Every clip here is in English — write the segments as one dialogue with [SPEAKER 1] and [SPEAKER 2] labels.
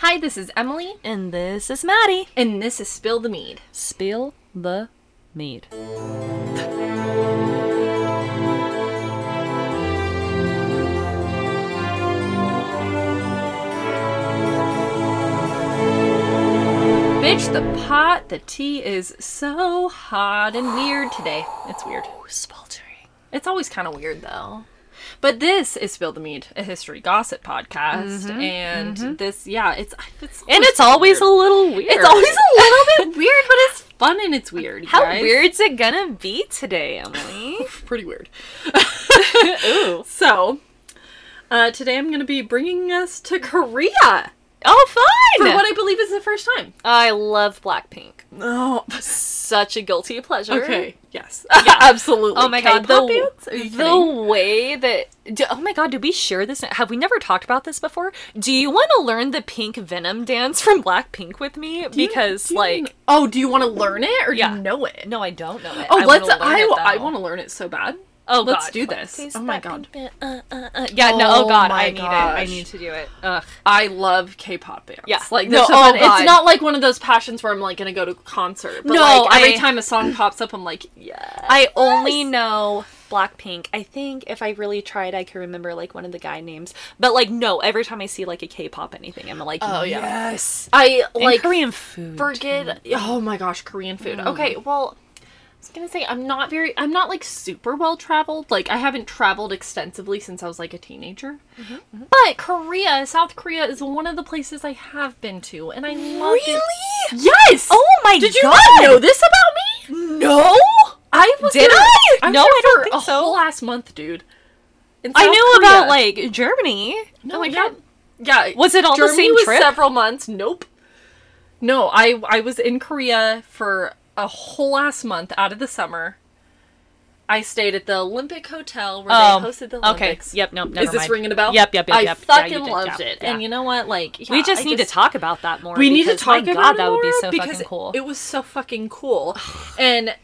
[SPEAKER 1] Hi, this is Emily,
[SPEAKER 2] And this is Maddie.
[SPEAKER 1] and this is Spill the Mead.
[SPEAKER 2] Spill the mead.
[SPEAKER 1] Bitch, the pot, the tea is so hot and weird today. It's weird.
[SPEAKER 2] Sweltering.
[SPEAKER 1] It's always kind of weird though. But this is Spill the Mead, a history gossip podcast, and this, yeah, it's it's
[SPEAKER 2] And it's always a little weird.
[SPEAKER 1] it's always a little bit weird, but it's fun and it's weird.
[SPEAKER 2] How
[SPEAKER 1] guys.
[SPEAKER 2] weird's it gonna be today, Emily?
[SPEAKER 1] Pretty weird.
[SPEAKER 2] Ooh.
[SPEAKER 1] So, uh, today I'm to be bringing us to Korea
[SPEAKER 2] Oh,
[SPEAKER 1] fine!
[SPEAKER 2] for
[SPEAKER 1] what I believe is the first time.
[SPEAKER 2] I love Blackpink.
[SPEAKER 1] Oh,
[SPEAKER 2] Such a guilty pleasure.
[SPEAKER 1] okay. Yes. Yeah. absolutely.
[SPEAKER 2] Oh my god,
[SPEAKER 1] K-pop
[SPEAKER 2] the,
[SPEAKER 1] bands?
[SPEAKER 2] The way that. do- oh my god, did we share this? Have we never talked about this before? Do you want to learn the pink venom dance from Blackpink with me?
[SPEAKER 1] Do
[SPEAKER 2] because,
[SPEAKER 1] you
[SPEAKER 2] like.
[SPEAKER 1] oh, do you want to learn it or
[SPEAKER 2] Yeah.
[SPEAKER 1] do you know it?
[SPEAKER 2] No, I don't know it.
[SPEAKER 1] Oh,
[SPEAKER 2] I
[SPEAKER 1] let's. I, I want to learn it so bad.
[SPEAKER 2] Oh,
[SPEAKER 1] let's
[SPEAKER 2] God.
[SPEAKER 1] do this.
[SPEAKER 2] Taste
[SPEAKER 1] Oh my God.
[SPEAKER 2] uh, uh, uh. Yeah, no, oh
[SPEAKER 1] Oh
[SPEAKER 2] god, I need it. I need to do it. Ugh.
[SPEAKER 1] I love K-pop bands.
[SPEAKER 2] Yeah.
[SPEAKER 1] like
[SPEAKER 2] No,
[SPEAKER 1] so
[SPEAKER 2] oh. God.
[SPEAKER 1] It's not like one of those passions where I'm like gonna go to a concert. But
[SPEAKER 2] No,
[SPEAKER 1] like, every
[SPEAKER 2] I-
[SPEAKER 1] time a song pops up, I'm like, yeah.
[SPEAKER 2] I only know Blackpink. I think if I really tried, I could remember like one of the guy names. But like, no, every time I see like a K-pop anything, I'm like,
[SPEAKER 1] Oh, yeah.
[SPEAKER 2] yes.
[SPEAKER 1] I
[SPEAKER 2] And
[SPEAKER 1] like
[SPEAKER 2] Korean food.
[SPEAKER 1] forget. Oh my gosh, Korean food. Okay, well. I was gonna say I'm not very I'm not like super well traveled. Like I haven't traveled extensively since I was like a teenager. Mm-hmm. But Korea, South Korea is one of the places I have been to and I love it.
[SPEAKER 2] Really?
[SPEAKER 1] Yes.
[SPEAKER 2] Oh my god.
[SPEAKER 1] Did you
[SPEAKER 2] god!
[SPEAKER 1] not know this about me?
[SPEAKER 2] No.
[SPEAKER 1] I was
[SPEAKER 2] Did
[SPEAKER 1] there-
[SPEAKER 2] I?
[SPEAKER 1] I was
[SPEAKER 2] No,
[SPEAKER 1] there
[SPEAKER 2] I don't
[SPEAKER 1] for
[SPEAKER 2] think
[SPEAKER 1] a
[SPEAKER 2] so.
[SPEAKER 1] whole last month, dude.
[SPEAKER 2] I knew
[SPEAKER 1] Korea.
[SPEAKER 2] about like Germany.
[SPEAKER 1] No,
[SPEAKER 2] oh my
[SPEAKER 1] yeah.
[SPEAKER 2] god.
[SPEAKER 1] Yeah.
[SPEAKER 2] Was it all the same
[SPEAKER 1] was
[SPEAKER 2] trip?
[SPEAKER 1] several months. Nope. No, I I was in Korea for a whole last month out of the summer. I stayed at the Olympic Hotel where
[SPEAKER 2] Oh,
[SPEAKER 1] they um, hosted the
[SPEAKER 2] okay.
[SPEAKER 1] Olympics.
[SPEAKER 2] Yep, nope, never
[SPEAKER 1] Is this
[SPEAKER 2] mind.
[SPEAKER 1] ringing a bell?
[SPEAKER 2] Yep, yep, yep,
[SPEAKER 1] I
[SPEAKER 2] yep.
[SPEAKER 1] Fucking
[SPEAKER 2] did,
[SPEAKER 1] loved
[SPEAKER 2] yeah,
[SPEAKER 1] it.
[SPEAKER 2] yeah.
[SPEAKER 1] And you know what? Like,
[SPEAKER 2] we just
[SPEAKER 1] I
[SPEAKER 2] need to talk about that more.
[SPEAKER 1] we need to talk about
[SPEAKER 2] God,
[SPEAKER 1] it
[SPEAKER 2] that would be so
[SPEAKER 1] because
[SPEAKER 2] fucking cool.
[SPEAKER 1] It was so fucking cool, and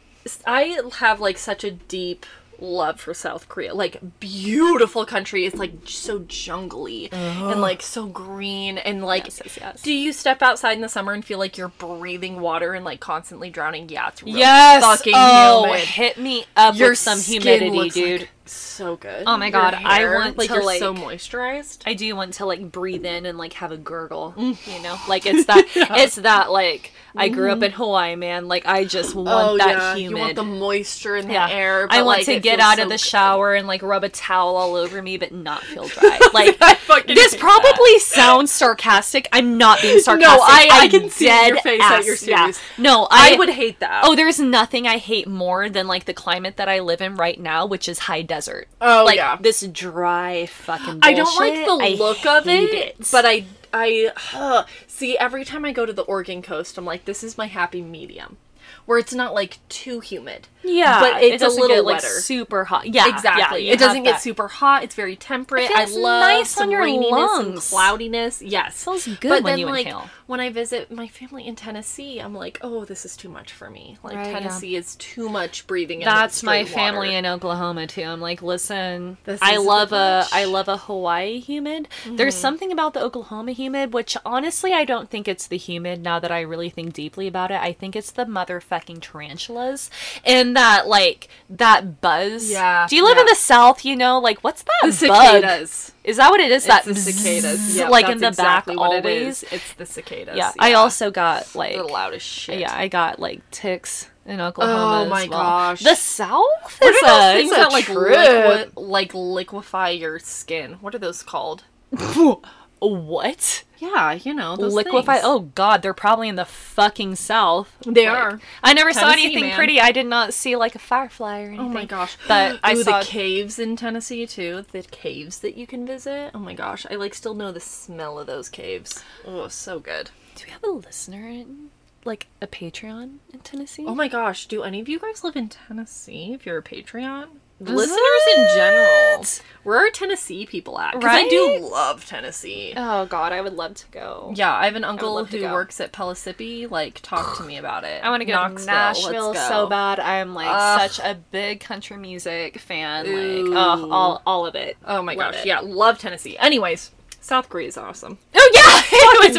[SPEAKER 1] I have like such a deep love for South Korea. Like beautiful country. It's like so jungly and uh-huh. like so green and like.
[SPEAKER 2] Yes, yes, yes.
[SPEAKER 1] Do you step outside in the summer and feel like you're breathing water and like constantly drowning? Yeah, it's real
[SPEAKER 2] yes.
[SPEAKER 1] fucking
[SPEAKER 2] oh,
[SPEAKER 1] humid.
[SPEAKER 2] hit me up
[SPEAKER 1] Your
[SPEAKER 2] with some humidity, dude.
[SPEAKER 1] like, so good.
[SPEAKER 2] Oh my
[SPEAKER 1] Your
[SPEAKER 2] God, I want
[SPEAKER 1] like
[SPEAKER 2] to,
[SPEAKER 1] you're
[SPEAKER 2] like-
[SPEAKER 1] so moisturized.
[SPEAKER 2] I do want to like breathe in and like have a gurgle, mm. you know? Like it's that it's that like I grew up in Hawaii, man. Like I just want that humid.
[SPEAKER 1] Mm-hmm. Oh, You want the moisture in the
[SPEAKER 2] yeah.
[SPEAKER 1] air.
[SPEAKER 2] I want
[SPEAKER 1] like,
[SPEAKER 2] to get out
[SPEAKER 1] so
[SPEAKER 2] of the shower and like rub a towel all over me but not feel dry. Like
[SPEAKER 1] I
[SPEAKER 2] this probably sounds sarcastic. I'm not being sarcastic.
[SPEAKER 1] I- I
[SPEAKER 2] I'm
[SPEAKER 1] can see your face that
[SPEAKER 2] ass.
[SPEAKER 1] you're
[SPEAKER 2] Yeah.
[SPEAKER 1] serious.
[SPEAKER 2] No,
[SPEAKER 1] I,
[SPEAKER 2] I,
[SPEAKER 1] would hate that.
[SPEAKER 2] Oh, there's nothing I hate more than like the climate that I live in right now, which is high desert.
[SPEAKER 1] Oh,
[SPEAKER 2] like
[SPEAKER 1] yeah.
[SPEAKER 2] this dry fucking.
[SPEAKER 1] I don't like the
[SPEAKER 2] I
[SPEAKER 1] look of
[SPEAKER 2] hate
[SPEAKER 1] it, but I I uh, see every time I go to the Oregon coast, I'm like, this is my happy medium, where it's not like too humid.
[SPEAKER 2] Yeah,
[SPEAKER 1] but
[SPEAKER 2] it
[SPEAKER 1] it's a little
[SPEAKER 2] get, like,
[SPEAKER 1] wetter.
[SPEAKER 2] super hot. Yeah,
[SPEAKER 1] exactly.
[SPEAKER 2] yeah,
[SPEAKER 1] it doesn't
[SPEAKER 2] you
[SPEAKER 1] get
[SPEAKER 2] that.
[SPEAKER 1] super hot. It's very temperate.
[SPEAKER 2] It
[SPEAKER 1] I love
[SPEAKER 2] nice on your
[SPEAKER 1] raininess and
[SPEAKER 2] lungs.
[SPEAKER 1] cloudiness. Yes, it
[SPEAKER 2] Feels good
[SPEAKER 1] but
[SPEAKER 2] when
[SPEAKER 1] then,
[SPEAKER 2] you
[SPEAKER 1] like,
[SPEAKER 2] inhale.
[SPEAKER 1] When I visit my family in Tennessee, I'm like, oh, this is too much for me. Like
[SPEAKER 2] Right, yeah.
[SPEAKER 1] Tennessee is too much breathing. in
[SPEAKER 2] That's my family
[SPEAKER 1] water.
[SPEAKER 2] in Oklahoma too. I'm like, listen,
[SPEAKER 1] This
[SPEAKER 2] I love a
[SPEAKER 1] much.
[SPEAKER 2] I love a Hawaii humid. There's
[SPEAKER 1] Mm-hmm.
[SPEAKER 2] something about the Oklahoma humid, which honestly I don't think it's the humid. Now that I really think deeply about it, I think it's the motherfucking tarantulas and that like that buzz.
[SPEAKER 1] Yeah,
[SPEAKER 2] Do you live in the South? You know, like what's that
[SPEAKER 1] The
[SPEAKER 2] bug?
[SPEAKER 1] cicadas.
[SPEAKER 2] Is that what it is?
[SPEAKER 1] It's
[SPEAKER 2] that
[SPEAKER 1] the cicadas.
[SPEAKER 2] bzzz,
[SPEAKER 1] Yeah,
[SPEAKER 2] like in the
[SPEAKER 1] exactly
[SPEAKER 2] back
[SPEAKER 1] what
[SPEAKER 2] always.
[SPEAKER 1] It is. It's the cicadas.
[SPEAKER 2] Yeah. I also got like
[SPEAKER 1] They're loud as shit.
[SPEAKER 2] yeah, I got like ticks in oh Oklahoma.
[SPEAKER 1] Oh my
[SPEAKER 2] well.
[SPEAKER 1] gosh.
[SPEAKER 2] The South
[SPEAKER 1] What
[SPEAKER 2] is
[SPEAKER 1] are those things that like liqui- like liquefy your skin? What are those called?
[SPEAKER 2] What?
[SPEAKER 1] Yeah, you know,
[SPEAKER 2] Liquefy?
[SPEAKER 1] things.
[SPEAKER 2] Oh God, they're probably in the fucking South.
[SPEAKER 1] They
[SPEAKER 2] Like,
[SPEAKER 1] are.
[SPEAKER 2] I never saw anything
[SPEAKER 1] man.
[SPEAKER 2] pretty. I did not see like a firefly or anything.
[SPEAKER 1] Oh my gosh.
[SPEAKER 2] But I
[SPEAKER 1] Ooh,
[SPEAKER 2] saw.
[SPEAKER 1] the caves in Tennessee too. The caves that you can visit. Oh my gosh, I like still know the smell of those caves. Oh, so good.
[SPEAKER 2] Do we have a listener in like a Patreon in Tennessee?
[SPEAKER 1] Oh my gosh, do any of you guys live in Tennessee? If you're a Patreon,
[SPEAKER 2] Is
[SPEAKER 1] listeners in general, where are Tennessee people at? Because I do love Tennessee.
[SPEAKER 2] Oh God, I would love to go.
[SPEAKER 1] Yeah, I have an uncle who works at Pellissippi. Like, talk to me about it.
[SPEAKER 2] I want to go
[SPEAKER 1] Knoxville,
[SPEAKER 2] to Nashville so bad. I'm like
[SPEAKER 1] Ugh.
[SPEAKER 2] such a big country music fan.
[SPEAKER 1] Ooh.
[SPEAKER 2] Like, oh, all all of it.
[SPEAKER 1] Oh my
[SPEAKER 2] Love
[SPEAKER 1] gosh,
[SPEAKER 2] it.
[SPEAKER 1] yeah, love Tennessee. Anyways, South Korea is awesome.
[SPEAKER 2] Oh yeah, Anyways,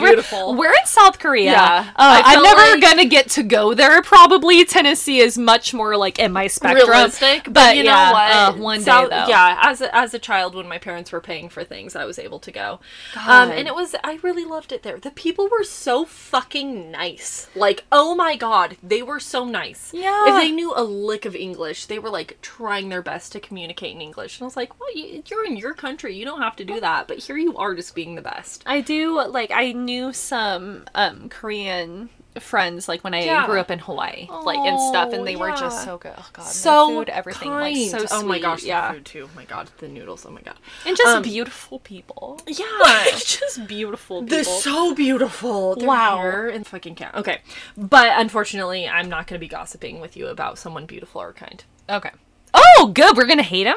[SPEAKER 2] we're,
[SPEAKER 1] in
[SPEAKER 2] South Korea.
[SPEAKER 1] Yeah.
[SPEAKER 2] Uh, I'm never
[SPEAKER 1] like-
[SPEAKER 2] gonna get to go there. Probably Tennessee is much more like in my spectrum.
[SPEAKER 1] realistic, but,
[SPEAKER 2] but
[SPEAKER 1] you
[SPEAKER 2] yeah,
[SPEAKER 1] know what?
[SPEAKER 2] uh, one
[SPEAKER 1] South-
[SPEAKER 2] day though.
[SPEAKER 1] Yeah, as a, as a child, when my parents were paying for things, I was able to go, um, and it was I really loved it there. The people were so fucking nice. Like, oh my god, they were so nice.
[SPEAKER 2] Yeah.
[SPEAKER 1] If they knew a lick of English, they were like trying their best to communicate in English. And I was like, well, you're in your country, you don't have to do that, but here you are, just being the best.
[SPEAKER 2] I do like I knew some um Korean friends like when I
[SPEAKER 1] Yeah.
[SPEAKER 2] grew up in Hawaii, like and stuff, and
[SPEAKER 1] Oh,
[SPEAKER 2] they were just so good. Oh god,
[SPEAKER 1] So
[SPEAKER 2] food, everything,
[SPEAKER 1] kind.
[SPEAKER 2] like so sweet.
[SPEAKER 1] Oh my gosh,
[SPEAKER 2] yeah,
[SPEAKER 1] the food too. Oh my god, the noodles. Oh my god.
[SPEAKER 2] and just
[SPEAKER 1] Um,
[SPEAKER 2] beautiful people.
[SPEAKER 1] Yeah.
[SPEAKER 2] Like, just beautiful people.
[SPEAKER 1] They're so beautiful. Their
[SPEAKER 2] Wow.
[SPEAKER 1] hair and fucking cat. Okay, but unfortunately, I'm not going to be gossiping with you about someone beautiful or kind.
[SPEAKER 2] okay. Oh, good. We're gonna hate him.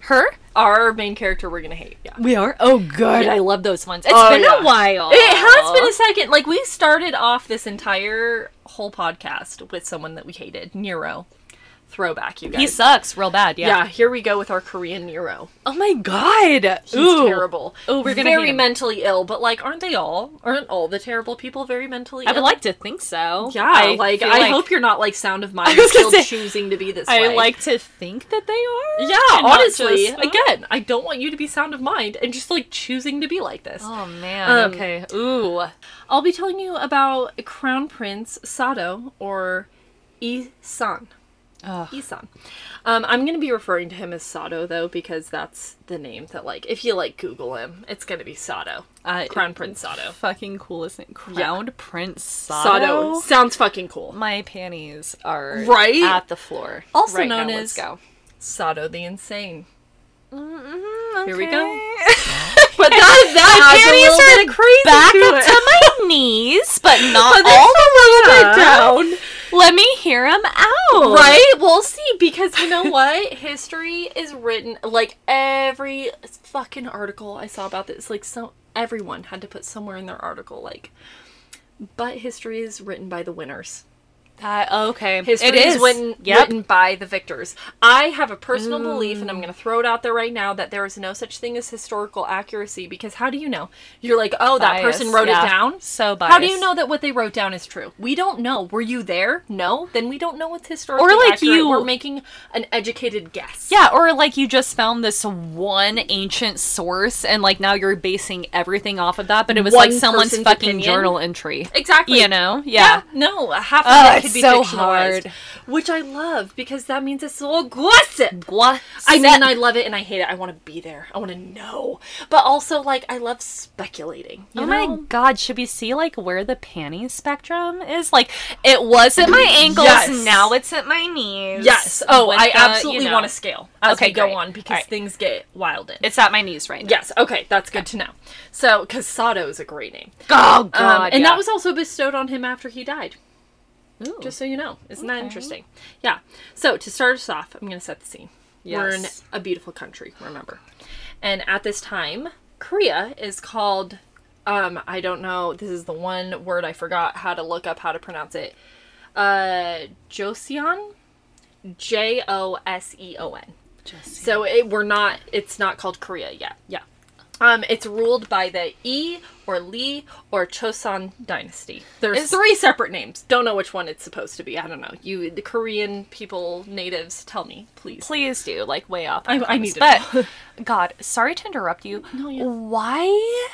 [SPEAKER 2] Her.
[SPEAKER 1] Our main character, we're gonna hate. Yeah.
[SPEAKER 2] We are. Oh, good. I love those ones. It's
[SPEAKER 1] Oh,
[SPEAKER 2] been
[SPEAKER 1] yeah.
[SPEAKER 2] a while.
[SPEAKER 1] It has been a second. Like we started off this entire whole podcast with someone that we hated, Nero. Throwback, you guys.
[SPEAKER 2] He sucks real bad. Yeah.
[SPEAKER 1] yeah. Here we go with our Korean Nero.
[SPEAKER 2] Oh my god.
[SPEAKER 1] He's
[SPEAKER 2] Ooh.
[SPEAKER 1] terrible.
[SPEAKER 2] Ooh, we're gonna
[SPEAKER 1] very mentally ill. But like, aren't they all? Aren't all the terrible people very mentally?
[SPEAKER 2] I would
[SPEAKER 1] ill?
[SPEAKER 2] like to think so.
[SPEAKER 1] Yeah,
[SPEAKER 2] I
[SPEAKER 1] like I hope you're not like sound of mind still
[SPEAKER 2] say,
[SPEAKER 1] choosing to be this
[SPEAKER 2] I
[SPEAKER 1] way.
[SPEAKER 2] like to think that they are.
[SPEAKER 1] Yeah, honestly,
[SPEAKER 2] just-
[SPEAKER 1] again, I don't want you to be sound of mind and just like choosing to be like this.
[SPEAKER 2] Oh man.
[SPEAKER 1] Um,
[SPEAKER 2] okay. Ooh.
[SPEAKER 1] I'll be telling you about Crown Prince Sado or Isan.
[SPEAKER 2] Ugh.
[SPEAKER 1] Isan. Um, I'm gonna be referring to him as Sado though because that's the name that like if you like Google him, it's gonna be Sado.
[SPEAKER 2] Uh,
[SPEAKER 1] Crown Prince Sado.
[SPEAKER 2] Fucking cool, isn't it? Crowned Prince
[SPEAKER 1] Sado
[SPEAKER 2] Sado.
[SPEAKER 1] sounds fucking cool.
[SPEAKER 2] My panties are
[SPEAKER 1] Right?
[SPEAKER 2] at the floor.
[SPEAKER 1] Also
[SPEAKER 2] right
[SPEAKER 1] known
[SPEAKER 2] now.
[SPEAKER 1] as-
[SPEAKER 2] go.
[SPEAKER 1] Sado the Insane.
[SPEAKER 2] Mm-hmm,
[SPEAKER 1] Here we go. But that that adds a
[SPEAKER 2] panties
[SPEAKER 1] little
[SPEAKER 2] are
[SPEAKER 1] bit of crazy
[SPEAKER 2] Back
[SPEAKER 1] to
[SPEAKER 2] up to my knees, but not
[SPEAKER 1] But
[SPEAKER 2] all
[SPEAKER 1] a little bit
[SPEAKER 2] the way
[SPEAKER 1] down.
[SPEAKER 2] Let me hear him out.
[SPEAKER 1] Right? We'll see because you know what? History is written like every fucking article I saw about this like so everyone had to put somewhere in their article like but history is written by the winners.
[SPEAKER 2] That, oh, okay.
[SPEAKER 1] History
[SPEAKER 2] it is
[SPEAKER 1] written,
[SPEAKER 2] Yep.
[SPEAKER 1] written by the victors. I have a personal belief, and I'm mm. going to throw it out there right now, that there is no such thing as historical accuracy because how do you know? You're like, oh, that
[SPEAKER 2] Bias,
[SPEAKER 1] person wrote
[SPEAKER 2] yeah.
[SPEAKER 1] it down?
[SPEAKER 2] So
[SPEAKER 1] How do you know that what they wrote down is true? We don't know. Were you there? No. Then we don't know what's historical.
[SPEAKER 2] Or, like,
[SPEAKER 1] accurate.
[SPEAKER 2] you-
[SPEAKER 1] We're making an educated guess.
[SPEAKER 2] Yeah, or like you just found this one ancient source and like now you're basing everything off of that, but it was
[SPEAKER 1] One
[SPEAKER 2] like someone's fucking
[SPEAKER 1] opinion.
[SPEAKER 2] journal entry.
[SPEAKER 1] Exactly.
[SPEAKER 2] You know? Yeah.
[SPEAKER 1] No, half of
[SPEAKER 2] Oh,
[SPEAKER 1] it could be
[SPEAKER 2] so hard.
[SPEAKER 1] which I love because that means it's so gossip.
[SPEAKER 2] What?
[SPEAKER 1] I mean, I love it and I hate it. I want to be there. I want to know, but also like I love speculating. You
[SPEAKER 2] Oh
[SPEAKER 1] know?
[SPEAKER 2] my god, should we see like where the panty spectrum is? Like it was at my ankles,
[SPEAKER 1] Yes.
[SPEAKER 2] now it's at my knees.
[SPEAKER 1] Yes. Oh, I
[SPEAKER 2] the,
[SPEAKER 1] absolutely
[SPEAKER 2] you know.
[SPEAKER 1] want to scale as
[SPEAKER 2] Okay,
[SPEAKER 1] we go
[SPEAKER 2] great.
[SPEAKER 1] on because
[SPEAKER 2] Alright.
[SPEAKER 1] things get wild in.
[SPEAKER 2] It's at my knees right now.
[SPEAKER 1] yes. Okay, that's good to know. So, Sado is a great name,
[SPEAKER 2] Oh
[SPEAKER 1] um,
[SPEAKER 2] god.
[SPEAKER 1] and
[SPEAKER 2] yeah.
[SPEAKER 1] that was also bestowed on him after he died.
[SPEAKER 2] Ooh.
[SPEAKER 1] Just so you know, isn't that interesting? Yeah. So to start us off, I'm going to set the scene. Yes. We're in a beautiful country, remember, and at this time, Korea is called. Um, I don't know. This is the one word I forgot how to look up how to pronounce it. Uh, Joseon, J O S E O N. So it, we're not. It's not called Korea yet. Yeah. Um, it's ruled by the Yi or Lee or Choson dynasty. There's
[SPEAKER 2] Is-
[SPEAKER 1] three separate names. Don't know which one it's supposed to be. I don't know. You, the Korean people, natives, tell me, please.
[SPEAKER 2] please do like way up.
[SPEAKER 1] I- I need to
[SPEAKER 2] But
[SPEAKER 1] know.
[SPEAKER 2] God, sorry to interrupt you.
[SPEAKER 1] No, yeah.
[SPEAKER 2] Why?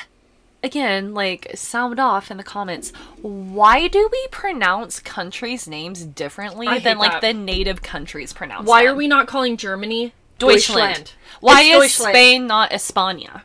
[SPEAKER 2] Again, like sound off in the comments. Why do we pronounce countries' names differently
[SPEAKER 1] I
[SPEAKER 2] than like
[SPEAKER 1] that.
[SPEAKER 2] the native countries pronounce?
[SPEAKER 1] Why
[SPEAKER 2] them?
[SPEAKER 1] are we not calling Germany
[SPEAKER 2] Deutschland? Why
[SPEAKER 1] It's
[SPEAKER 2] is
[SPEAKER 1] Deutschland.
[SPEAKER 2] Spain not España?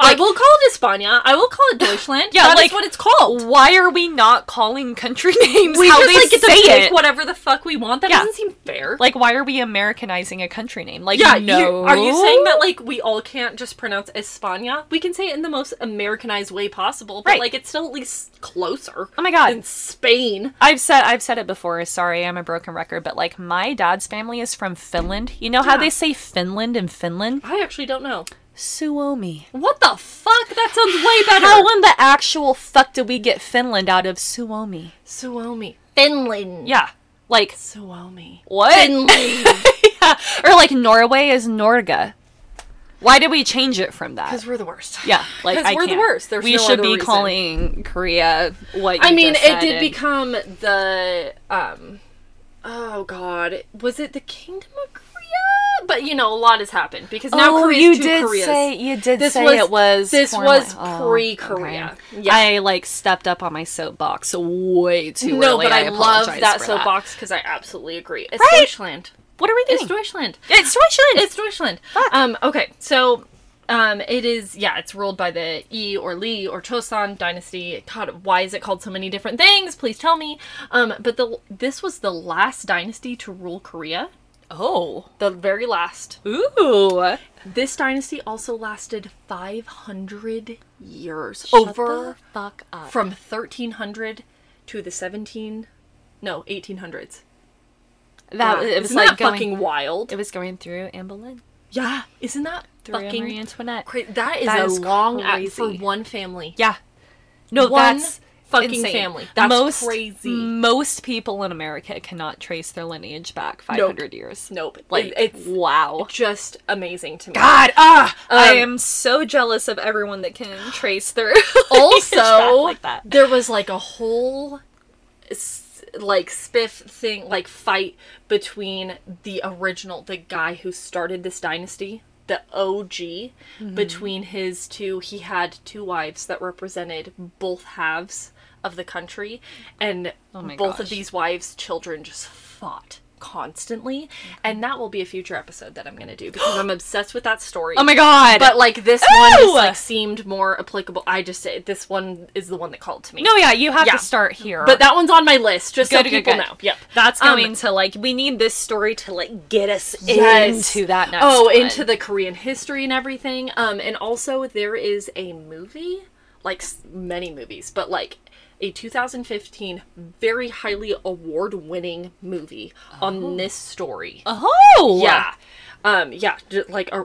[SPEAKER 1] I will call it España. I will call it Deutschland.
[SPEAKER 2] Yeah,
[SPEAKER 1] That is
[SPEAKER 2] like-
[SPEAKER 1] what it's called.
[SPEAKER 2] Why are we not calling country names
[SPEAKER 1] We
[SPEAKER 2] how
[SPEAKER 1] just
[SPEAKER 2] they
[SPEAKER 1] like get to
[SPEAKER 2] say
[SPEAKER 1] pick
[SPEAKER 2] it?
[SPEAKER 1] whatever the fuck we want. That
[SPEAKER 2] Yeah.
[SPEAKER 1] doesn't seem fair.
[SPEAKER 2] Like, why are we Americanizing a country name? Like,
[SPEAKER 1] Yeah,
[SPEAKER 2] no.
[SPEAKER 1] are you saying that like we all can't just pronounce España? We can say it in the most Americanized way possible, but
[SPEAKER 2] Right.
[SPEAKER 1] like it's still at least closer.
[SPEAKER 2] Oh my God.
[SPEAKER 1] in Spain.
[SPEAKER 2] I've said I've said it before. Sorry, I'm a broken record, but like my dad's family is from Finland. You know how
[SPEAKER 1] Yeah.
[SPEAKER 2] they say Finland in Finland?
[SPEAKER 1] I actually don't know.
[SPEAKER 2] Suomi.
[SPEAKER 1] What the fuck? That sounds way better.
[SPEAKER 2] How in the actual fuck did we get Finland out of Suomi?
[SPEAKER 1] Suomi, Finland.
[SPEAKER 2] Yeah, like
[SPEAKER 1] Suomi,
[SPEAKER 2] what?
[SPEAKER 1] Finland.
[SPEAKER 2] yeah. Or like Norway is Norge. Why did we change it from that?
[SPEAKER 1] Because we're the worst.
[SPEAKER 2] Yeah, like I
[SPEAKER 1] we're the
[SPEAKER 2] can't.
[SPEAKER 1] worst. There's
[SPEAKER 2] we
[SPEAKER 1] no
[SPEAKER 2] should be
[SPEAKER 1] reason.
[SPEAKER 2] calling Korea what
[SPEAKER 1] I mean, it did
[SPEAKER 2] and-
[SPEAKER 1] become the um oh god, was it the Kingdom of Korea? But you know, a lot has happened because now
[SPEAKER 2] oh,
[SPEAKER 1] Korea's
[SPEAKER 2] you
[SPEAKER 1] two
[SPEAKER 2] did
[SPEAKER 1] Koreas.
[SPEAKER 2] say you did
[SPEAKER 1] This
[SPEAKER 2] say
[SPEAKER 1] was-
[SPEAKER 2] it was
[SPEAKER 1] this was
[SPEAKER 2] oh,
[SPEAKER 1] pre-Korea.
[SPEAKER 2] okay.
[SPEAKER 1] Yeah.
[SPEAKER 2] I like stepped up on my soapbox way too
[SPEAKER 1] no,
[SPEAKER 2] early.
[SPEAKER 1] but I, love
[SPEAKER 2] apologize
[SPEAKER 1] that soapbox because I absolutely agree. It's
[SPEAKER 2] Right?
[SPEAKER 1] Deutschland.
[SPEAKER 2] What are we doing?
[SPEAKER 1] It's Deutschland.
[SPEAKER 2] It's Deutschland.
[SPEAKER 1] It's Deutschland. Um, okay, so um, it is yeah, it's ruled by the Yi or Li or Choson dynasty. God, why is it called so many different things? Please tell me. Um, but the this was the last dynasty to rule Korea.
[SPEAKER 2] Oh,
[SPEAKER 1] The very last.
[SPEAKER 2] ooh,
[SPEAKER 1] This dynasty also lasted 500 years.
[SPEAKER 2] Shut
[SPEAKER 1] over
[SPEAKER 2] the fuck up.
[SPEAKER 1] from 1300 to the 17 no, 1800s.
[SPEAKER 2] that
[SPEAKER 1] Yeah.
[SPEAKER 2] it was
[SPEAKER 1] Isn't
[SPEAKER 2] like
[SPEAKER 1] that
[SPEAKER 2] going.
[SPEAKER 1] fucking wild.
[SPEAKER 2] It was going through Anne Boleyn,
[SPEAKER 1] yeah, isn't that
[SPEAKER 2] through
[SPEAKER 1] fucking
[SPEAKER 2] Marie Antoinette.
[SPEAKER 1] cra- That is
[SPEAKER 2] That
[SPEAKER 1] a
[SPEAKER 2] is
[SPEAKER 1] long act for one family.
[SPEAKER 2] Yeah. No,
[SPEAKER 1] One
[SPEAKER 2] that's
[SPEAKER 1] fucking
[SPEAKER 2] insane.
[SPEAKER 1] family. That's
[SPEAKER 2] most,
[SPEAKER 1] crazy.
[SPEAKER 2] Most people in America cannot trace their lineage back 500 years.
[SPEAKER 1] Nope.
[SPEAKER 2] Like,
[SPEAKER 1] it's
[SPEAKER 2] wow.
[SPEAKER 1] just amazing to me.
[SPEAKER 2] God, ah, I
[SPEAKER 1] Um,
[SPEAKER 2] am so jealous of everyone that can trace their
[SPEAKER 1] also
[SPEAKER 2] like
[SPEAKER 1] there was like a whole like spiff thing like fight between the original the guy who started this dynasty the OG
[SPEAKER 2] Mm-hmm.
[SPEAKER 1] between his two he had two wives that represented both halves of the country and
[SPEAKER 2] Oh
[SPEAKER 1] both of these wives children just fought constantly and that will be a future episode that I'm going to do because I'm obsessed with that story
[SPEAKER 2] Oh my god!
[SPEAKER 1] but like this one just like seemed more applicable. I just this one is the one that called to me.
[SPEAKER 2] no, yeah, you have
[SPEAKER 1] Yeah.
[SPEAKER 2] to start here.
[SPEAKER 1] but that one's on my list just so
[SPEAKER 2] Good, good,
[SPEAKER 1] people
[SPEAKER 2] good.
[SPEAKER 1] know. Yep.
[SPEAKER 2] that's
[SPEAKER 1] Um,
[SPEAKER 2] going to like we need this story to like get us
[SPEAKER 1] Yes.
[SPEAKER 2] into that next.
[SPEAKER 1] oh,
[SPEAKER 2] one.
[SPEAKER 1] into the Korean history and everything. Um, and also there is a movie, like many movies, but like a 2015 very highly award-winning movie on this story.
[SPEAKER 2] oh
[SPEAKER 1] Yeah. Um, yeah, like uh,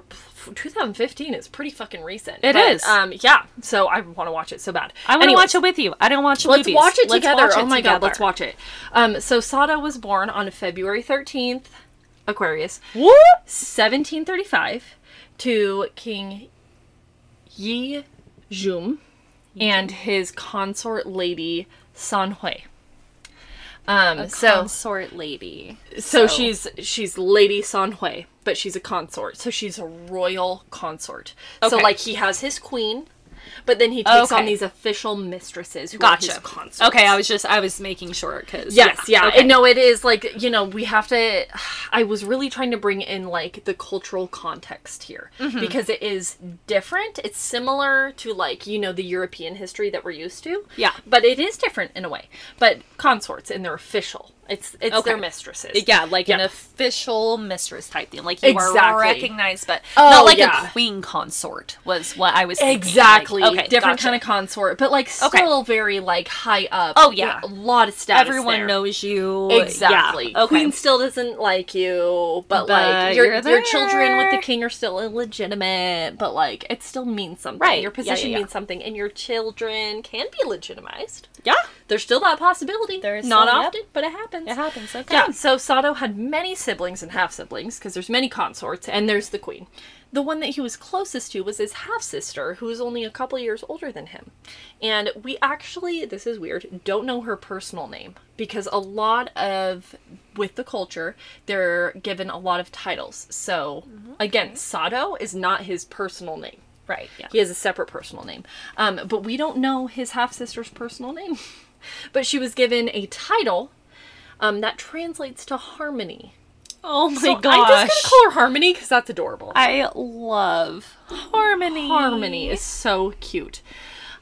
[SPEAKER 1] 2015 is pretty fucking recent.
[SPEAKER 2] It
[SPEAKER 1] It is. Um, yeah. So I want to watch it so bad.
[SPEAKER 2] I want to watch it with you. I don't watch
[SPEAKER 1] Let's
[SPEAKER 2] movies.
[SPEAKER 1] watch it
[SPEAKER 2] Let's
[SPEAKER 1] together.
[SPEAKER 2] watch it together.
[SPEAKER 1] oh my god, let's watch it. Um, so Sado was born on February 13th, Aquarius,
[SPEAKER 2] Whoop.
[SPEAKER 1] 1735, to King Yi Jum and his consort lady San Hui. Um, so
[SPEAKER 2] consort lady.
[SPEAKER 1] so
[SPEAKER 2] So-
[SPEAKER 1] she's she's Lady Sanhui, but she's a consort. So she's a royal consort. So like he has his queen, but then he takes on these official mistresses who
[SPEAKER 2] Gotcha.
[SPEAKER 1] are.
[SPEAKER 2] Okay, I was just I was making sure because
[SPEAKER 1] Yes, yeah.
[SPEAKER 2] okay.
[SPEAKER 1] And no, it is like, you know, we have to I was really trying to bring in like the cultural context here
[SPEAKER 2] Mm-hmm.
[SPEAKER 1] because it is different. It's similar to like, you know, the European history that we're used to.
[SPEAKER 2] Yeah.
[SPEAKER 1] But it is different in a way. But consorts and they're official. It's it's
[SPEAKER 2] Okay.
[SPEAKER 1] their mistresses.
[SPEAKER 2] Yeah, like an official mistress type thing. Like you
[SPEAKER 1] Exactly.
[SPEAKER 2] are recognized, but
[SPEAKER 1] Oh,
[SPEAKER 2] not like
[SPEAKER 1] yeah.
[SPEAKER 2] a queen consort was what I was thinking.
[SPEAKER 1] Exactly.
[SPEAKER 2] Like, okay,
[SPEAKER 1] Different
[SPEAKER 2] gotcha.
[SPEAKER 1] kind of consort, but like
[SPEAKER 2] Okay.
[SPEAKER 1] still very like high up.
[SPEAKER 2] Oh, yeah.
[SPEAKER 1] a lot of status.
[SPEAKER 2] Everyone
[SPEAKER 1] there.
[SPEAKER 2] knows you.
[SPEAKER 1] Exactly.
[SPEAKER 2] Yeah. Okay.
[SPEAKER 1] Queen still doesn't like you, but,
[SPEAKER 2] But
[SPEAKER 1] like your your children with the king are still illegitimate, but like it still means something.
[SPEAKER 2] Right.
[SPEAKER 1] Your
[SPEAKER 2] Yeah,
[SPEAKER 1] position
[SPEAKER 2] yeah, yeah.
[SPEAKER 1] means something, and your children can be legitimized.
[SPEAKER 2] yeah.
[SPEAKER 1] There's still that possibility.
[SPEAKER 2] There's
[SPEAKER 1] not
[SPEAKER 2] still- yep.
[SPEAKER 1] often, but it happens.
[SPEAKER 2] It happens. Okay.
[SPEAKER 1] Yeah, so Sado had many siblings and half siblings because there's many consorts, and there's the queen. The one that he was closest to was his half sister, who was only a couple years older than him. And we actually, this is weird, don't know her personal name because a lot of, with the culture, they're given a lot of titles. So, again, Sado is not his personal name.
[SPEAKER 2] Right. Yeah.
[SPEAKER 1] He has a separate personal name. Um, but we don't know his half sister's personal name. but she was given a title um, that translates to harmony.
[SPEAKER 2] Oh my
[SPEAKER 1] So
[SPEAKER 2] gosh.
[SPEAKER 1] I'm just gonna call her Harmony because that's adorable.
[SPEAKER 2] I love harmony.
[SPEAKER 1] Harmony is so cute.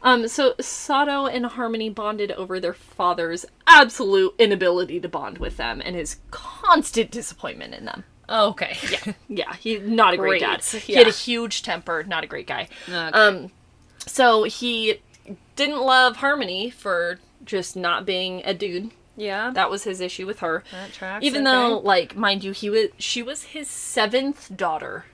[SPEAKER 1] Um, so Sado and Harmony bonded over their father's absolute inability to bond with them and his constant disappointment in them.
[SPEAKER 2] Okay.
[SPEAKER 1] Yeah, yeah, he not a great,
[SPEAKER 2] Great,
[SPEAKER 1] dad. He had a huge temper, not a great guy.
[SPEAKER 2] Okay.
[SPEAKER 1] Um, so he didn't love Harmony for just not being a dude.
[SPEAKER 2] yeah.
[SPEAKER 1] That was his issue with her.
[SPEAKER 2] That tracks,
[SPEAKER 1] Even
[SPEAKER 2] okay.
[SPEAKER 1] though, like, mind you, he was she was his seventh daughter.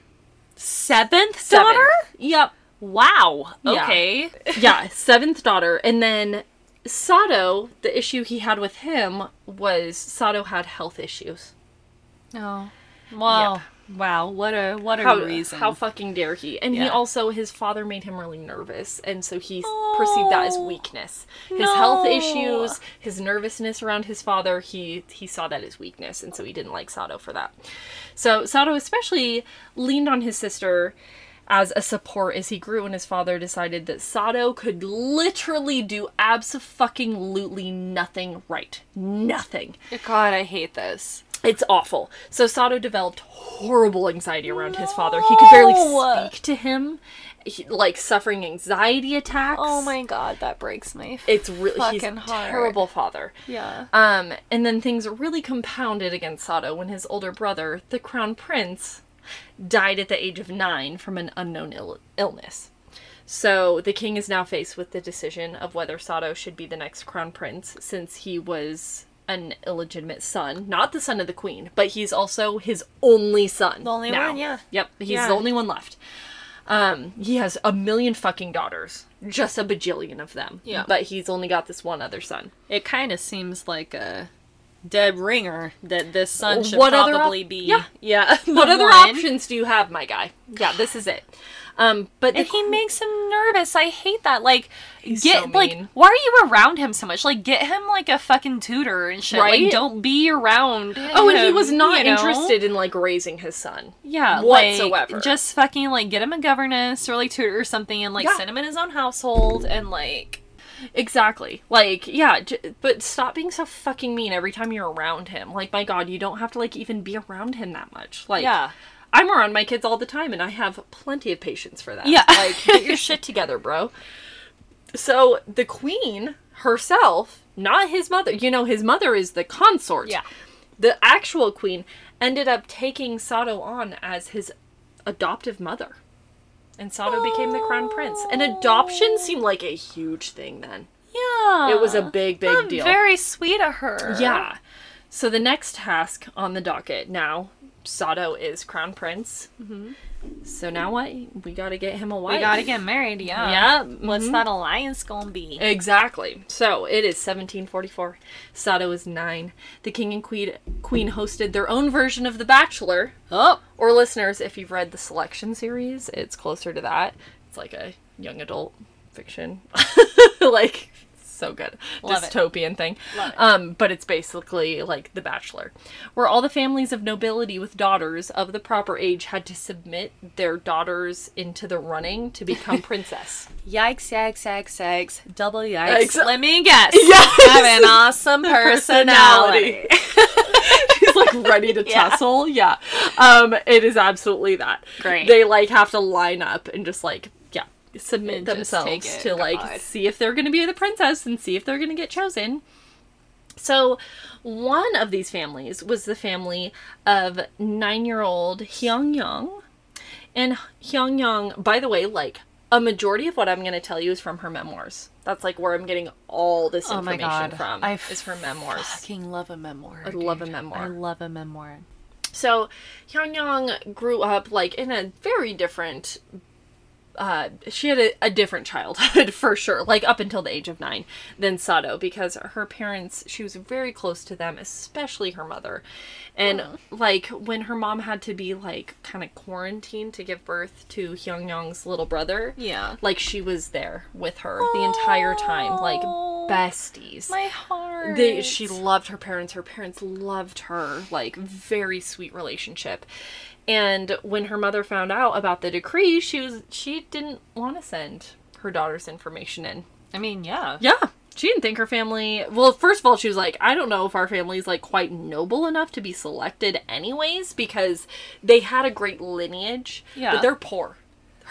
[SPEAKER 2] seventh
[SPEAKER 1] Seventh.
[SPEAKER 2] daughter.
[SPEAKER 1] Yep.
[SPEAKER 2] Wow.
[SPEAKER 1] Yeah.
[SPEAKER 2] Okay.
[SPEAKER 1] yeah, seventh daughter. And then Sado, the issue he had with him was Sado had health issues.
[SPEAKER 2] Oh. Well. Wow, what a what a
[SPEAKER 1] How,
[SPEAKER 2] reason.
[SPEAKER 1] how fucking dare he? And he also, his father made him really nervous, and so he perceived that as
[SPEAKER 2] Oh,
[SPEAKER 1] weakness. His health issues, his nervousness around his father, he he saw that as weakness, and so he didn't like Sado for that. So Sado especially leaned on his sister as a support as he grew, and his father decided that Sado could literally do absolutely nothing right. Nothing.
[SPEAKER 2] God, I hate this.
[SPEAKER 1] It's awful. So Sado developed horrible anxiety around his father. He could barely speak to him, he, like suffering anxiety attacks.
[SPEAKER 2] Oh my god, that breaks my
[SPEAKER 1] It's really he's a
[SPEAKER 2] fucking heart.
[SPEAKER 1] terrible father.
[SPEAKER 2] Yeah.
[SPEAKER 1] Um, and then things really compounded against Sado when his older brother, the crown prince, died at the age of nine from an unknown Ill- illness. So the king is now faced with the decision of whether Sado should be the next crown prince, since he was an illegitimate son, not the son of the queen, but he's also his only son.
[SPEAKER 2] The only
[SPEAKER 1] now.
[SPEAKER 2] one, yeah.
[SPEAKER 1] Yep, he's
[SPEAKER 2] Yeah.
[SPEAKER 1] the only one left. Um, he has a million fucking daughters, just a bajillion of them.
[SPEAKER 2] Yeah.
[SPEAKER 1] but he's only got this one other son.
[SPEAKER 2] It kind of seems like a dead ringer that this son should
[SPEAKER 1] What other op-
[SPEAKER 2] probably be.
[SPEAKER 1] Yeah.
[SPEAKER 2] yeah.
[SPEAKER 1] What other options do you have, my guy? Yeah, this is it. Um, but the
[SPEAKER 2] he makes him nervous. I hate that. Like,
[SPEAKER 1] He's
[SPEAKER 2] get
[SPEAKER 1] so
[SPEAKER 2] like, why are you around him so much? Like, get him like a fucking tutor and shit.
[SPEAKER 1] Right?
[SPEAKER 2] Like, don't be around.
[SPEAKER 1] oh, and he was not
[SPEAKER 2] you know?
[SPEAKER 1] interested in like raising his son.
[SPEAKER 2] Yeah,
[SPEAKER 1] whatsoever.
[SPEAKER 2] Like, just fucking like get him a governess or like tutor or something, and like
[SPEAKER 1] Yeah.
[SPEAKER 2] send him in his own household and like.
[SPEAKER 1] Exactly. Like, yeah, j- but stop being so fucking mean every time you're around him. Like, my god, you don't have to like even be around him that much. Like,
[SPEAKER 2] Yeah.
[SPEAKER 1] I'm around my kids all the time and I have plenty of patience for that.
[SPEAKER 2] Yeah.
[SPEAKER 1] Like, get your shit together, bro. So, the queen herself, not his mother, you know, his mother is the consort.
[SPEAKER 2] Yeah.
[SPEAKER 1] The actual queen ended up taking Sado on as his adoptive mother. And Sado became the crown prince. And adoption seemed like a huge thing then.
[SPEAKER 2] Yeah.
[SPEAKER 1] It was a big, big
[SPEAKER 2] Not
[SPEAKER 1] deal.
[SPEAKER 2] Very sweet of her.
[SPEAKER 1] Yeah. So the next task on the docket now, Sado is crown prince. Mm-hmm. So now what? We got to get him a wife.
[SPEAKER 2] We gotta get married, yeah.
[SPEAKER 1] Yeah.
[SPEAKER 2] What's
[SPEAKER 1] mhm.
[SPEAKER 2] that alliance gonna be?
[SPEAKER 1] Exactly. So it is 1744. Sado is nine. The king and queen queen hosted their own version of The Bachelor.
[SPEAKER 2] Oh,
[SPEAKER 1] Or listeners, if you've read the selection series, it's closer to that. It's like a young adult fiction. like so good.
[SPEAKER 2] Love it.
[SPEAKER 1] Dystopian thing.
[SPEAKER 2] Love it.
[SPEAKER 1] Um, but it's basically like The Bachelor, where all the families of nobility with daughters of the proper age had to submit their daughters into the running to become princess.
[SPEAKER 2] yikes, yikes, yikes, yikes, double yikes.
[SPEAKER 1] Exa-
[SPEAKER 2] Let me guess.
[SPEAKER 1] Yes.
[SPEAKER 2] Have an awesome personality.
[SPEAKER 1] She's like ready to
[SPEAKER 2] Yeah.
[SPEAKER 1] tussle. Yeah. Um, it is absolutely that.
[SPEAKER 2] Great.
[SPEAKER 1] They like have to line up and just like submit themselves to like
[SPEAKER 2] God.
[SPEAKER 1] see if they're gonna be the princess and see if they're gonna get chosen. So, one of these families was the family of nine-year-old Hyung Young, and Hyung Young, by the way, like a majority of what I'm going to tell you is from her memoirs. That's like where I'm getting all this
[SPEAKER 2] Oh my
[SPEAKER 1] information
[SPEAKER 2] god.
[SPEAKER 1] from.
[SPEAKER 2] I
[SPEAKER 1] is her memoirs.
[SPEAKER 2] fucking love a memoir.
[SPEAKER 1] I love a memoir.
[SPEAKER 2] I love a memoir.
[SPEAKER 1] So Hyun Young grew up like in a very different. Uh, she had a, a different childhood for sure, like up until the age of nine, than Sado because her parents, she was very close to them, especially her mother. And like when her mom had to be like kind of quarantined to give birth to Hyun Young's little brother,
[SPEAKER 2] Yeah.
[SPEAKER 1] like she was there with her the entire time, like besties.
[SPEAKER 2] My heart.
[SPEAKER 1] They, she loved her parents. Her parents loved her. Like, very sweet relationship. And when her mother found out about the decree, she was she didn't want to send her daughter's information in.
[SPEAKER 2] I mean, yeah.
[SPEAKER 1] Yeah. She didn't think her family. Well, first of all, she was like, I don't know if our family's like quite noble enough to be selected, anyways, because they had a great lineage,
[SPEAKER 2] Yeah.
[SPEAKER 1] but they're poor.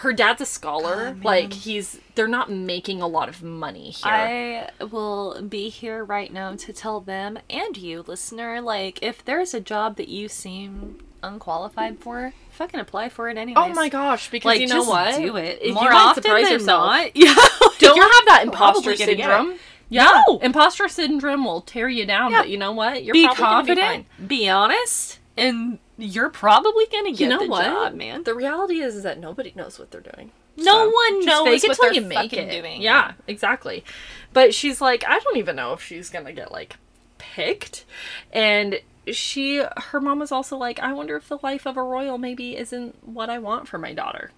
[SPEAKER 1] Her dad's a scholar.
[SPEAKER 2] God,
[SPEAKER 1] like he's, they're not making a lot of money here.
[SPEAKER 2] I will be here right now to tell them and you, listener, like if there's a job that you seem unqualified for, fucking apply for it anyway.
[SPEAKER 1] Oh my gosh! Because
[SPEAKER 2] Like
[SPEAKER 1] you know
[SPEAKER 2] just
[SPEAKER 1] what?
[SPEAKER 2] do it
[SPEAKER 1] If
[SPEAKER 2] more often
[SPEAKER 1] surprise
[SPEAKER 2] than
[SPEAKER 1] yourself.
[SPEAKER 2] not. Yeah,
[SPEAKER 1] Don't have that imposter syndrome. Yeah,
[SPEAKER 2] No.
[SPEAKER 1] imposter syndrome will tear you down.
[SPEAKER 2] Yeah.
[SPEAKER 1] But you know what? You're
[SPEAKER 2] be confident, be, honest, and you're probably gonna get.
[SPEAKER 1] You know
[SPEAKER 2] the
[SPEAKER 1] what,
[SPEAKER 2] job, man.
[SPEAKER 1] The reality is, is that nobody knows what they're doing.
[SPEAKER 2] No one
[SPEAKER 1] just
[SPEAKER 2] knows what they're
[SPEAKER 1] you make
[SPEAKER 2] fucking
[SPEAKER 1] it.
[SPEAKER 2] doing.
[SPEAKER 1] Yeah, exactly. But she's like, I don't even know if she's gonna get like picked, and she her mom was also like, I wonder if the life of a royal maybe isn't what I want for my daughter.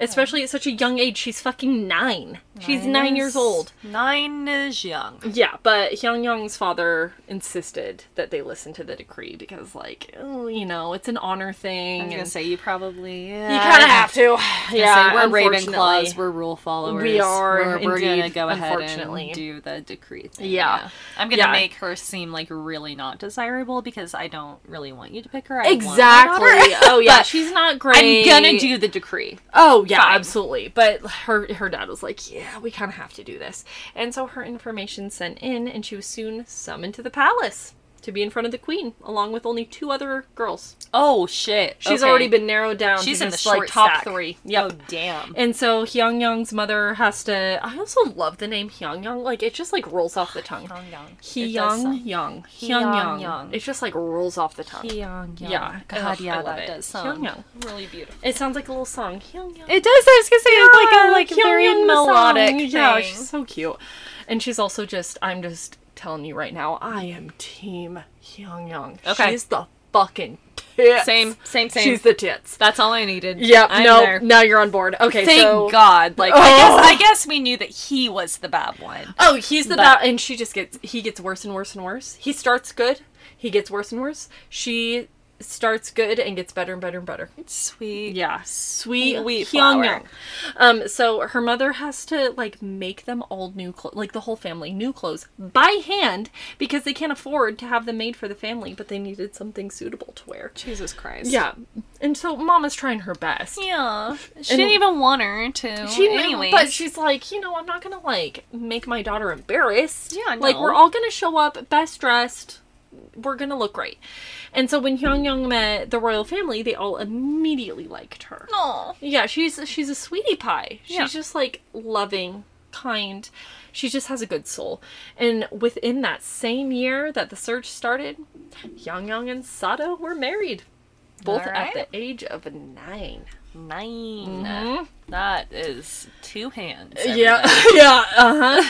[SPEAKER 1] Especially at such a young age. She's fucking nine. She's nine years old.
[SPEAKER 2] Nine is young.
[SPEAKER 1] Yeah, but Hyung Young's father insisted that they listen to the decree because, like, oh, you know, it's an honor thing.
[SPEAKER 2] I was gonna
[SPEAKER 1] and
[SPEAKER 2] say you probably yeah,
[SPEAKER 1] you kind of have to.
[SPEAKER 2] Yeah,
[SPEAKER 1] Yeah,
[SPEAKER 2] we're. Ravenclaws. We're rule followers.
[SPEAKER 1] We are,
[SPEAKER 2] We're, we're gonna go ahead and do the decree thing.
[SPEAKER 1] Yeah.
[SPEAKER 2] I'm gonna
[SPEAKER 1] Yeah.
[SPEAKER 2] make her seem like really not desirable because I don't really want you to pick her. I
[SPEAKER 1] Exactly. oh yeah, she's not great.
[SPEAKER 2] I'm gonna do the decree.
[SPEAKER 1] Oh yeah,
[SPEAKER 2] Fine.
[SPEAKER 1] absolutely. But her her dad was like, "Yeah, we kind of have to do this." And so her information sent in, and she was soon summoned to the palace to be in front of the queen, along with only two other girls.
[SPEAKER 2] Oh shit.
[SPEAKER 1] She's
[SPEAKER 2] Okay.
[SPEAKER 1] already been narrowed down.
[SPEAKER 2] She's
[SPEAKER 1] to
[SPEAKER 2] in the
[SPEAKER 1] like top
[SPEAKER 2] stack.
[SPEAKER 1] three. Oh, yep.
[SPEAKER 2] Oh damn.
[SPEAKER 1] And so Hyung Young's mother has to. I also love the name Hyung Young. Like it just like rolls off the tongue.
[SPEAKER 2] Hyung Young.
[SPEAKER 1] He
[SPEAKER 2] It
[SPEAKER 1] Young
[SPEAKER 2] Hyung
[SPEAKER 1] Hyung Young.
[SPEAKER 2] Young.
[SPEAKER 1] It just like rolls off the tongue.
[SPEAKER 2] Hyung Young.
[SPEAKER 1] Yeah.
[SPEAKER 2] God,
[SPEAKER 1] Ugh,
[SPEAKER 2] yeah, that
[SPEAKER 1] it.
[SPEAKER 2] does
[SPEAKER 1] Hyung
[SPEAKER 2] sound
[SPEAKER 1] Young.
[SPEAKER 2] really beautiful.
[SPEAKER 1] It sounds like a little song. Hyung Young.
[SPEAKER 2] It does. I was gonna say it's like a like
[SPEAKER 1] Hyung
[SPEAKER 2] very
[SPEAKER 1] Young the song.
[SPEAKER 2] melodic.
[SPEAKER 1] Yeah, she's so cute. And she's also just. I'm just telling you right now. I am Team Hyung Young.
[SPEAKER 2] Okay.
[SPEAKER 1] She's the fucking tits.
[SPEAKER 2] Same, same, same.
[SPEAKER 1] She's the tits.
[SPEAKER 2] That's all I needed.
[SPEAKER 1] Yep.
[SPEAKER 2] I'm
[SPEAKER 1] no.
[SPEAKER 2] there.
[SPEAKER 1] Now you're on board. Okay.
[SPEAKER 2] Thank
[SPEAKER 1] so.
[SPEAKER 2] God. Like I
[SPEAKER 1] Oh.
[SPEAKER 2] guess I oh. guess we knew that he was the bad one.
[SPEAKER 1] Oh, he's the
[SPEAKER 2] But-
[SPEAKER 1] bad, and she just gets he gets worse and worse and worse. He starts good, he gets worse and worse. She starts good and gets better and better and better.
[SPEAKER 2] Sweet.
[SPEAKER 1] Yeah, sweet Hyung
[SPEAKER 2] flower.
[SPEAKER 1] Um, so her mother has to like make them all new clothes, like the whole family new clothes by hand because they can't afford to have them made for the family, but they needed something suitable to wear.
[SPEAKER 2] Jesus Christ.
[SPEAKER 1] Yeah, and so Mama's trying her best.
[SPEAKER 2] Yeah. She
[SPEAKER 1] And-
[SPEAKER 2] didn't even want her to.
[SPEAKER 1] She
[SPEAKER 2] anyway,
[SPEAKER 1] but she's like, you know, I'm not gonna like make my daughter embarrassed.
[SPEAKER 2] Yeah,
[SPEAKER 1] like we're all gonna show up best dressed. We're gonna look great. And so when Hyung Young met the royal family, they all immediately liked her.
[SPEAKER 2] Aw.
[SPEAKER 1] Yeah, she's she's a sweetie pie. She's
[SPEAKER 2] Yeah.
[SPEAKER 1] just like loving, kind. She just has a good soul. And within that same year that the search started, Hyung Young and Sado were married. Both at the age of nine.
[SPEAKER 2] 9
[SPEAKER 1] Mhm.
[SPEAKER 2] That is two hands.
[SPEAKER 1] Yeah, yeah, uh huh.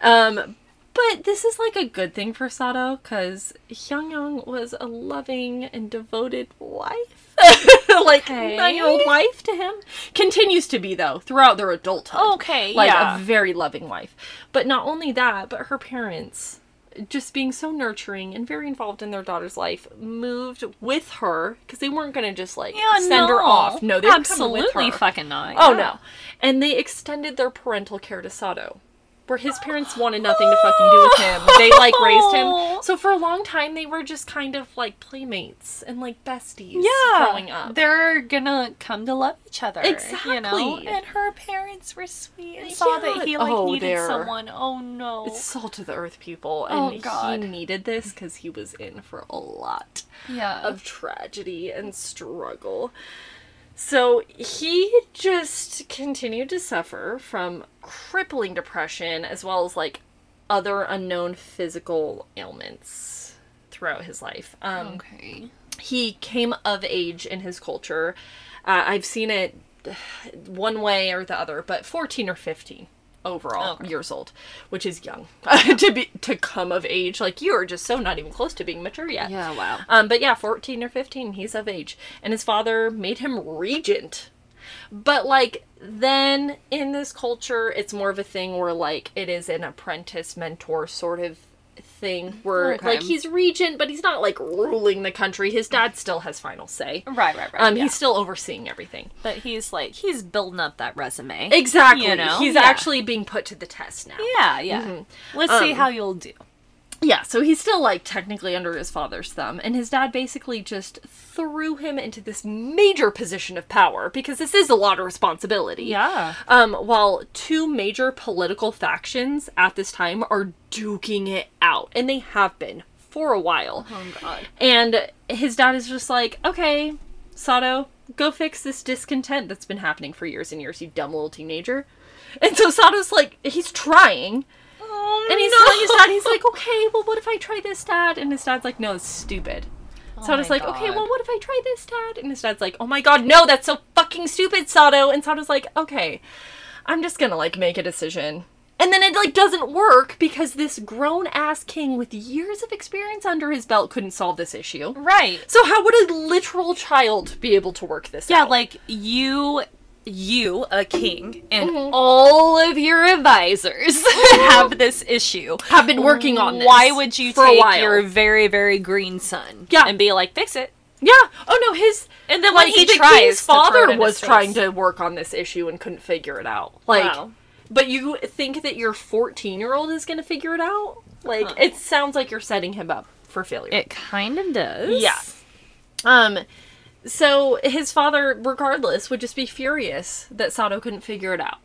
[SPEAKER 1] um, but this is like a good thing for Sado because Hyungyang was a loving and devoted wife, like
[SPEAKER 2] Okay.
[SPEAKER 1] nine-year-old wife to him. Continues to be though throughout their adulthood.
[SPEAKER 2] Okay,
[SPEAKER 1] like
[SPEAKER 2] yeah.
[SPEAKER 1] a very loving wife. But not only that, but her parents. Just being so nurturing and very involved in their daughter's life, moved with her because they weren't gonna just like
[SPEAKER 2] Yeah,
[SPEAKER 1] send her off. No, they
[SPEAKER 2] absolutely
[SPEAKER 1] with her.
[SPEAKER 2] fucking not.
[SPEAKER 1] Oh
[SPEAKER 2] yeah.
[SPEAKER 1] no. And they extended their parental care to Sado. Where his parents wanted nothing to fucking do with him. They like raised him. So for a long time they were just kind of like playmates and like besties
[SPEAKER 2] Yeah,
[SPEAKER 1] growing up.
[SPEAKER 2] they're gonna come to love each other. You know,
[SPEAKER 1] Exactly.
[SPEAKER 2] and her parents were sweet and saw that he like
[SPEAKER 1] Oh,
[SPEAKER 2] needed
[SPEAKER 1] they're-
[SPEAKER 2] someone. Oh no.
[SPEAKER 1] It's salt of the earth people.
[SPEAKER 2] Oh,
[SPEAKER 1] And
[SPEAKER 2] God.
[SPEAKER 1] he needed this because he was in for a lot
[SPEAKER 2] yeah.
[SPEAKER 1] of tragedy and struggle. So he just continued to suffer from crippling depression as well as like other unknown physical ailments throughout his life. Um,
[SPEAKER 2] okay.
[SPEAKER 1] He came of age in his culture. Uh, I've seen it one way or the other, but 14 or 15 overall
[SPEAKER 2] Okay.
[SPEAKER 1] years old, which is young to be to come of age. Like you are just so not even close to being mature yet.
[SPEAKER 2] Yeah. Wow.
[SPEAKER 1] Um, but yeah, 14 or 15, he's of age. And his father made him regent. But like then in this culture, it's more of a thing where like it is an apprentice mentor sort of thing where
[SPEAKER 2] Okay.
[SPEAKER 1] like he's regent, but he's not like ruling the country. His dad still has final say.
[SPEAKER 2] Right. Right. Right.
[SPEAKER 1] Um,
[SPEAKER 2] yeah.
[SPEAKER 1] he's still overseeing everything.
[SPEAKER 2] But he's like he's building up that resume.
[SPEAKER 1] Exactly.
[SPEAKER 2] You know?
[SPEAKER 1] He's
[SPEAKER 2] Yeah.
[SPEAKER 1] actually being put to the test now.
[SPEAKER 2] Yeah. Yeah. Let's see
[SPEAKER 1] Um,
[SPEAKER 2] how you'll do.
[SPEAKER 1] Yeah, so he's still like technically under his father's thumb, and his dad basically just threw him into this major position of power because this is a lot of responsibility.
[SPEAKER 2] Yeah.
[SPEAKER 1] Um, while two major political factions at this time are duking it out, and they have been for a while.
[SPEAKER 2] Oh God.
[SPEAKER 1] And his dad is just like, okay, Sado, go fix this discontent that's been happening for years and years, you dumb little teenager. And so Sado's like, he's trying.
[SPEAKER 2] Oh,
[SPEAKER 1] And he's telling his dad, he's like, okay, well, what if I try this, dad? And his dad's like, no, it's stupid. Oh Sado's
[SPEAKER 2] my
[SPEAKER 1] like, okay, well, what if I try this, dad? And his dad's like, oh my god, no, that's so fucking stupid, Sado. And Sado's like, okay, I'm just gonna, like, make a decision. And then it like doesn't work because this grown ass king with years of experience under his belt couldn't solve this issue.
[SPEAKER 2] Right.
[SPEAKER 1] So how would a literal child be able to work this
[SPEAKER 2] Yeah,
[SPEAKER 1] out?
[SPEAKER 2] like you you, a king, and
[SPEAKER 1] Mm-hmm.
[SPEAKER 2] all of your advisors have this issue.
[SPEAKER 1] have been working on this.
[SPEAKER 2] Why would you
[SPEAKER 1] for
[SPEAKER 2] take your very, very green son
[SPEAKER 1] Yeah.
[SPEAKER 2] and be like, fix it?
[SPEAKER 1] Yeah. Oh no, his
[SPEAKER 2] And then when
[SPEAKER 1] like
[SPEAKER 2] he
[SPEAKER 1] the
[SPEAKER 2] tries
[SPEAKER 1] king's father was trying to work on this issue and couldn't figure it out. Like
[SPEAKER 2] Wow.
[SPEAKER 1] but you think that your 14-year-old is going to figure it out? Like
[SPEAKER 2] Huh.
[SPEAKER 1] it sounds like you're setting him up for failure.
[SPEAKER 2] It kind of does.
[SPEAKER 1] Yeah. Um so his father regardless would just be furious that Sado couldn't figure it out.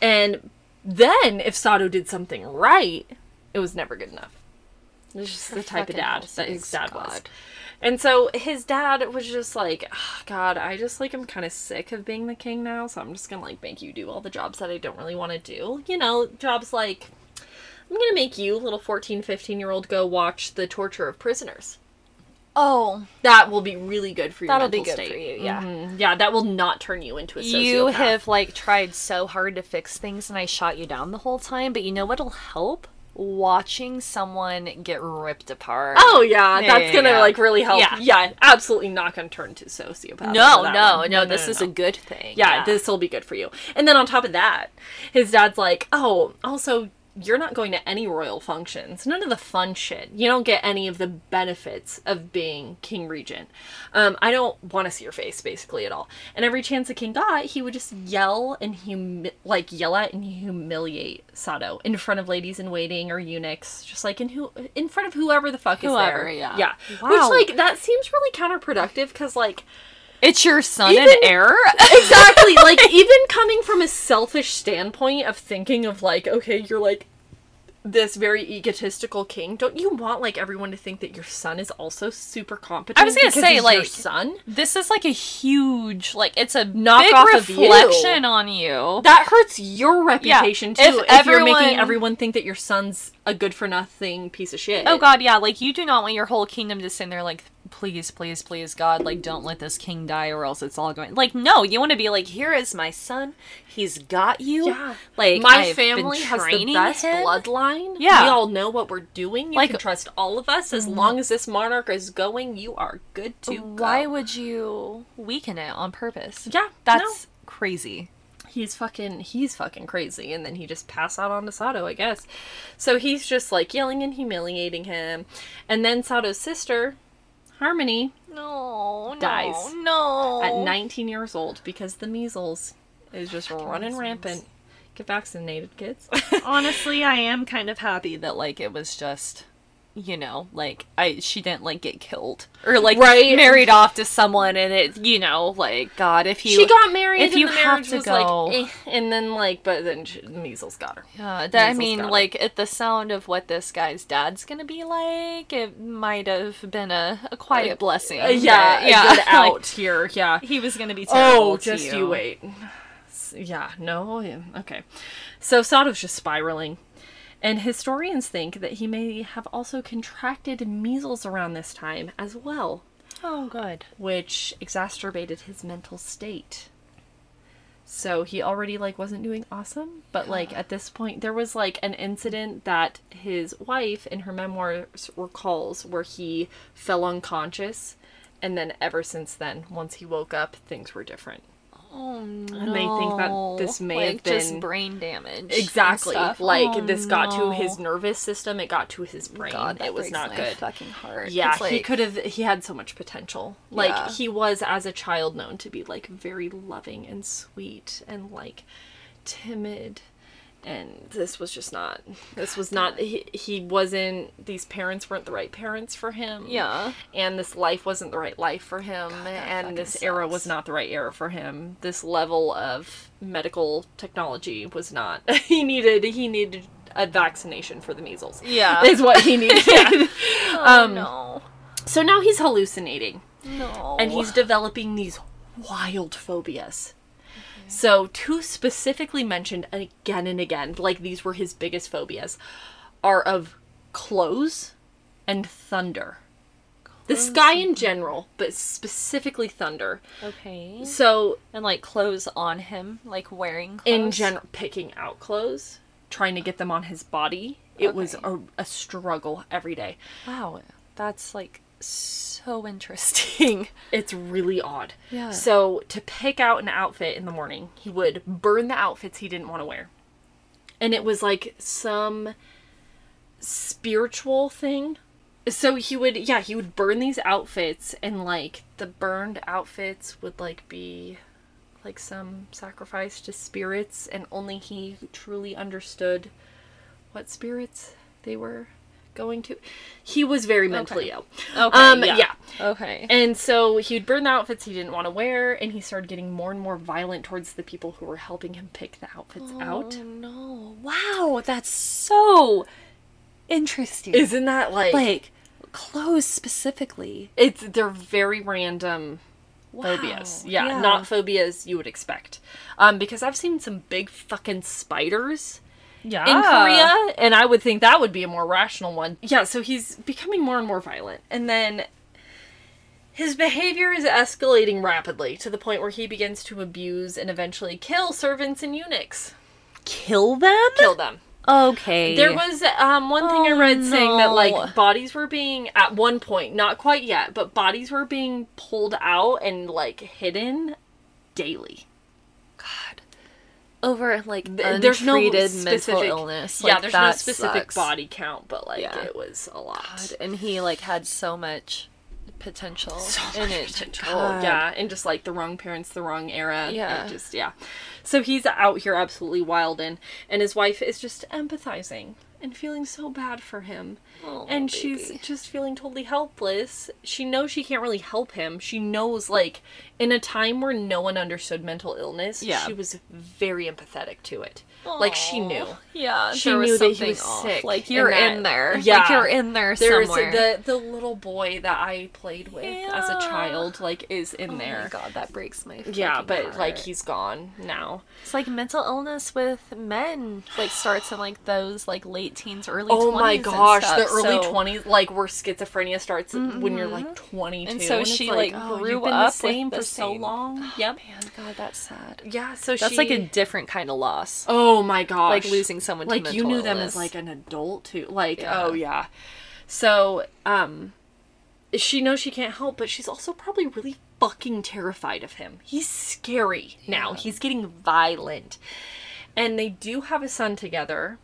[SPEAKER 1] And then if Sado did something right, it was never good enough. It was just the type of dad that his dad was. And so his dad was just like, "Ah, God, I just like I'm kind of sick of being the king now, so I'm just gonna like make you do all the jobs that I don't really want to do. You know, jobs like I'm gonna make you, little 14, 15 year old, go watch the torture of prisoners.
[SPEAKER 2] Oh,
[SPEAKER 1] That will be really good for your
[SPEAKER 2] That'll be good
[SPEAKER 1] state.
[SPEAKER 2] for you, yeah.
[SPEAKER 1] Mhm. Yeah, that will not turn you into a sociopath.
[SPEAKER 2] you have like tried so hard to fix things and I shot you down the whole time, but you know what'll help? Watching someone get ripped apart.
[SPEAKER 1] Oh yeah,
[SPEAKER 2] Yeah,
[SPEAKER 1] that's
[SPEAKER 2] yeah,
[SPEAKER 1] gonna
[SPEAKER 2] yeah.
[SPEAKER 1] like really help.
[SPEAKER 2] Yeah.
[SPEAKER 1] Yeah, absolutely not gonna turn to sociopath.
[SPEAKER 2] no, no,
[SPEAKER 1] one.
[SPEAKER 2] no, this is a good thing.
[SPEAKER 1] yeah, this will be good for you. And then on top of that, his dad's like, oh, also, you're not going to any royal functions. None of the fun shit. You don't get any of the benefits of being king regent. Um, I don't want to see your face, basically, at all. And every chance the king got, he would just yell and humi- like yell at and humiliate Sado in front of ladies in waiting or eunuchs, just like in who in front of whoever the fuck is there.
[SPEAKER 2] yeah.
[SPEAKER 1] yeah.
[SPEAKER 2] Wow.
[SPEAKER 1] Which like that seems really counterproductive because like
[SPEAKER 2] It's your son
[SPEAKER 1] Even-
[SPEAKER 2] and heir.
[SPEAKER 1] exactly like even coming from a selfish standpoint of thinking of like okay you're like this very egotistical king don't you want like everyone to think that your son is also super competent
[SPEAKER 2] I was gonna say, like,
[SPEAKER 1] your son
[SPEAKER 2] this is like a huge, like it's a
[SPEAKER 1] Knock
[SPEAKER 2] big
[SPEAKER 1] off of you.
[SPEAKER 2] reflection on you.
[SPEAKER 1] that hurts your reputation too
[SPEAKER 2] If
[SPEAKER 1] if, you're making
[SPEAKER 2] everyone-
[SPEAKER 1] everyone think that your son's a good for nothing piece of shit
[SPEAKER 2] Oh god, yeah, like you do not want your whole kingdom to sit there like please, please, please, God, like don't let this king die or else it's all going like no, you want to be like, here is my son. He's got you.
[SPEAKER 1] Yeah.
[SPEAKER 2] Like
[SPEAKER 1] my
[SPEAKER 2] I've
[SPEAKER 1] family has the best
[SPEAKER 2] him.
[SPEAKER 1] bloodline.
[SPEAKER 2] Yeah.
[SPEAKER 1] We all know what we're doing. You
[SPEAKER 2] Like-
[SPEAKER 1] can trust all of us. As mm-hmm. long as this monarch is going, you are good to go.
[SPEAKER 2] Why would you weaken it on purpose?
[SPEAKER 1] Yeah,
[SPEAKER 2] That's crazy.
[SPEAKER 1] He's fucking he's fucking crazy and then he just pass out on to Sado, I guess. So he's just like yelling and humiliating him. And then Sado's sister, Harmony,
[SPEAKER 2] No,
[SPEAKER 1] Dies.
[SPEAKER 2] No, no.
[SPEAKER 1] at 19 years old because the measles is just running
[SPEAKER 2] measles.
[SPEAKER 1] rampant. Get vaccinated, kids.
[SPEAKER 2] Honestly, I am kind of happy that like it was just you know, like I she didn't like get killed or like
[SPEAKER 1] Right.
[SPEAKER 2] married off to someone and it you know, like god if you
[SPEAKER 1] she got married
[SPEAKER 2] if
[SPEAKER 1] and
[SPEAKER 2] you
[SPEAKER 1] the
[SPEAKER 2] have to
[SPEAKER 1] was
[SPEAKER 2] go-
[SPEAKER 1] like eh, and then like but then she, measles got her.
[SPEAKER 2] Yeah, that, I mean, like at the sound of what this guy's dad's gonna be like, it might have been a, a quiet blessing.
[SPEAKER 1] Uh, yeah, yeah, good
[SPEAKER 2] like,
[SPEAKER 1] out here. Yeah.
[SPEAKER 2] he was gonna be terrible.
[SPEAKER 1] Oh, just
[SPEAKER 2] you.
[SPEAKER 1] you wait. Yeah, no, yeah, okay. So Sado's just spiraling. And historians think that he may have also contracted measles around this time as well,
[SPEAKER 2] Oh, good.
[SPEAKER 1] which exacerbated his mental state. So he already like wasn't doing awesome, but like at this point there was like an incident that his wife in her memoirs recalls where he fell unconscious and then ever since then once he woke up things were different.
[SPEAKER 2] Oh no.
[SPEAKER 1] And they think that this may
[SPEAKER 2] like,
[SPEAKER 1] have been-
[SPEAKER 2] just brain damage.
[SPEAKER 1] Exactly. Like
[SPEAKER 2] Oh,
[SPEAKER 1] this got to his nervous system, it got to his brain.
[SPEAKER 2] God, that
[SPEAKER 1] it was not good.
[SPEAKER 2] Fucking heart.
[SPEAKER 1] Yeah,
[SPEAKER 2] It's
[SPEAKER 1] he could have he had so much potential. Like
[SPEAKER 2] Yeah.
[SPEAKER 1] he was as a child known to be like very loving and sweet and like timid and this was just not this was not he, he wasn't these parents weren't the right parents for him
[SPEAKER 2] Yeah.
[SPEAKER 1] and this life wasn't the right life for him and
[SPEAKER 2] fucking
[SPEAKER 1] this era was not the right era for him this level of medical technology was not he needed he needed a vaccination for the measles
[SPEAKER 2] Yeah.
[SPEAKER 1] is what he needed
[SPEAKER 2] Oh
[SPEAKER 1] um,
[SPEAKER 2] no.
[SPEAKER 1] so now he's hallucinating
[SPEAKER 2] No.
[SPEAKER 1] and he's developing these wild phobias. So, two specifically mentioned again and again, like these were his biggest phobias, are of clothes and thunder. The sky in general, but specifically thunder.
[SPEAKER 2] okay.
[SPEAKER 1] So,
[SPEAKER 2] And like clothes on him, like wearing clothes.
[SPEAKER 1] in general, picking out clothes, trying to get them on his body. It was a, a struggle every day.
[SPEAKER 2] Wow, that's like so interesting.
[SPEAKER 1] It's really odd.
[SPEAKER 2] Yeah.
[SPEAKER 1] So to pick out an outfit in the morning, he would burn the outfits he didn't want to wear. And it was like some spiritual thing. So he would yeah, he would burn these outfits and like the burned outfits would like be like some sacrifice to spirits and only he truly understood what spirits they were going to. He was very mentally ill.
[SPEAKER 2] Okay,
[SPEAKER 1] Um
[SPEAKER 2] yeah.
[SPEAKER 1] yeah.
[SPEAKER 2] Okay.
[SPEAKER 1] And so he'd burn the outfits he didn't want to wear, and he started getting more and more violent towards the people who were helping him pick the outfits out.
[SPEAKER 2] Oh no! Wow, that's so interesting.
[SPEAKER 1] Isn't that like,
[SPEAKER 2] like clothes specifically?
[SPEAKER 1] it's they're very random
[SPEAKER 2] Wow.
[SPEAKER 1] phobias. Yeah, not phobias you would expect. Um, because I've seen some big fucking spiders
[SPEAKER 2] yeah
[SPEAKER 1] in Korea, and I would think that would be a more rational one. Yeah, so he's becoming more and more violent, and then his behavior is escalating rapidly to the point where he begins to abuse and eventually kill servants and eunuchs.
[SPEAKER 2] Kill them.
[SPEAKER 1] Kill them.
[SPEAKER 2] Okay.
[SPEAKER 1] There was um, one thing I
[SPEAKER 2] Oh,
[SPEAKER 1] read saying that like bodies were being at one point, not quite yet, but bodies were being pulled out and like hidden daily.
[SPEAKER 2] Over like
[SPEAKER 1] There's no specific
[SPEAKER 2] mental illness.
[SPEAKER 1] yeah,
[SPEAKER 2] Like,
[SPEAKER 1] there's no specific
[SPEAKER 2] sucks.
[SPEAKER 1] body count, but like
[SPEAKER 2] Yeah.
[SPEAKER 1] it was a lot.
[SPEAKER 2] God, and he like had so much potential
[SPEAKER 1] so
[SPEAKER 2] in it.
[SPEAKER 1] potential. Yeah, and just like the wrong parents, the wrong era.
[SPEAKER 2] Yeah.
[SPEAKER 1] just yeah. So he's out here absolutely wild and and his wife is just empathizing and feeling so bad for him.
[SPEAKER 2] Oh,
[SPEAKER 1] and she's just feeling totally helpless. She knows she can't really help him. She knows like in a time where no one understood mental illness,
[SPEAKER 2] Yeah.
[SPEAKER 1] she was very empathetic to it. Like she knew.
[SPEAKER 2] Yeah,
[SPEAKER 1] She
[SPEAKER 2] there was
[SPEAKER 1] knew that he
[SPEAKER 2] something
[SPEAKER 1] was
[SPEAKER 2] off.
[SPEAKER 1] sick
[SPEAKER 2] Like you're
[SPEAKER 1] that-
[SPEAKER 2] in there.
[SPEAKER 1] Yeah.
[SPEAKER 2] Like you're in there
[SPEAKER 1] There's
[SPEAKER 2] somewhere.
[SPEAKER 1] the the little boy that I played with as a child, like, is in
[SPEAKER 2] oh
[SPEAKER 1] there.
[SPEAKER 2] my god, that breaks my.
[SPEAKER 1] Yeah, but like he's gone now.
[SPEAKER 2] It's like mental illness with men, like starts in like those like late teens, early.
[SPEAKER 1] Oh my
[SPEAKER 2] 20s and
[SPEAKER 1] gosh, the early
[SPEAKER 2] So-
[SPEAKER 1] twenties, like where schizophrenia starts when you're like mm-hmm. twenty two,
[SPEAKER 2] And so she, like, oh, grew
[SPEAKER 1] you've been
[SPEAKER 2] up
[SPEAKER 1] the same
[SPEAKER 2] with the
[SPEAKER 1] for so long. Oh, yep.
[SPEAKER 2] Man, God, that's sad.
[SPEAKER 1] Yeah. So
[SPEAKER 2] That's
[SPEAKER 1] she,
[SPEAKER 2] like a different kind of loss.
[SPEAKER 1] oh my gosh,
[SPEAKER 2] like losing someone to
[SPEAKER 1] like you knew them as like an adult too. Like
[SPEAKER 2] Yeah.
[SPEAKER 1] oh yeah. So um, she knows she can't help, but she's also probably really fucking terrified of him. He's scary now. He's getting violent, and they do have a son together,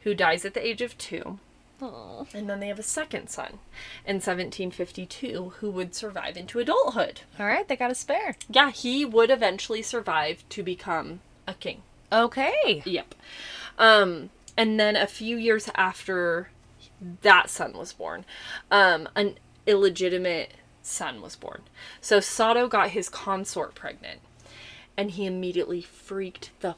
[SPEAKER 1] who dies at the age of two.
[SPEAKER 2] Aw.
[SPEAKER 1] And then they have a second son in 1752 who would survive into adulthood.
[SPEAKER 2] All right, they got a spare.
[SPEAKER 1] Yeah, he would eventually survive to become a king.
[SPEAKER 2] Okay.
[SPEAKER 1] Yep. Um, and then a few years after that son was born, um, an illegitimate son was born. So Sado got his consort pregnant, and he immediately freaked the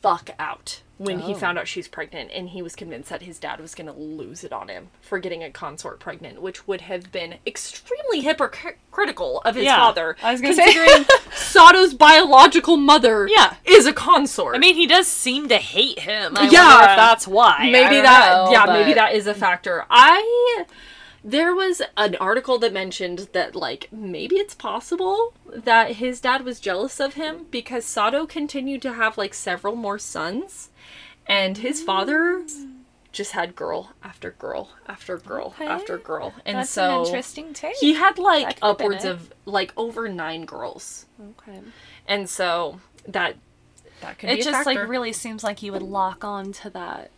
[SPEAKER 1] fuck out when he
[SPEAKER 2] Oh.
[SPEAKER 1] found out she's pregnant, and he was convinced that his dad was gonna lose it on him for getting a consort pregnant, which would have been extremely hypocritical of his
[SPEAKER 2] Yeah,
[SPEAKER 1] father.
[SPEAKER 2] I was gonna say.
[SPEAKER 1] considering Sado's biological mother
[SPEAKER 2] Yeah.
[SPEAKER 1] is a consort.
[SPEAKER 2] I mean, he does seem to hate him. I
[SPEAKER 1] Yeah.
[SPEAKER 2] that's why.
[SPEAKER 1] Maybe that
[SPEAKER 2] know,
[SPEAKER 1] yeah
[SPEAKER 2] but-
[SPEAKER 1] maybe that is a factor i there was an article that mentioned that like maybe it's possible that his dad was jealous of him because sado continued to have like several more sons and his father just had girl after girl after girl
[SPEAKER 2] Okay.
[SPEAKER 1] after girl and
[SPEAKER 2] That's
[SPEAKER 1] so
[SPEAKER 2] an interesting take.
[SPEAKER 1] he had like
[SPEAKER 2] could have been
[SPEAKER 1] upwards of like over nine girls
[SPEAKER 2] okay.
[SPEAKER 1] and so that that could
[SPEAKER 2] It
[SPEAKER 1] be
[SPEAKER 2] just
[SPEAKER 1] factor.
[SPEAKER 2] like really seems like you would lock on to that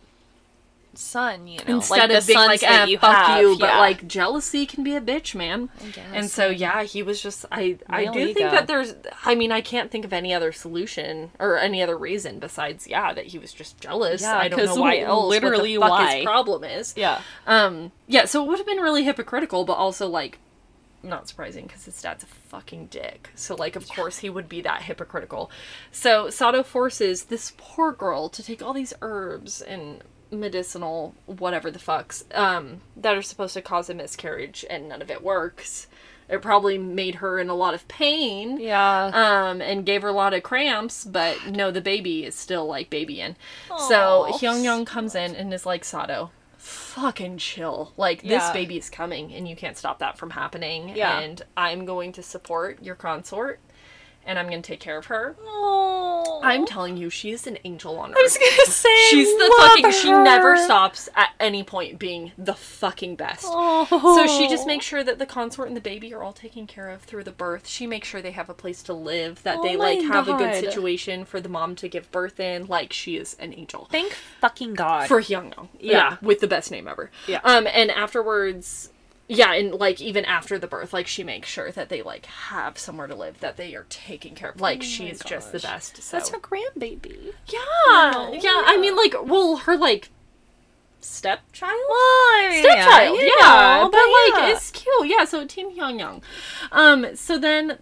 [SPEAKER 2] son, you know,
[SPEAKER 1] instead
[SPEAKER 2] like
[SPEAKER 1] of
[SPEAKER 2] the
[SPEAKER 1] being like, eh,
[SPEAKER 2] you
[SPEAKER 1] fuck
[SPEAKER 2] have,
[SPEAKER 1] you, but
[SPEAKER 2] yeah.
[SPEAKER 1] like jealousy can be a bitch, man.
[SPEAKER 2] I guess.
[SPEAKER 1] And so yeah, he was just I I
[SPEAKER 2] Male
[SPEAKER 1] do think that there's I mean I can't think of any other solution or any other reason besides yeah that he was just jealous.
[SPEAKER 2] Yeah,
[SPEAKER 1] I don't know why else.
[SPEAKER 2] literally
[SPEAKER 1] what
[SPEAKER 2] why.
[SPEAKER 1] his problem is.
[SPEAKER 2] yeah,
[SPEAKER 1] Um yeah, so it would have been really hypocritical, but also like not surprising because his dad's a fucking dick. So like of course he would be that hypocritical. So Sado forces this poor girl to take all these herbs and medicinal whatever the fucks um that are supposed to cause a miscarriage and none of it works. It probably made her in a lot of pain.
[SPEAKER 2] yeah.
[SPEAKER 1] Um, and gave her a lot of cramps, but no, the baby is still like babying. So Hyung Young comes in and is like, Sado, fucking chill. Like, this
[SPEAKER 2] Yeah.
[SPEAKER 1] baby is coming and you can't stop that from happening.
[SPEAKER 2] Yeah.
[SPEAKER 1] And I'm going to support your consort and I'm gonna take care of her.
[SPEAKER 2] Oh.
[SPEAKER 1] I'm telling you, she is an angel on earth.
[SPEAKER 2] I was gonna say
[SPEAKER 1] She's the fucking. She never stops at any point being the fucking best.
[SPEAKER 2] Oh.
[SPEAKER 1] So she just makes sure that the consort and the baby are all taken care of through the birth. She makes sure they have a place to live, that
[SPEAKER 2] Oh
[SPEAKER 1] they like have a good situation for the mom to give birth in. Like she is an angel.
[SPEAKER 2] Thank fucking God.
[SPEAKER 1] For Hyungno. Yeah.
[SPEAKER 2] Yeah.
[SPEAKER 1] with the best name ever.
[SPEAKER 2] Yeah.
[SPEAKER 1] Um and afterwards yeah, and like even after the birth, like she makes sure that they like have somewhere to live, that they are taken care of. Like she's just the
[SPEAKER 2] Oh
[SPEAKER 1] best. So
[SPEAKER 2] That's her grandbaby.
[SPEAKER 1] yeah, yeah. I mean, like, well, her like stepchild,
[SPEAKER 2] Well,
[SPEAKER 1] stepchild, yeah.
[SPEAKER 2] yeah,
[SPEAKER 1] but, like, it's cute, yeah. So Team Hyung Young. Um, so then,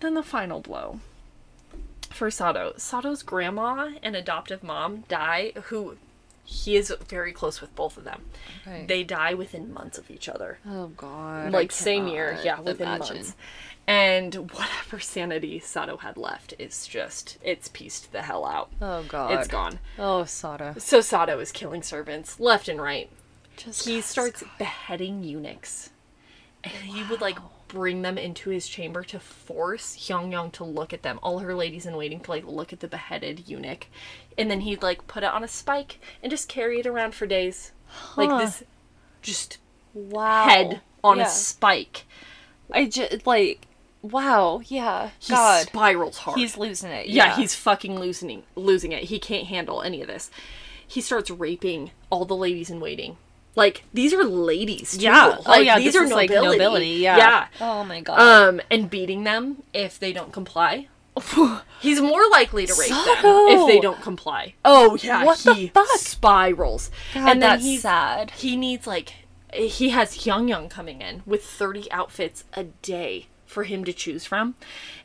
[SPEAKER 1] then the final blow for Sado. Sado's grandma and adoptive mom die. Who he is very close with both of them.
[SPEAKER 2] Okay.
[SPEAKER 1] They die within months of each other
[SPEAKER 2] Oh God.
[SPEAKER 1] like same year, yeah, within
[SPEAKER 2] imagine.
[SPEAKER 1] months. And whatever sanity Sado had left is just it's pieced the hell out.
[SPEAKER 2] Oh God.
[SPEAKER 1] It's gone.
[SPEAKER 2] Oh Sado.
[SPEAKER 1] So Sado is killing servants left and right.
[SPEAKER 2] Just
[SPEAKER 1] He starts beheading eunuchs. And he would like bring them into his chamber to force Hyungyong to look at them. All her ladies in waiting to like look at the beheaded eunuch. And then he'd like put it on a spike and just carry it around for days. Like this just
[SPEAKER 2] wow.
[SPEAKER 1] head on
[SPEAKER 2] Yeah.
[SPEAKER 1] a spike.
[SPEAKER 2] I just like. Wow. Yeah.
[SPEAKER 1] He
[SPEAKER 2] God.
[SPEAKER 1] spirals hard.
[SPEAKER 2] He's losing it.
[SPEAKER 1] yeah, he's fucking losing losing it. He can't handle any of this. He starts raping all the ladies in waiting. Like these are ladies, too.
[SPEAKER 2] Yeah.
[SPEAKER 1] Like,
[SPEAKER 2] oh yeah.
[SPEAKER 1] these
[SPEAKER 2] this
[SPEAKER 1] are
[SPEAKER 2] is
[SPEAKER 1] nobility.
[SPEAKER 2] like nobility. Yeah.
[SPEAKER 1] Yeah.
[SPEAKER 2] Oh my God.
[SPEAKER 1] Um, and beating them if they don't comply. He's more likely to rape them if they don't comply. Oh yeah,
[SPEAKER 2] What the fuck?
[SPEAKER 1] spirals.
[SPEAKER 2] God,
[SPEAKER 1] and then
[SPEAKER 2] that's
[SPEAKER 1] he's
[SPEAKER 2] sad.
[SPEAKER 1] he needs like he has Hyung Young coming in with 30 outfits a day for him to choose from.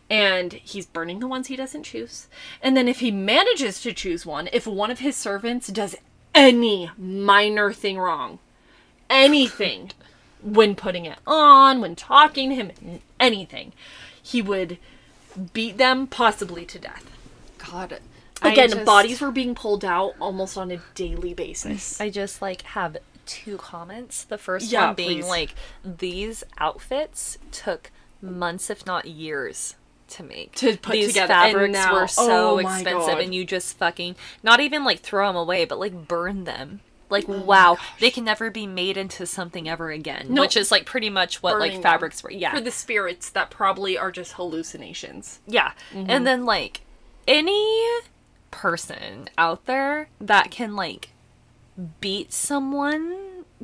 [SPEAKER 1] And he's burning the ones he doesn't choose. And then if he manages to choose one, if one of his servants does any minor thing wrong, anything when putting it on, when talking to him, anything, he would beat them possibly to death.
[SPEAKER 2] God.
[SPEAKER 1] Again,
[SPEAKER 2] just-
[SPEAKER 1] bodies were being pulled out almost on a daily basis.
[SPEAKER 2] I just like have two comments. The first
[SPEAKER 1] Yeah,
[SPEAKER 2] one being
[SPEAKER 1] please.
[SPEAKER 2] like these outfits took months, if not years, to make.
[SPEAKER 1] To put
[SPEAKER 2] these
[SPEAKER 1] together,
[SPEAKER 2] fabrics
[SPEAKER 1] now-
[SPEAKER 2] were so
[SPEAKER 1] oh
[SPEAKER 2] expensive,
[SPEAKER 1] God.
[SPEAKER 2] and you just fucking not even like throw them away, but like burn them. Like
[SPEAKER 1] Oh
[SPEAKER 2] wow, they can never be made into something ever again.
[SPEAKER 1] Nope.
[SPEAKER 2] Which is like pretty much what like fabrics were. Yeah,
[SPEAKER 1] For the spirits that probably are just hallucinations.
[SPEAKER 2] yeah.
[SPEAKER 1] Mm-hmm.
[SPEAKER 2] And then like any person out there that can like beat someone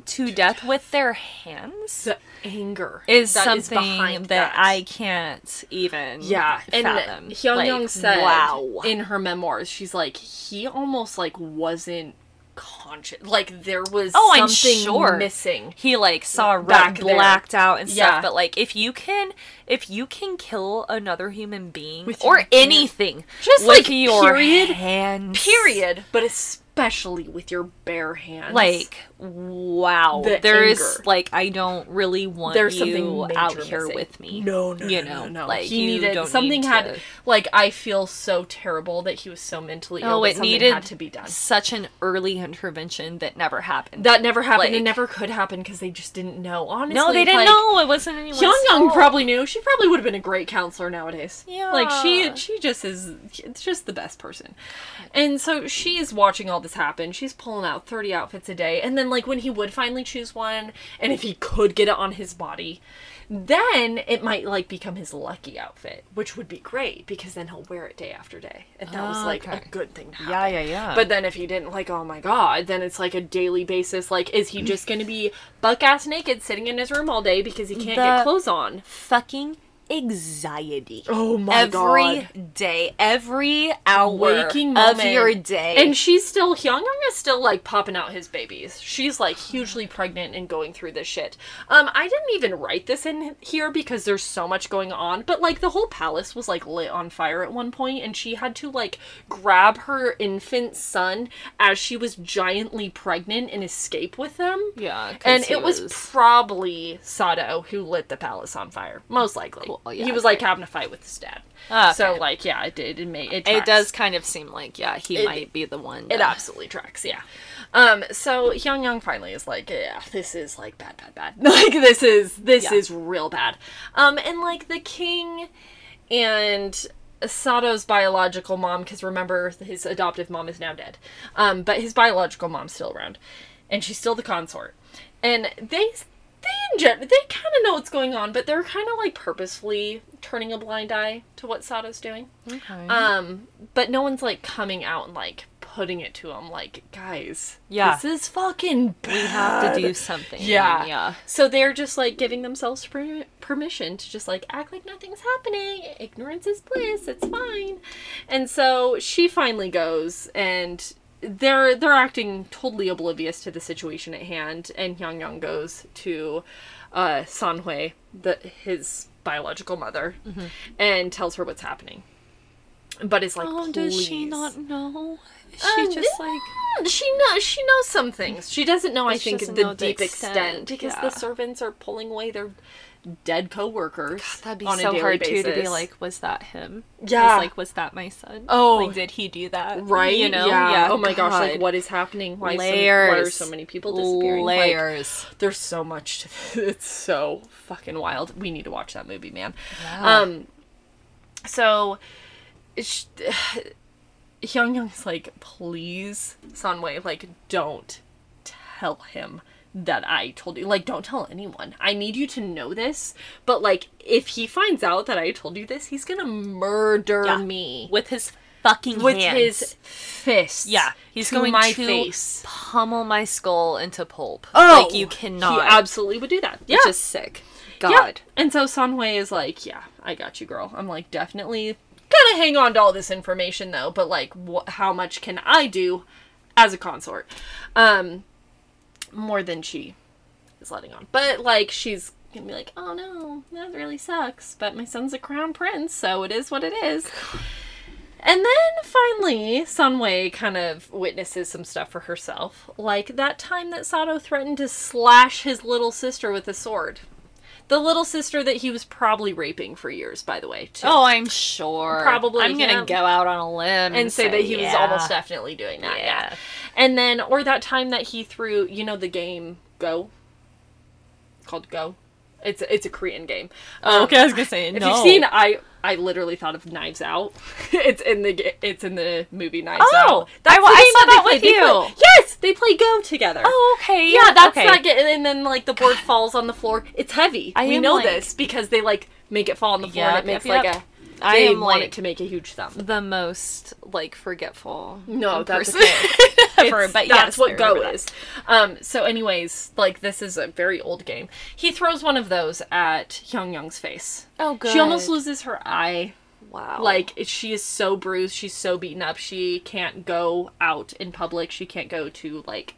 [SPEAKER 2] to death with their hands
[SPEAKER 1] The anger
[SPEAKER 2] is
[SPEAKER 1] that
[SPEAKER 2] something
[SPEAKER 1] behind
[SPEAKER 2] that, I can't even
[SPEAKER 1] Yeah, and
[SPEAKER 2] fathom.
[SPEAKER 1] Hyun
[SPEAKER 2] Like,
[SPEAKER 1] Young said
[SPEAKER 2] wow.
[SPEAKER 1] in her memoirs, she's like, he almost like wasn't conscious. Like there was
[SPEAKER 2] Oh, I'm
[SPEAKER 1] something
[SPEAKER 2] sure.
[SPEAKER 1] missing.
[SPEAKER 2] he like saw red
[SPEAKER 1] there.
[SPEAKER 2] blacked out and stuff
[SPEAKER 1] Yeah.
[SPEAKER 2] but like if you can if you can kill another human being
[SPEAKER 1] With
[SPEAKER 2] or
[SPEAKER 1] your hand.
[SPEAKER 2] anything
[SPEAKER 1] Just, like,
[SPEAKER 2] your
[SPEAKER 1] period,
[SPEAKER 2] hands
[SPEAKER 1] Period. But especially with your bare hands.
[SPEAKER 2] like wow
[SPEAKER 1] The
[SPEAKER 2] there is
[SPEAKER 1] anger.
[SPEAKER 2] like i don't really want
[SPEAKER 1] there's
[SPEAKER 2] you
[SPEAKER 1] something
[SPEAKER 2] out here
[SPEAKER 1] missing.
[SPEAKER 2] with me
[SPEAKER 1] No, no,
[SPEAKER 2] you
[SPEAKER 1] no,
[SPEAKER 2] know
[SPEAKER 1] no, no.
[SPEAKER 2] like
[SPEAKER 1] he needed something
[SPEAKER 2] need
[SPEAKER 1] had
[SPEAKER 2] to-
[SPEAKER 1] like I feel so terrible that he was so mentally oh, ill.
[SPEAKER 2] oh it needed
[SPEAKER 1] had to be done.
[SPEAKER 2] such an early intervention that never happened
[SPEAKER 1] That never happened.
[SPEAKER 2] Like-
[SPEAKER 1] it never could happen because they just didn't know. Honestly,
[SPEAKER 2] no they didn't
[SPEAKER 1] like,
[SPEAKER 2] know it wasn't anyone's
[SPEAKER 1] Young
[SPEAKER 2] Young
[SPEAKER 1] probably knew. She probably would have been a great counselor nowadays.
[SPEAKER 2] Yeah.
[SPEAKER 1] Like she she just is it's just the best person. And so she is watching all this happen. She's pulling out 30 outfits a day. And then like when he would finally choose one and if he could get it on his body, then it might like become his lucky outfit, which would be great because then he'll wear it day after day. And that was like a good thing to happen.
[SPEAKER 2] yeah yeah yeah
[SPEAKER 1] But then if he didn't like, oh my god, then it's like a daily basis. Like, is he mm. just gonna be buck ass naked sitting in his room all day because he can't
[SPEAKER 2] The-
[SPEAKER 1] get clothes on?
[SPEAKER 2] fucking anxiety
[SPEAKER 1] Oh my
[SPEAKER 2] every
[SPEAKER 1] god.
[SPEAKER 2] Every day, every hour
[SPEAKER 1] Waking
[SPEAKER 2] of
[SPEAKER 1] moment.
[SPEAKER 2] your day.
[SPEAKER 1] And she's still Hyung Young is still like popping out his babies. She's like hugely pregnant and going through this shit. Um, I didn't even write this in here because there's so much going on, but like the whole palace was like lit on fire at one point and she had to like grab her infant son as she was giantly pregnant and escape with them.
[SPEAKER 2] Yeah.
[SPEAKER 1] And it was, probably Sado who lit the palace on fire, most likely.
[SPEAKER 2] Cool, yeah,
[SPEAKER 1] he was like having a fight with his dad.
[SPEAKER 2] Ah,
[SPEAKER 1] So like, yeah, it did. It made it.
[SPEAKER 2] it does kind of seem like yeah, he
[SPEAKER 1] It-
[SPEAKER 2] might be the one.
[SPEAKER 1] It absolutely tracks, yeah. Um, so Hyung Young finally is like, yeah, this is like bad, bad, bad. like this is this
[SPEAKER 2] Yeah.
[SPEAKER 1] is real bad. Um, and like the king and Sado's biological mom, because remember his adoptive mom is now dead, um, but his biological mom's still around, and she's still the consort, and they they in gen- they kind of know what's going on, but they're kind of like purposefully turning a blind eye to what Sado's doing.
[SPEAKER 2] Okay.
[SPEAKER 1] Um, but no one's like coming out and like putting it to him, like guys,
[SPEAKER 2] Yeah.
[SPEAKER 1] this is fucking.
[SPEAKER 2] we have to do something.
[SPEAKER 1] Yeah.
[SPEAKER 2] Yeah.
[SPEAKER 1] So they're just like giving themselves per- permission to just like act like nothing's happening. Ignorance is bliss. It's fine. And so she finally goes and they're they're acting totally oblivious to the situation at hand and Hyung Young goes to uh Sanhui, the his biological mother, and tells her what's happening. But it's like
[SPEAKER 2] Oh, does she not know? She
[SPEAKER 1] Um,
[SPEAKER 2] just like
[SPEAKER 1] she knows she knows some things. She doesn't know, I think, the deep extent,
[SPEAKER 2] extent,
[SPEAKER 1] because
[SPEAKER 2] yeah.
[SPEAKER 1] the servants are pulling away their dead coworkers.
[SPEAKER 2] God, that'd be
[SPEAKER 1] on a
[SPEAKER 2] so hard too to be like, was that him?
[SPEAKER 1] Yeah.
[SPEAKER 2] Like, was that my son?
[SPEAKER 1] Oh.
[SPEAKER 2] like, did he do that?
[SPEAKER 1] right?
[SPEAKER 2] You know?
[SPEAKER 1] Yeah. Oh my gosh! Like, what is happening? Why?
[SPEAKER 2] Layers.
[SPEAKER 1] So, why are so many people disappearing? Like,
[SPEAKER 2] Layers.
[SPEAKER 1] there's so much. To, it's so fucking wild. We need to watch that movie, man.
[SPEAKER 2] Yeah.
[SPEAKER 1] Um. So, sh- Hyung Young's like, please, Sunway, like, don't tell him that I told you. Like, don't tell anyone. I need you to know this. But like, if he finds out that I told you this, he's gonna murder
[SPEAKER 2] Yeah.
[SPEAKER 1] me
[SPEAKER 2] with his fucking
[SPEAKER 1] with
[SPEAKER 2] hands.
[SPEAKER 1] his fists.
[SPEAKER 2] yeah, he's going
[SPEAKER 1] my
[SPEAKER 2] to
[SPEAKER 1] face.
[SPEAKER 2] pummel my skull into pulp.
[SPEAKER 1] Oh,
[SPEAKER 2] like you cannot.
[SPEAKER 1] He absolutely would do that. Yeah.
[SPEAKER 2] It's just sick.
[SPEAKER 1] Yeah.
[SPEAKER 2] God.
[SPEAKER 1] And so Sunway is like, yeah, I got you, girl. I'm like, definitely gonna hang on to all this information though, but like, wh- how much can I do as a consort? Um, more than she is letting on. But like, she's gonna be like, oh no, that really sucks. But my son's a crown prince, so it is what it is. And then finally, Sunway kind of witnesses some stuff for herself. Like that time that Sado threatened to slash his little sister with a sword. The little sister that he was probably raping for years, by the way, too.
[SPEAKER 2] Oh, I'm sure.
[SPEAKER 1] Probably,
[SPEAKER 2] I'm gonna go out on a limb
[SPEAKER 1] and say that he was almost definitely doing that. Yeah.
[SPEAKER 2] Yeah.
[SPEAKER 1] And then, or that time that he threw, you know, the game Go. It's called Go. It's it's a Korean game. Um,
[SPEAKER 2] okay, I was gonna say
[SPEAKER 1] If
[SPEAKER 2] no.
[SPEAKER 1] you've seen, I I literally thought of Knives Out. it's in the it's in the movie Knives
[SPEAKER 2] Oh,
[SPEAKER 1] Out.
[SPEAKER 2] I-
[SPEAKER 1] the
[SPEAKER 2] I saw
[SPEAKER 1] they
[SPEAKER 2] that
[SPEAKER 1] play.
[SPEAKER 2] with
[SPEAKER 1] They play-
[SPEAKER 2] you.
[SPEAKER 1] yes, they play Go together.
[SPEAKER 2] Oh, okay.
[SPEAKER 1] yeah, that's
[SPEAKER 2] okay.
[SPEAKER 1] not get. And then like the board falls on the floor. It's heavy.
[SPEAKER 2] I
[SPEAKER 1] we know
[SPEAKER 2] like-
[SPEAKER 1] this because they like make it fall on the floor and it makes
[SPEAKER 2] yep,
[SPEAKER 1] like
[SPEAKER 2] yep.
[SPEAKER 1] a.
[SPEAKER 2] I am,
[SPEAKER 1] want
[SPEAKER 2] like-
[SPEAKER 1] it to make a huge thumb.
[SPEAKER 2] the most like forgetful.
[SPEAKER 1] No, that's
[SPEAKER 2] person ever. But
[SPEAKER 1] that's
[SPEAKER 2] yes,
[SPEAKER 1] what Go
[SPEAKER 2] that.
[SPEAKER 1] is. Um, so, anyways, like this is a very old game. He throws one of those at Hyung Young's face.
[SPEAKER 2] Oh, good.
[SPEAKER 1] She almost loses her eye.
[SPEAKER 2] Wow.
[SPEAKER 1] Like she is so bruised, she's so beaten up. She can't go out in public. She can't go to like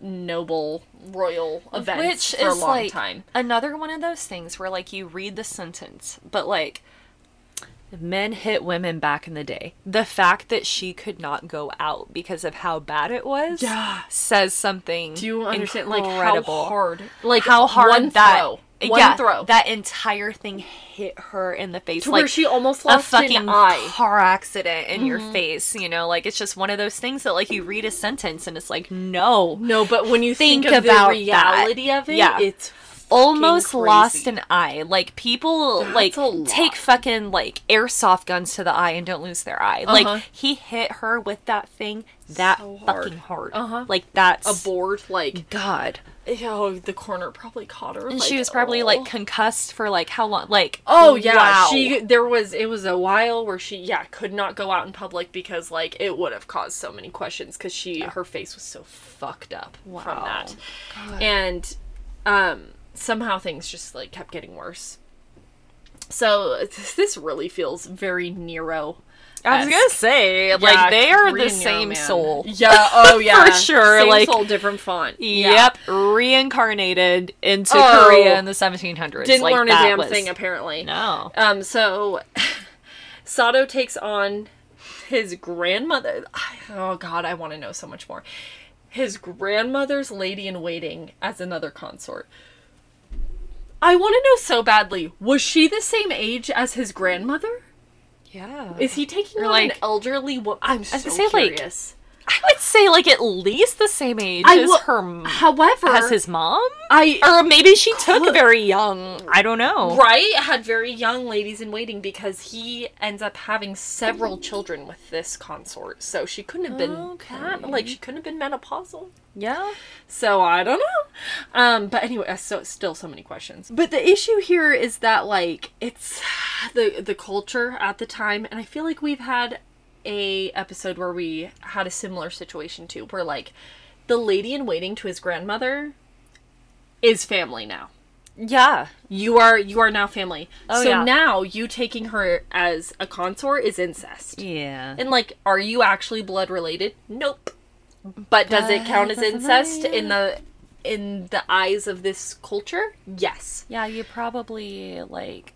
[SPEAKER 1] noble royal events
[SPEAKER 2] which
[SPEAKER 1] for
[SPEAKER 2] is
[SPEAKER 1] a long
[SPEAKER 2] like
[SPEAKER 1] time.
[SPEAKER 2] another one of those things where like you read the sentence, but like men hit women back in the day. The fact that she could not go out because of how bad it was
[SPEAKER 1] Yeah.
[SPEAKER 2] says something.
[SPEAKER 1] Do you understand like
[SPEAKER 2] incredible.
[SPEAKER 1] how hard like
[SPEAKER 2] how hard
[SPEAKER 1] one
[SPEAKER 2] that
[SPEAKER 1] throw, one
[SPEAKER 2] yeah,
[SPEAKER 1] throw
[SPEAKER 2] that entire thing hit her in the face
[SPEAKER 1] to
[SPEAKER 2] like
[SPEAKER 1] where she almost
[SPEAKER 2] a
[SPEAKER 1] lost
[SPEAKER 2] fucking
[SPEAKER 1] an eye. Mm-hmm.
[SPEAKER 2] car accident in your face you know like it's just one of those things that like you read a sentence and it's like no
[SPEAKER 1] No, but when you think,
[SPEAKER 2] Think
[SPEAKER 1] of
[SPEAKER 2] about
[SPEAKER 1] the reality
[SPEAKER 2] that.
[SPEAKER 1] of it,
[SPEAKER 2] Yeah.
[SPEAKER 1] it's
[SPEAKER 2] almost
[SPEAKER 1] fucking
[SPEAKER 2] lost an eye like people
[SPEAKER 1] That's
[SPEAKER 2] like take fucking like airsoft guns to the eye and don't lose their eye
[SPEAKER 1] Uh-huh.
[SPEAKER 2] like he hit her with that thing that
[SPEAKER 1] So hard.
[SPEAKER 2] fucking hard
[SPEAKER 1] Uh-huh.
[SPEAKER 2] like that's
[SPEAKER 1] a board like
[SPEAKER 2] god
[SPEAKER 1] oh the corner probably caught her
[SPEAKER 2] and
[SPEAKER 1] like,
[SPEAKER 2] she was probably
[SPEAKER 1] oh.
[SPEAKER 2] like concussed for like how long like
[SPEAKER 1] Oh yeah,
[SPEAKER 2] wow.
[SPEAKER 1] she there was it was a while where she yeah could not go out in public because like it would have caused so many questions because she her face was so fucked up from that,
[SPEAKER 2] God.
[SPEAKER 1] and um somehow things just like kept getting worse. So this really feels very Nero.
[SPEAKER 2] I was gonna say, like
[SPEAKER 1] Yeah,
[SPEAKER 2] they are the same
[SPEAKER 1] man.
[SPEAKER 2] soul.
[SPEAKER 1] Yeah. Oh yeah.
[SPEAKER 2] For sure,
[SPEAKER 1] Same
[SPEAKER 2] like-
[SPEAKER 1] soul, different font. Yeah.
[SPEAKER 2] Yep, reincarnated into
[SPEAKER 1] Oh.
[SPEAKER 2] Korea in the 1700s.
[SPEAKER 1] Didn't
[SPEAKER 2] like,
[SPEAKER 1] learn a damn
[SPEAKER 2] was-
[SPEAKER 1] thing apparently.
[SPEAKER 2] No.
[SPEAKER 1] Um, so Sado takes on his grandmother. Oh God, I want to know so much more. His grandmother's lady in waiting as another consort. I want to know so badly. Was she the same age as his grandmother?
[SPEAKER 2] Yeah.
[SPEAKER 1] Is he taking
[SPEAKER 2] Or,
[SPEAKER 1] on
[SPEAKER 2] like-
[SPEAKER 1] an elderly woman? I'm so
[SPEAKER 2] was gonna like,
[SPEAKER 1] curious.
[SPEAKER 2] I would say like at least the same age
[SPEAKER 1] I
[SPEAKER 2] as her
[SPEAKER 1] However,
[SPEAKER 2] as his mom,
[SPEAKER 1] I
[SPEAKER 2] or maybe she took very young. I don't know.
[SPEAKER 1] right had very young ladies in waiting because he ends up having several children with this consort. So she couldn't have been
[SPEAKER 2] Okay.
[SPEAKER 1] that- like she couldn't have been menopausal.
[SPEAKER 2] Yeah.
[SPEAKER 1] So I don't know. Um, but anyway, uh, so still so many questions. But the issue here is that like it's the the culture at the time, and I feel like we've had a episode where we had a similar situation too, where like the lady in waiting to his grandmother is family now.
[SPEAKER 2] Yeah.
[SPEAKER 1] You are you are now family.
[SPEAKER 2] Oh,
[SPEAKER 1] so
[SPEAKER 2] yeah.
[SPEAKER 1] now you taking her as a consort is incest.
[SPEAKER 2] Yeah.
[SPEAKER 1] And like, are you actually blood related? Nope. But does it count as incest in the in the eyes of this culture? Yes.
[SPEAKER 2] Yeah, you probably like.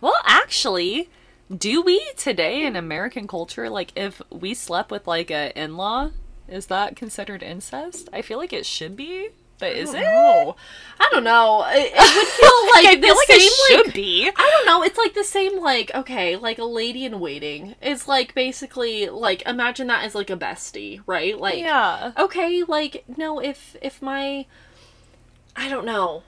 [SPEAKER 2] Well, actually, do we today in American culture like if we slept with like a in-law, is that considered incest? I feel like it should be, but is it?
[SPEAKER 1] No, I don't know. It, it would feel like
[SPEAKER 2] I
[SPEAKER 1] the
[SPEAKER 2] feel like
[SPEAKER 1] same.
[SPEAKER 2] it should
[SPEAKER 1] like,
[SPEAKER 2] be.
[SPEAKER 1] I don't know. It's like the same. Like okay, like a lady in waiting is like basically like imagine that as like a bestie, right? Like
[SPEAKER 2] Yeah.
[SPEAKER 1] okay, like no, if if my, I don't know.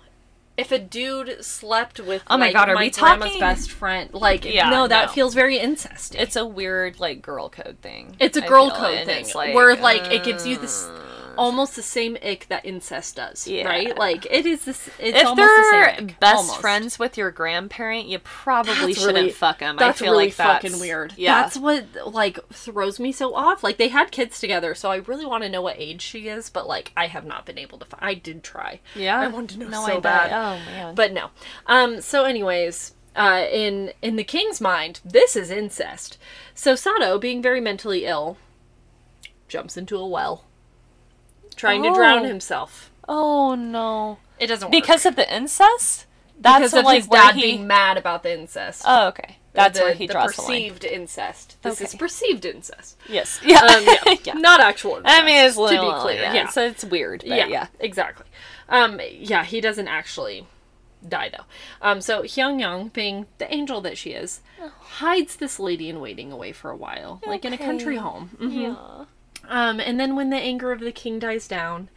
[SPEAKER 1] If a dude slept with
[SPEAKER 2] Oh my
[SPEAKER 1] like,
[SPEAKER 2] God, are
[SPEAKER 1] my
[SPEAKER 2] we
[SPEAKER 1] grandma's
[SPEAKER 2] talking-
[SPEAKER 1] best friend, like
[SPEAKER 2] Yeah,
[SPEAKER 1] no, that
[SPEAKER 2] no.
[SPEAKER 1] feels very incest.
[SPEAKER 2] It's a weird like girl code thing.
[SPEAKER 1] It's a girl
[SPEAKER 2] feel,
[SPEAKER 1] code thing
[SPEAKER 2] like,
[SPEAKER 1] where like it gives you
[SPEAKER 2] uh,
[SPEAKER 1] this almost the same ick that incest does,
[SPEAKER 2] Yeah.
[SPEAKER 1] right? Like it is this. It's
[SPEAKER 2] If
[SPEAKER 1] almost the
[SPEAKER 2] they're
[SPEAKER 1] same ick,
[SPEAKER 2] best
[SPEAKER 1] almost.
[SPEAKER 2] friends with your grandparent, you probably
[SPEAKER 1] That's
[SPEAKER 2] shouldn't
[SPEAKER 1] really-
[SPEAKER 2] fuck them.
[SPEAKER 1] That's
[SPEAKER 2] I feel
[SPEAKER 1] really
[SPEAKER 2] like that's
[SPEAKER 1] fucking weird.
[SPEAKER 2] Yeah.
[SPEAKER 1] That's what like throws me so off. Like they had kids together, so I really want to know what age she is, but like I have not been able to. Find, I did try.
[SPEAKER 2] yeah.
[SPEAKER 1] I wanted to know
[SPEAKER 2] no,
[SPEAKER 1] so
[SPEAKER 2] I
[SPEAKER 1] bad.
[SPEAKER 2] Oh man.
[SPEAKER 1] but no. Um. So, anyways, uh, in in the king's mind, this is incest. So Sado, being very mentally ill, jumps into a well, trying to drown
[SPEAKER 2] Oh.
[SPEAKER 1] himself.
[SPEAKER 2] oh no.
[SPEAKER 1] It doesn't work.
[SPEAKER 2] Because of the incest? That's
[SPEAKER 1] because of
[SPEAKER 2] like
[SPEAKER 1] his
[SPEAKER 2] where
[SPEAKER 1] dad
[SPEAKER 2] he...
[SPEAKER 1] being mad about the incest.
[SPEAKER 2] Oh, okay. That's
[SPEAKER 1] the,
[SPEAKER 2] where he
[SPEAKER 1] the
[SPEAKER 2] draws the line.
[SPEAKER 1] perceived incest. This is perceived incest.
[SPEAKER 2] Yes. Yeah.
[SPEAKER 1] Um, yeah.
[SPEAKER 2] yeah.
[SPEAKER 1] not actual. Incest,
[SPEAKER 2] I mean, it's a
[SPEAKER 1] to
[SPEAKER 2] little,
[SPEAKER 1] be clear.
[SPEAKER 2] yeah.
[SPEAKER 1] Yeah,
[SPEAKER 2] So it's weird, but
[SPEAKER 1] yeah,
[SPEAKER 2] yeah.
[SPEAKER 1] exactly. Um, yeah, he doesn't actually die though. Um, so Hyung Young, being the angel that she is, hides this lady in waiting away for a while, like in a country
[SPEAKER 2] Okay.
[SPEAKER 1] home. Mhm.
[SPEAKER 2] Yeah.
[SPEAKER 1] Um, and then when the anger of the king dies down,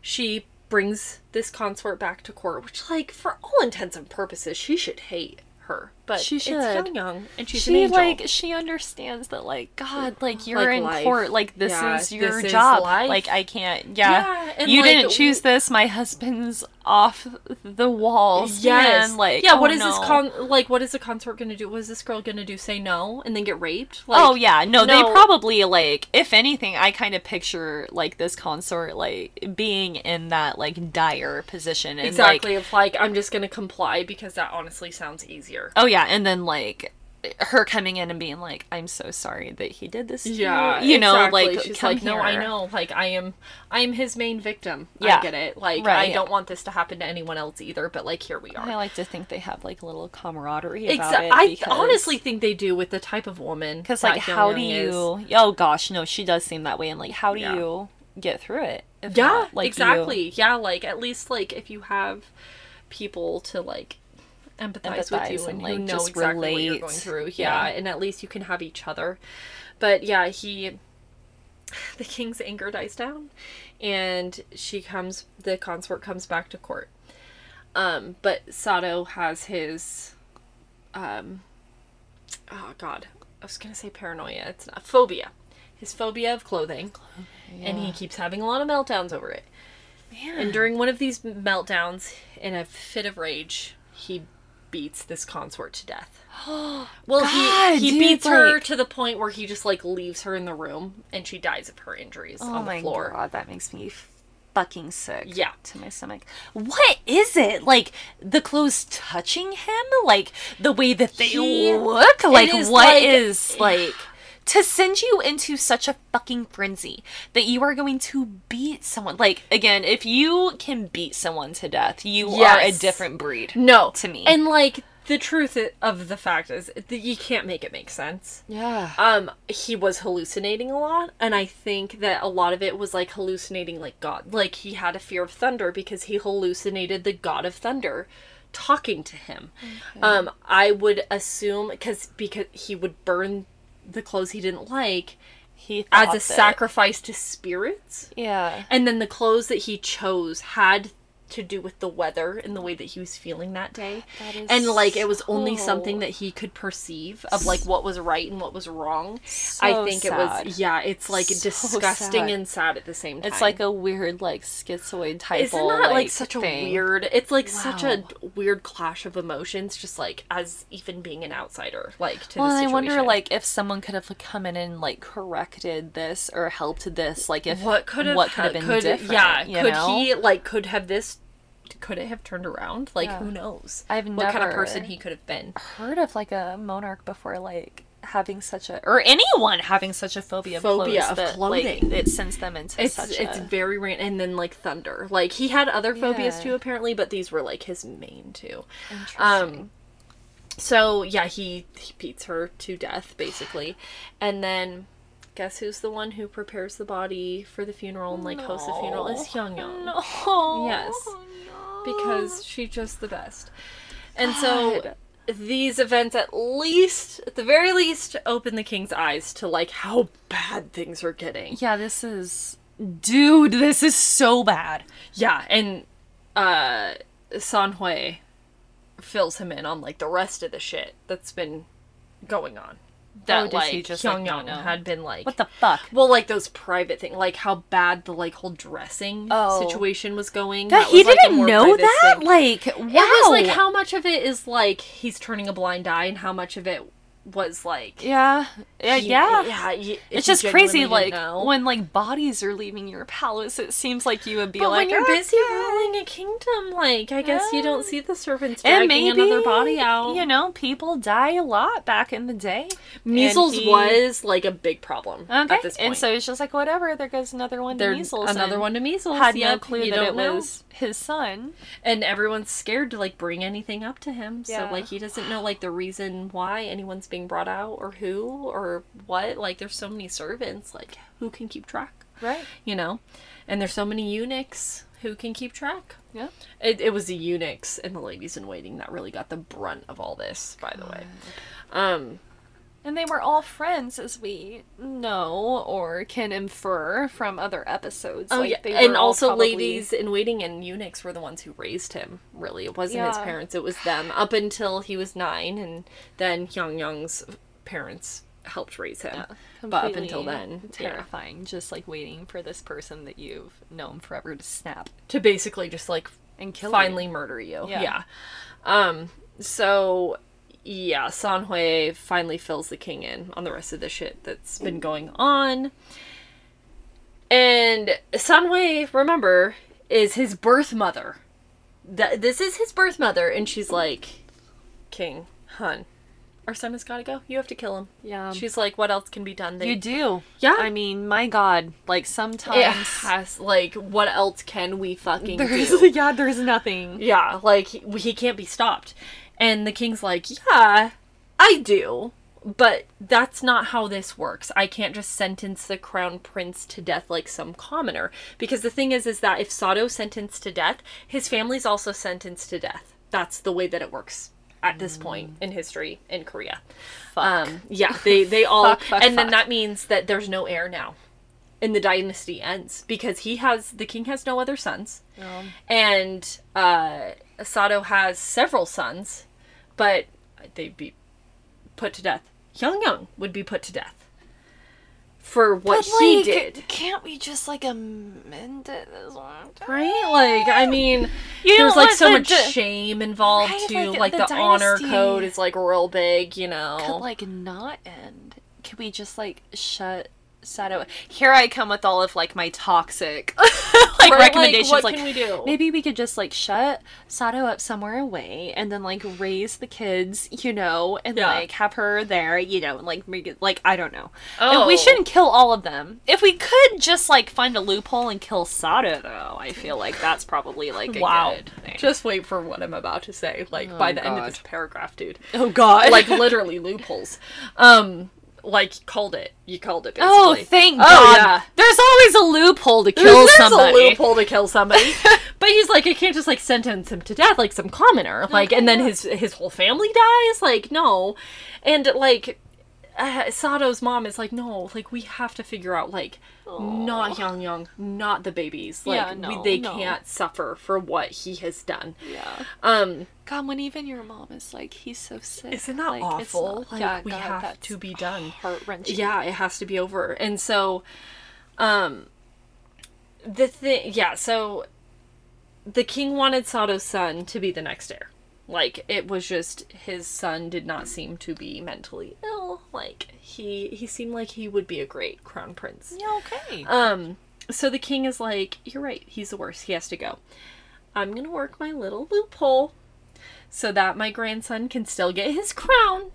[SPEAKER 1] she brings this consort back to court, which, like, for all intents and purposes, she should hate her. But
[SPEAKER 2] She
[SPEAKER 1] it's
[SPEAKER 2] should.
[SPEAKER 1] Hyung Young, and she's an
[SPEAKER 2] she
[SPEAKER 1] angel.
[SPEAKER 2] like she understands that like God like you're
[SPEAKER 1] Like
[SPEAKER 2] in
[SPEAKER 1] life.
[SPEAKER 2] court like this
[SPEAKER 1] Yeah,
[SPEAKER 2] is your
[SPEAKER 1] this is
[SPEAKER 2] job
[SPEAKER 1] life.
[SPEAKER 2] like I can't yeah,
[SPEAKER 1] Yeah,
[SPEAKER 2] you
[SPEAKER 1] like,
[SPEAKER 2] didn't choose this my husband's off the walls
[SPEAKER 1] Yes.
[SPEAKER 2] man. like
[SPEAKER 1] yeah.
[SPEAKER 2] oh,
[SPEAKER 1] What is
[SPEAKER 2] no.
[SPEAKER 1] this con? Like, what is the consort gonna do? What is this girl gonna do? Say no and then get raped? Like,
[SPEAKER 2] oh yeah no, they probably like if anything I kind of picture like this consort like being in that like dire position and like
[SPEAKER 1] exactly. of like, I'm just gonna comply because that honestly sounds easier.
[SPEAKER 2] Oh yeah, and then like her coming in and being like, "I'm so sorry that he did this." To
[SPEAKER 1] Yeah,
[SPEAKER 2] you, you know, like
[SPEAKER 1] she's like, no, I know. Like, I am, I am his main victim.
[SPEAKER 2] Yeah.
[SPEAKER 1] I get it. Like,
[SPEAKER 2] Right,
[SPEAKER 1] I
[SPEAKER 2] yeah.
[SPEAKER 1] don't want this to happen to anyone else either. But like, here we are.
[SPEAKER 2] I like to think they have like a little camaraderie about
[SPEAKER 1] Exa-
[SPEAKER 2] it.
[SPEAKER 1] I
[SPEAKER 2] because-
[SPEAKER 1] honestly think they do with the type of woman.
[SPEAKER 2] because like, how do you?
[SPEAKER 1] is.
[SPEAKER 2] Oh gosh, no, she does seem that way, and like, how do
[SPEAKER 1] Yeah.
[SPEAKER 2] you get through it?
[SPEAKER 1] Yeah,
[SPEAKER 2] not, like, you-
[SPEAKER 1] exactly. Yeah, like at least like if you have people to like empathize, with you and,
[SPEAKER 2] and,
[SPEAKER 1] who
[SPEAKER 2] like,
[SPEAKER 1] know exactly what you're going through. Yeah,
[SPEAKER 2] Yeah.
[SPEAKER 1] and at least you can have each other. But yeah, he the king's anger dies down and she comes the consort comes back to court. Um, but Sado has his um oh god. I was gonna say paranoia. It's not phobia. His phobia of clothing. And he keeps having a lot of meltdowns over it. And during one of these meltdowns, in a fit of rage, he beats this consort to death. Well,
[SPEAKER 2] God,
[SPEAKER 1] he, he
[SPEAKER 2] dude,
[SPEAKER 1] beats her to the point where he just like leaves her in the room and she dies of her injuries
[SPEAKER 2] Oh
[SPEAKER 1] on the floor.
[SPEAKER 2] god, that makes me fucking sick.
[SPEAKER 1] Yeah.
[SPEAKER 2] To my stomach. What is it? Like the clothes touching him? Like the way that they
[SPEAKER 1] He-
[SPEAKER 2] look? Like
[SPEAKER 1] is
[SPEAKER 2] what
[SPEAKER 1] like-
[SPEAKER 2] is like to send you into such a fucking frenzy that you are going to beat someone. Like again, if you can beat someone to death, you are a different breed.
[SPEAKER 1] No,
[SPEAKER 2] To me.
[SPEAKER 1] and like the truth of the fact is that you can't make it make sense.
[SPEAKER 2] Yeah.
[SPEAKER 1] Um, he was hallucinating a lot, and I think that a lot of it was like hallucinating like God. Like he had a fear of thunder because he hallucinated the God of thunder talking to him. Um, I would assume because because he would burn the clothes he didn't like
[SPEAKER 2] He
[SPEAKER 1] as a
[SPEAKER 2] that-
[SPEAKER 1] sacrifice to spirits.
[SPEAKER 2] Yeah.
[SPEAKER 1] And then the clothes that he chose had to do with the weather and the way that he was feeling that day.
[SPEAKER 2] That is
[SPEAKER 1] and like it was only something that he could perceive of like what was right and what was wrong. I
[SPEAKER 2] So
[SPEAKER 1] think it was yeah, it's like
[SPEAKER 2] So
[SPEAKER 1] disgusting
[SPEAKER 2] sad.
[SPEAKER 1] and sad at the same time.
[SPEAKER 2] It's like a weird, like schizoid type.
[SPEAKER 1] isn't that like, such a weird it's like such a weird clash of emotions just like as even being an outsider like to
[SPEAKER 2] Well, I wonder, like, if someone could have like, come in and like corrected this or helped this, like, if
[SPEAKER 1] what could have
[SPEAKER 2] what could have been
[SPEAKER 1] could,
[SPEAKER 2] different.
[SPEAKER 1] yeah could
[SPEAKER 2] know?
[SPEAKER 1] he like could have this could it have turned around like
[SPEAKER 2] Yeah.
[SPEAKER 1] who knows
[SPEAKER 2] I've
[SPEAKER 1] what kind of
[SPEAKER 2] never-
[SPEAKER 1] person he could have been
[SPEAKER 2] heard of like a monarch before, like having such a or anyone having such a phobia of
[SPEAKER 1] Phobia
[SPEAKER 2] clothes
[SPEAKER 1] of
[SPEAKER 2] that,
[SPEAKER 1] clothing.
[SPEAKER 2] Like, it sends them into
[SPEAKER 1] it's
[SPEAKER 2] such
[SPEAKER 1] it's
[SPEAKER 2] a
[SPEAKER 1] very ran and then like thunder like he had other phobias
[SPEAKER 2] Yeah.
[SPEAKER 1] too apparently but these were like his main two
[SPEAKER 2] interesting.
[SPEAKER 1] um so yeah he he beats her to death basically and then guess who's the one who prepares the body for the funeral and like hosts the funeral is Hyung Young
[SPEAKER 2] no.
[SPEAKER 1] Yes. Because she's just the best. And so these events at least at the very least open the king's eyes to like how bad things are getting.
[SPEAKER 2] Yeah, this is dude. This is so bad.
[SPEAKER 1] Yeah, and uh San Hui fills him in on like the rest of the shit that's been going on. That
[SPEAKER 2] Oh,
[SPEAKER 1] like
[SPEAKER 2] he just,
[SPEAKER 1] Hyung
[SPEAKER 2] like,
[SPEAKER 1] Young
[SPEAKER 2] know?
[SPEAKER 1] had been like
[SPEAKER 2] What the fuck?
[SPEAKER 1] well, like those private things, like how bad the like whole dressing
[SPEAKER 2] Oh.
[SPEAKER 1] situation was going.
[SPEAKER 2] God,
[SPEAKER 1] That
[SPEAKER 2] he
[SPEAKER 1] was,
[SPEAKER 2] didn't
[SPEAKER 1] more
[SPEAKER 2] know that.
[SPEAKER 1] thing.
[SPEAKER 2] Like, wow.
[SPEAKER 1] It was like how much of it is like he's turning a blind eye, and how much of it was like
[SPEAKER 2] Yeah, yeah,
[SPEAKER 1] he-
[SPEAKER 2] yeah.
[SPEAKER 1] yeah. he-
[SPEAKER 2] It's just crazy, like
[SPEAKER 1] know.
[SPEAKER 2] when like bodies are leaving your palace. It seems like you would be
[SPEAKER 1] But
[SPEAKER 2] like,
[SPEAKER 1] when you're
[SPEAKER 2] "Ah,
[SPEAKER 1] busy
[SPEAKER 2] yeah."
[SPEAKER 1] ruling a kingdom, like I guess you don't see the servants
[SPEAKER 2] and
[SPEAKER 1] dragging
[SPEAKER 2] maybe
[SPEAKER 1] another body out.
[SPEAKER 2] You know, people die a lot back in the day.
[SPEAKER 1] measles
[SPEAKER 2] he-
[SPEAKER 1] was like a big problem
[SPEAKER 2] Okay,
[SPEAKER 1] at this point.
[SPEAKER 2] and so it's just like whatever. There goes another one to
[SPEAKER 1] There's
[SPEAKER 2] measles.
[SPEAKER 1] another one to measles.
[SPEAKER 2] Had no clue that it
[SPEAKER 1] know.
[SPEAKER 2] was his son.
[SPEAKER 1] and everyone's scared to like bring anything up to him.
[SPEAKER 2] Yeah.
[SPEAKER 1] So like he doesn't know like the reason why anyone's being brought out or who or what. Like there's so many servants. Like who can keep track?
[SPEAKER 2] Right.
[SPEAKER 1] you know and there's so many eunuchs who can keep track
[SPEAKER 2] Yeah.
[SPEAKER 1] it, it was the eunuchs and the ladies in waiting that really got the brunt of all this by the way um
[SPEAKER 2] And they were all friends, as we know or can infer from other episodes.
[SPEAKER 1] oh
[SPEAKER 2] Like,
[SPEAKER 1] yeah and also
[SPEAKER 2] probably-
[SPEAKER 1] ladies in waiting and eunuchs were the ones who raised him really it wasn't his parents it was them up until he was nine and then hyung young's parents helped raise him
[SPEAKER 2] Yeah,
[SPEAKER 1] but up until then yeah.
[SPEAKER 2] terrifying. Just like waiting for this person that you've known forever to snap
[SPEAKER 1] to basically just like
[SPEAKER 2] and kill.
[SPEAKER 1] finally
[SPEAKER 2] you.
[SPEAKER 1] murder you.
[SPEAKER 2] Yeah.
[SPEAKER 1] Yeah. Um. So, yeah, San Hui finally fills the king in on the rest of the shit that's been going on. And San Hui, remember, is his birth mother. That this is his birth mother, and she's like, King, hun, our son has got to go. You have to kill him.
[SPEAKER 2] Yeah.
[SPEAKER 1] She's like, what else can be done? They,
[SPEAKER 2] You do.
[SPEAKER 1] Yeah.
[SPEAKER 2] I mean, my God. Like
[SPEAKER 1] it
[SPEAKER 2] sometimes
[SPEAKER 1] has like, what else can we fucking
[SPEAKER 2] there's
[SPEAKER 1] do?
[SPEAKER 2] yeah, there's nothing.
[SPEAKER 1] Yeah, like he, he can't be stopped. And the king's like, "Yeah, I do, but that's not how this works. I can't just sentence the crown prince to death like some commoner because the thing is is that if Sado sentenced to death, his family's also sentenced to death. That's the way that it works at this point in history in Korea.
[SPEAKER 2] Fuck.
[SPEAKER 1] Um, yeah, they they all
[SPEAKER 2] Fuck, fuck,
[SPEAKER 1] and then
[SPEAKER 2] fuck.
[SPEAKER 1] that means that there's no heir now. And the dynasty ends because he has the king has no other sons.
[SPEAKER 2] Um,
[SPEAKER 1] And uh, Sado has several sons, but they'd be put to death. Young Young would be put to death for what
[SPEAKER 2] but,
[SPEAKER 1] he
[SPEAKER 2] like,
[SPEAKER 1] did.
[SPEAKER 2] Can't we just like amend it this one?
[SPEAKER 1] Right? Like, I mean,
[SPEAKER 2] You
[SPEAKER 1] there's like so
[SPEAKER 2] the
[SPEAKER 1] much
[SPEAKER 2] di-
[SPEAKER 1] shame involved
[SPEAKER 2] Right,
[SPEAKER 1] too.
[SPEAKER 2] like,
[SPEAKER 1] Like,
[SPEAKER 2] the
[SPEAKER 1] the, honor code is like real big, you know.
[SPEAKER 2] Could like not end. Could we just like shut Sado? Here I come with all of like my toxic like
[SPEAKER 1] Right, like,
[SPEAKER 2] recommendations.
[SPEAKER 1] what
[SPEAKER 2] like
[SPEAKER 1] can we do?
[SPEAKER 2] maybe we could just like shut Sado up somewhere away and then like raise the kids, you know, and
[SPEAKER 1] Yeah.
[SPEAKER 2] like have her there, you know, and like make it like I don't know.
[SPEAKER 1] Oh.
[SPEAKER 2] And we shouldn't kill all of them. If we could just like find a loophole and kill Sado, though, I feel like that's probably like a
[SPEAKER 1] wow.
[SPEAKER 2] good thing.
[SPEAKER 1] Just wait for what I'm about to say. Like by the end of this paragraph, dude.
[SPEAKER 2] oh God,
[SPEAKER 1] like literally loopholes. Um, like called it. You called it. Oh, basically.
[SPEAKER 2] Oh, thank
[SPEAKER 1] Oh,
[SPEAKER 2] God!
[SPEAKER 1] yeah.
[SPEAKER 2] There's always a loophole to
[SPEAKER 1] There's,
[SPEAKER 2] kill
[SPEAKER 1] there's
[SPEAKER 2] somebody.
[SPEAKER 1] a loophole to kill somebody, but he's like, I can't just like sentence him to death like some commoner, like, and then his his whole family dies. Like, no, and like, uh, Sado's mom is like, no, like we have to figure out like not Young Young, not the babies. Like
[SPEAKER 2] Yeah,
[SPEAKER 1] we, they
[SPEAKER 2] no.
[SPEAKER 1] can't suffer for what he has done.
[SPEAKER 2] Yeah.
[SPEAKER 1] Um,
[SPEAKER 2] God, when even your mom is like, he's so sick.
[SPEAKER 1] isn't that
[SPEAKER 2] like, it's
[SPEAKER 1] awful?
[SPEAKER 2] not-
[SPEAKER 1] Like
[SPEAKER 2] yeah,
[SPEAKER 1] we
[SPEAKER 2] God,
[SPEAKER 1] have to be done.
[SPEAKER 2] Heart wrenching.
[SPEAKER 1] Yeah, it has to be over. And so, um, the thing, yeah, so the king wanted Sado's son to be the next heir. Like it was just his son did not seem to be mentally ill. Like he he seemed like he would be a great crown prince.
[SPEAKER 2] Yeah, okay.
[SPEAKER 1] Um, so the king is like, "You're right. He's the worst. He has to go. I'm gonna work my little loophole so that my grandson can still get his crown."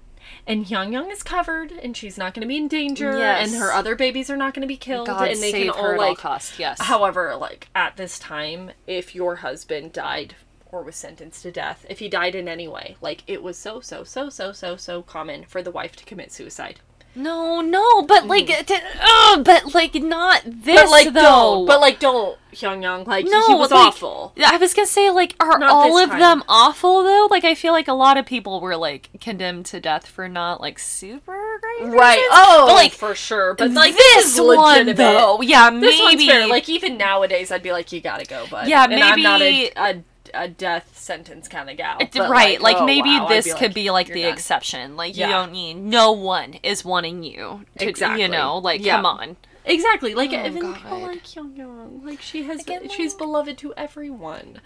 [SPEAKER 1] And Young Young is covered, and she's not going to be in danger,
[SPEAKER 2] Yes.
[SPEAKER 1] and her other babies are not going to be killed,
[SPEAKER 2] God
[SPEAKER 1] and they can
[SPEAKER 2] her
[SPEAKER 1] all
[SPEAKER 2] at all
[SPEAKER 1] like.
[SPEAKER 2] costs. Yes.
[SPEAKER 1] However, like at this time, if your husband died or was sentenced to death, if he died in any way, like it was so so so so so so common for the wife to commit suicide.
[SPEAKER 2] No, no, but like, t- uh, but like not this
[SPEAKER 1] Mm. But like
[SPEAKER 2] though.
[SPEAKER 1] don't, but like don't, Hyung Young, like
[SPEAKER 2] no,
[SPEAKER 1] he was
[SPEAKER 2] like,
[SPEAKER 1] awful.
[SPEAKER 2] I was gonna say, like, are
[SPEAKER 1] Not
[SPEAKER 2] all of
[SPEAKER 1] time.
[SPEAKER 2] them awful though? Like, I feel like a lot of people were like condemned to death for not like super great
[SPEAKER 1] Right.
[SPEAKER 2] reasons.
[SPEAKER 1] Oh,
[SPEAKER 2] but like
[SPEAKER 1] for sure. But like
[SPEAKER 2] this
[SPEAKER 1] is
[SPEAKER 2] one though, yeah,
[SPEAKER 1] This
[SPEAKER 2] maybe.
[SPEAKER 1] Like even nowadays, I'd be like, you gotta go, but
[SPEAKER 2] Yeah,
[SPEAKER 1] And I'm not a,
[SPEAKER 2] maybe-
[SPEAKER 1] a, a death sentence kind of gal.
[SPEAKER 2] Right, like,
[SPEAKER 1] oh,
[SPEAKER 2] maybe
[SPEAKER 1] wow,
[SPEAKER 2] this
[SPEAKER 1] be
[SPEAKER 2] could be like the
[SPEAKER 1] done.
[SPEAKER 2] exception. Like
[SPEAKER 1] Yeah.
[SPEAKER 2] you don't need no one is wanting you to
[SPEAKER 1] Exactly.
[SPEAKER 2] you know, like
[SPEAKER 1] Yeah.
[SPEAKER 2] come on.
[SPEAKER 1] Exactly. Like
[SPEAKER 2] Oh,
[SPEAKER 1] even people oh, like Young Young, like she has,
[SPEAKER 2] Again,
[SPEAKER 1] she's beloved to everyone.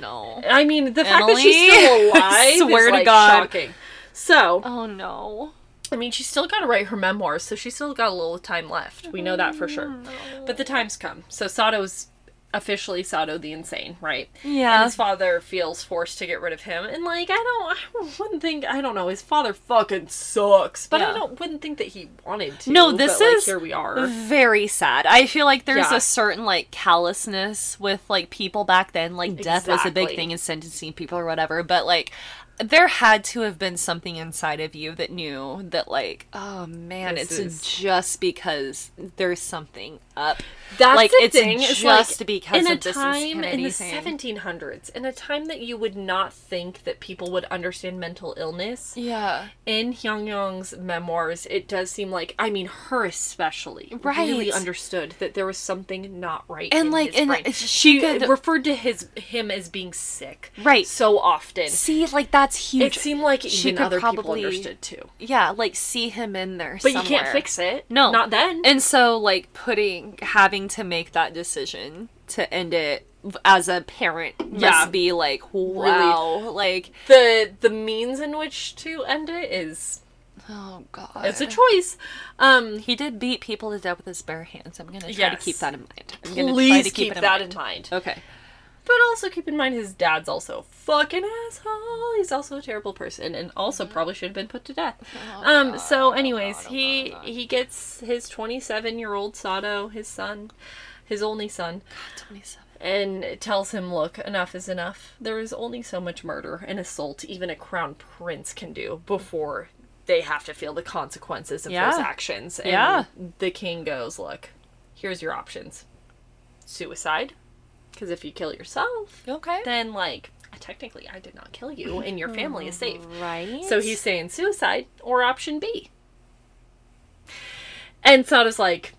[SPEAKER 2] No.
[SPEAKER 1] I mean, the fact that she's
[SPEAKER 2] Emily,
[SPEAKER 1] still alive
[SPEAKER 2] I swear
[SPEAKER 1] is
[SPEAKER 2] to
[SPEAKER 1] like
[SPEAKER 2] God.
[SPEAKER 1] shocking. So,
[SPEAKER 2] Oh no.
[SPEAKER 1] I mean, she's still got to write her memoirs, so she's still got a little time left. We know that for sure. Mm, but the time's come. So Sado's officially Sado the Insane, right?
[SPEAKER 2] Yeah.
[SPEAKER 1] And his father feels forced to get rid of him, and like I don't, I wouldn't think, I don't know, his father fucking sucks, but I don't, wouldn't think that he wanted to.
[SPEAKER 2] No, this
[SPEAKER 1] but, like,
[SPEAKER 2] is
[SPEAKER 1] here we are.
[SPEAKER 2] very sad. I feel like there's
[SPEAKER 1] Yeah.
[SPEAKER 2] a certain like callousness with like people back then. Like death was a big thing in sentencing people or whatever. But like there had to have been something inside of you that knew that like oh man,
[SPEAKER 1] This
[SPEAKER 2] it's
[SPEAKER 1] is-
[SPEAKER 2] just because there's something up.
[SPEAKER 1] That's
[SPEAKER 2] like
[SPEAKER 1] the
[SPEAKER 2] it's
[SPEAKER 1] thing.
[SPEAKER 2] just
[SPEAKER 1] like,
[SPEAKER 2] because
[SPEAKER 1] in a time in the
[SPEAKER 2] thing.
[SPEAKER 1] 1700s, in a time that you would not think that people would understand mental illness.
[SPEAKER 2] Yeah.
[SPEAKER 1] In Hyung Young's memoirs, it does seem like I mean her especially really understood that there was something not right.
[SPEAKER 2] And,
[SPEAKER 1] in
[SPEAKER 2] like, and uh,
[SPEAKER 1] brain.
[SPEAKER 2] she
[SPEAKER 1] she
[SPEAKER 2] could-
[SPEAKER 1] referred to his him as being sick
[SPEAKER 2] Right.
[SPEAKER 1] so often.
[SPEAKER 2] See, like that's huge.
[SPEAKER 1] It seemed like
[SPEAKER 2] She
[SPEAKER 1] even
[SPEAKER 2] could
[SPEAKER 1] other
[SPEAKER 2] probably-
[SPEAKER 1] people understood too.
[SPEAKER 2] yeah, like see him in there.
[SPEAKER 1] But you can't fix it.
[SPEAKER 2] No.
[SPEAKER 1] not then.
[SPEAKER 2] And so, like, putting, having to make that decision to end it as a parent must
[SPEAKER 1] Yeah.
[SPEAKER 2] be like, wow. Like,
[SPEAKER 1] the the means in which to end it is
[SPEAKER 2] oh, God.
[SPEAKER 1] it's a choice. Um,
[SPEAKER 2] He did beat people to death with his bare hands. I'm going to try to keep that in mind. I'm gonna try
[SPEAKER 1] please
[SPEAKER 2] to
[SPEAKER 1] keep,
[SPEAKER 2] it in
[SPEAKER 1] that
[SPEAKER 2] mind.
[SPEAKER 1] in mind.
[SPEAKER 2] Okay.
[SPEAKER 1] But also keep in mind his dad's also a fucking asshole. He's also a terrible person and also probably should have been put to death. um so anyways, he he gets his 27-year-old Sado, his son, his only son,
[SPEAKER 2] 27.
[SPEAKER 1] and tells him, "Look, enough is enough. There is only so much murder and assault even a crown prince can do before they have to feel the consequences of
[SPEAKER 2] Yeah.
[SPEAKER 1] those actions." And
[SPEAKER 2] Yeah.
[SPEAKER 1] the king goes, "Look, here's your options. Suicide, because if you kill yourself,
[SPEAKER 2] Okay.
[SPEAKER 1] then like technically I did not kill you and your family is safe.
[SPEAKER 2] Right.
[SPEAKER 1] So he's saying suicide or option B. And Sado's like,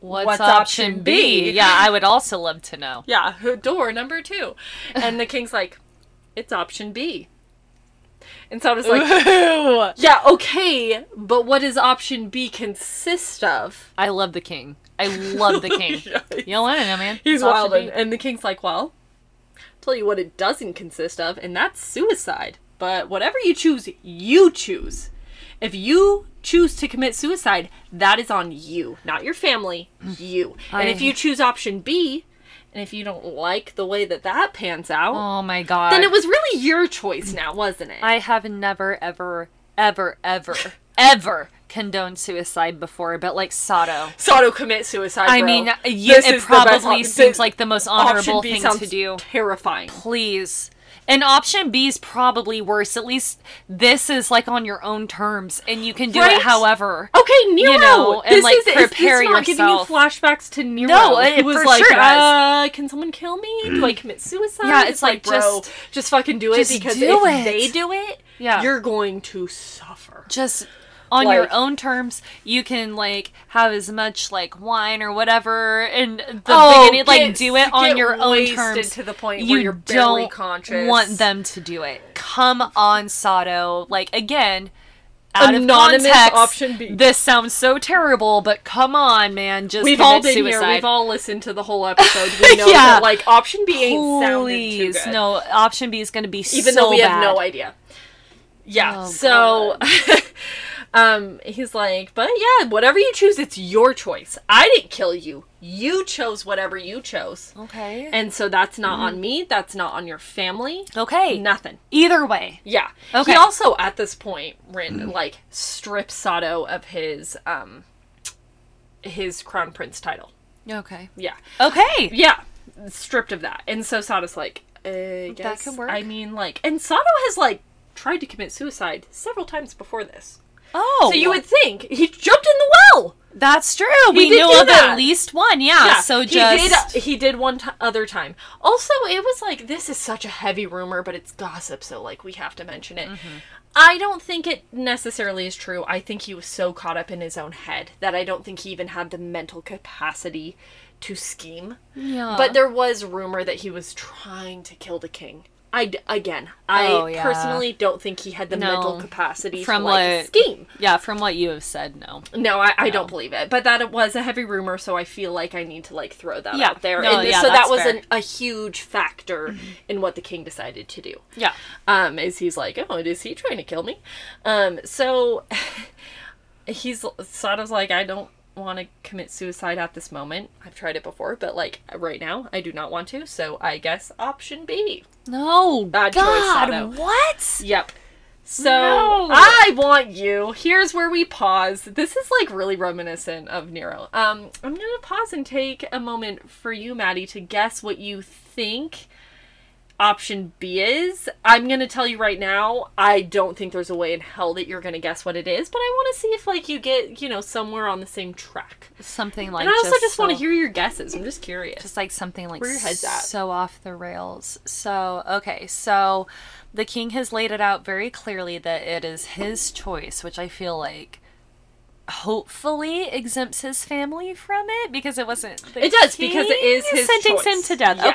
[SPEAKER 2] What's,
[SPEAKER 1] what's
[SPEAKER 2] option,
[SPEAKER 1] option
[SPEAKER 2] B?
[SPEAKER 1] B?
[SPEAKER 2] Yeah, I would also love to know.
[SPEAKER 1] yeah, door number two. And the king's like, it's option B. And Sado's like,
[SPEAKER 2] Ooh.
[SPEAKER 1] yeah, okay, but what does option B consist of?
[SPEAKER 2] I love the king. I love the oh,
[SPEAKER 1] king.
[SPEAKER 2] You don't want to know, man.
[SPEAKER 1] He's wild. And, and the king's like, well, tell you what it doesn't consist of, and that's suicide. But whatever you choose, you choose. If you choose to commit suicide, that is on you, not your family, you. And if you choose option B, and if you don't like the way that that pans out,
[SPEAKER 2] Oh my god.
[SPEAKER 1] then it was really your choice now, wasn't it?
[SPEAKER 2] I have never, ever, ever, ever, ever condoned suicide before, but like Sado.
[SPEAKER 1] Sado commit suicide.
[SPEAKER 2] I mean, yeah, it
[SPEAKER 1] is
[SPEAKER 2] probably seems like the most honorable thing to do.
[SPEAKER 1] Terrifying.
[SPEAKER 2] Please. And option B is probably worse. At least this is like on your own terms, and you can do
[SPEAKER 1] Right?
[SPEAKER 2] it however.
[SPEAKER 1] Okay, Nero.
[SPEAKER 2] know, and,
[SPEAKER 1] this
[SPEAKER 2] like,
[SPEAKER 1] is, is
[SPEAKER 2] prepare
[SPEAKER 1] this not giving you flashbacks to Nero.
[SPEAKER 2] No, it
[SPEAKER 1] was like,
[SPEAKER 2] sure
[SPEAKER 1] uh, can someone kill me? Do I commit suicide?
[SPEAKER 2] Yeah, it's like,
[SPEAKER 1] bro,
[SPEAKER 2] just-
[SPEAKER 1] just fucking do it because
[SPEAKER 2] do
[SPEAKER 1] if
[SPEAKER 2] it.
[SPEAKER 1] they do it,
[SPEAKER 2] Yeah.
[SPEAKER 1] you're going to suffer.
[SPEAKER 2] Just on your own terms. You can like have as much like wine or whatever and the
[SPEAKER 1] Oh,
[SPEAKER 2] beginning. Like
[SPEAKER 1] get-
[SPEAKER 2] do it on your own terms.
[SPEAKER 1] to the point
[SPEAKER 2] you
[SPEAKER 1] where you're barely
[SPEAKER 2] don't
[SPEAKER 1] conscious.
[SPEAKER 2] want them to do it. Come on, Sado. Like again. Out
[SPEAKER 1] Anonymous
[SPEAKER 2] of context,
[SPEAKER 1] option B.
[SPEAKER 2] This sounds so terrible, but come on, man. Just
[SPEAKER 1] We've all been
[SPEAKER 2] suicide.
[SPEAKER 1] here. We've all listened to the whole episode. We know
[SPEAKER 2] Yeah.
[SPEAKER 1] that like option B ain't sounded too
[SPEAKER 2] Please,
[SPEAKER 1] good.
[SPEAKER 2] no. Option B is going to be
[SPEAKER 1] even
[SPEAKER 2] so
[SPEAKER 1] though we
[SPEAKER 2] bad.
[SPEAKER 1] have no idea. Yeah.
[SPEAKER 2] Oh,
[SPEAKER 1] so um he's like, "But yeah, whatever you choose, it's your choice. I didn't kill you. You chose whatever you chose."
[SPEAKER 2] Okay.
[SPEAKER 1] And so that's not
[SPEAKER 2] Mm-hmm.
[SPEAKER 1] on me. That's not on your family.
[SPEAKER 2] okay.
[SPEAKER 1] Nothing.
[SPEAKER 2] Either way.
[SPEAKER 1] Yeah.
[SPEAKER 2] Okay.
[SPEAKER 1] He also at this point Rin like strips Sado of his um his crown prince title.
[SPEAKER 2] Okay.
[SPEAKER 1] Yeah.
[SPEAKER 2] Okay.
[SPEAKER 1] Yeah. Stripped of that. And so Sado's like, uh, guess,
[SPEAKER 2] could work.
[SPEAKER 1] I mean like and Sado has like tried to commit suicide several times before this.
[SPEAKER 2] Oh.
[SPEAKER 1] So you would think he jumped in the well.
[SPEAKER 2] That's true. we
[SPEAKER 1] did
[SPEAKER 2] knew of
[SPEAKER 1] that.
[SPEAKER 2] at least one. Yeah. so just
[SPEAKER 1] he did. He did one t- other time. Also, it was like this is such a heavy rumor, but it's gossip, so like we have to mention it.
[SPEAKER 2] Mm-hmm.
[SPEAKER 1] I don't think it necessarily is true. I think he was so caught up in his own head that I don't think he even had the mental capacity to scheme.
[SPEAKER 2] Yeah.
[SPEAKER 1] But there was rumor that he was trying to kill the king. I again, I
[SPEAKER 2] Oh, yeah.
[SPEAKER 1] personally don't think he had the
[SPEAKER 2] No.
[SPEAKER 1] mental capacity
[SPEAKER 2] From
[SPEAKER 1] to like
[SPEAKER 2] what-
[SPEAKER 1] scheme.
[SPEAKER 2] yeah, from what you have said, no.
[SPEAKER 1] No, I, I don't believe it. But that it was a heavy rumor, so I feel like I need to like throw that
[SPEAKER 2] Yeah.
[SPEAKER 1] out there.
[SPEAKER 2] No,
[SPEAKER 1] and
[SPEAKER 2] yeah,
[SPEAKER 1] so that was an, a huge factor in what the king decided to do.
[SPEAKER 2] Yeah.
[SPEAKER 1] Um, is he's like, oh, is he trying to kill me? Um, so he's Sado's like, I don't want to commit suicide at this moment. I've tried it before, but like right now, I do not want to. So I guess option B.
[SPEAKER 2] No.
[SPEAKER 1] Bad choice,
[SPEAKER 2] God, what?
[SPEAKER 1] Yep. So
[SPEAKER 2] No.
[SPEAKER 1] I want you. Here's where we pause. This is like really reminiscent of Nero. Um, I'm gonna pause and take a moment for you, Maddie, to guess what you think option B is. I'm gonna tell you right now. I don't think there's a way in hell that you're gonna guess what it is, but I want to see if like you get you know somewhere on the same track.
[SPEAKER 2] Something like
[SPEAKER 1] And I also just, want to hear your guesses. I'm just curious.
[SPEAKER 2] just like something like
[SPEAKER 1] Where your head's at.
[SPEAKER 2] so off the rails. So, okay, so the king has laid it out very clearly that it is his choice, which I feel like hopefully exempts his family from it because it wasn't
[SPEAKER 1] It does, because it is his
[SPEAKER 2] sentenced him to death.
[SPEAKER 1] Yes.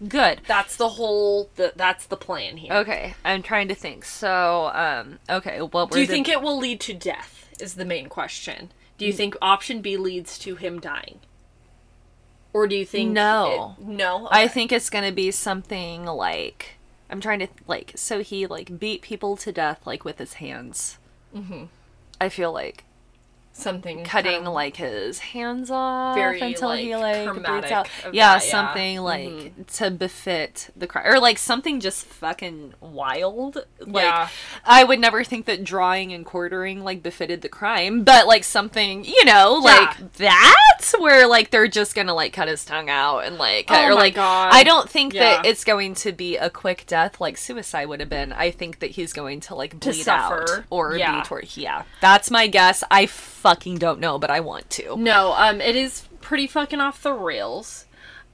[SPEAKER 2] Okay, good.
[SPEAKER 1] that's the whole. The, that's the plan here.
[SPEAKER 2] Okay, I'm trying to think. So, um, okay, what were
[SPEAKER 1] Do you
[SPEAKER 2] the-
[SPEAKER 1] think it will lead to death? Is the main question. Do you think option B leads to him dying? Or do you think
[SPEAKER 2] No.
[SPEAKER 1] it- no?
[SPEAKER 2] I think it's gonna be something like I'm trying to like so he like beat people to death like with his hands. Mm-hmm. I feel like
[SPEAKER 1] something
[SPEAKER 2] cutting
[SPEAKER 1] kind of-
[SPEAKER 2] like his hands off
[SPEAKER 1] Very,
[SPEAKER 2] until he
[SPEAKER 1] like,
[SPEAKER 2] like bleeds out. Yeah,
[SPEAKER 1] that, yeah.
[SPEAKER 2] something mm-hmm. like to befit the crime, or like something just fucking wild. Like
[SPEAKER 1] Yeah.
[SPEAKER 2] I would never think that drawing and quartering like befitted the crime, but like something you know
[SPEAKER 1] Yeah.
[SPEAKER 2] like that where like they're just gonna like cut his tongue out and like
[SPEAKER 1] Oh
[SPEAKER 2] or
[SPEAKER 1] my
[SPEAKER 2] like
[SPEAKER 1] God.
[SPEAKER 2] I don't think that it's going to be a quick death like suicide would have been. I think that he's going to like bleed
[SPEAKER 1] suffer.
[SPEAKER 2] out or
[SPEAKER 1] Yeah.
[SPEAKER 2] be toward yeah. That's my guess. I fucking don't know, but I want to.
[SPEAKER 1] No, um, it is pretty fucking off the rails.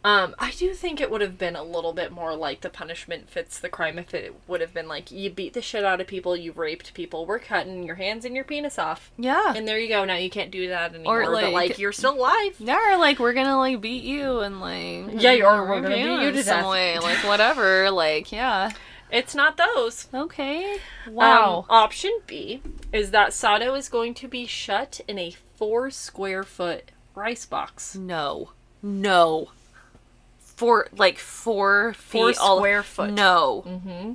[SPEAKER 1] Um, I do think it would have been a little bit more like the punishment fits the crime if it would have been like you beat the shit out of people, you raped people, we're cutting your hands and your penis off,
[SPEAKER 2] Yeah.
[SPEAKER 1] and there you go. Now you can't do that anymore. but
[SPEAKER 2] like-
[SPEAKER 1] like you're still alive.
[SPEAKER 2] Yeah, or like we're gonna like beat you and like
[SPEAKER 1] Yeah, or we're gonna beat you to
[SPEAKER 2] some
[SPEAKER 1] death.
[SPEAKER 2] way, like whatever, like yeah.
[SPEAKER 1] It's not those.
[SPEAKER 2] Okay.
[SPEAKER 1] Um,
[SPEAKER 2] Wow.
[SPEAKER 1] option B is that Sado is going to be shut in a four square foot rice box.
[SPEAKER 2] no. No. Four like four feet
[SPEAKER 1] Four
[SPEAKER 2] all
[SPEAKER 1] square foot.
[SPEAKER 2] No. Mm-hmm.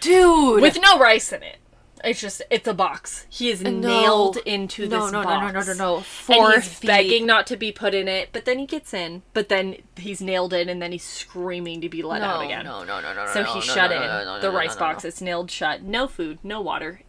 [SPEAKER 2] Dude.
[SPEAKER 1] With no rice in it. It's just it's a box. He is
[SPEAKER 2] No.
[SPEAKER 1] nailed into
[SPEAKER 2] no,
[SPEAKER 1] this
[SPEAKER 2] no, no,
[SPEAKER 1] box.
[SPEAKER 2] no, no, no, no. Four
[SPEAKER 1] and he's
[SPEAKER 2] feet.
[SPEAKER 1] begging not to be put in it, but then he gets in. But then he's nailed in, and then he's screaming to be let
[SPEAKER 2] no,
[SPEAKER 1] out again.
[SPEAKER 2] No, no, no, no, no.
[SPEAKER 1] So
[SPEAKER 2] no,
[SPEAKER 1] he's
[SPEAKER 2] no,
[SPEAKER 1] shut
[SPEAKER 2] no,
[SPEAKER 1] in.
[SPEAKER 2] no, no, no,
[SPEAKER 1] the
[SPEAKER 2] no,
[SPEAKER 1] rice
[SPEAKER 2] no,
[SPEAKER 1] box.
[SPEAKER 2] no.
[SPEAKER 1] It's nailed shut. No food, no water.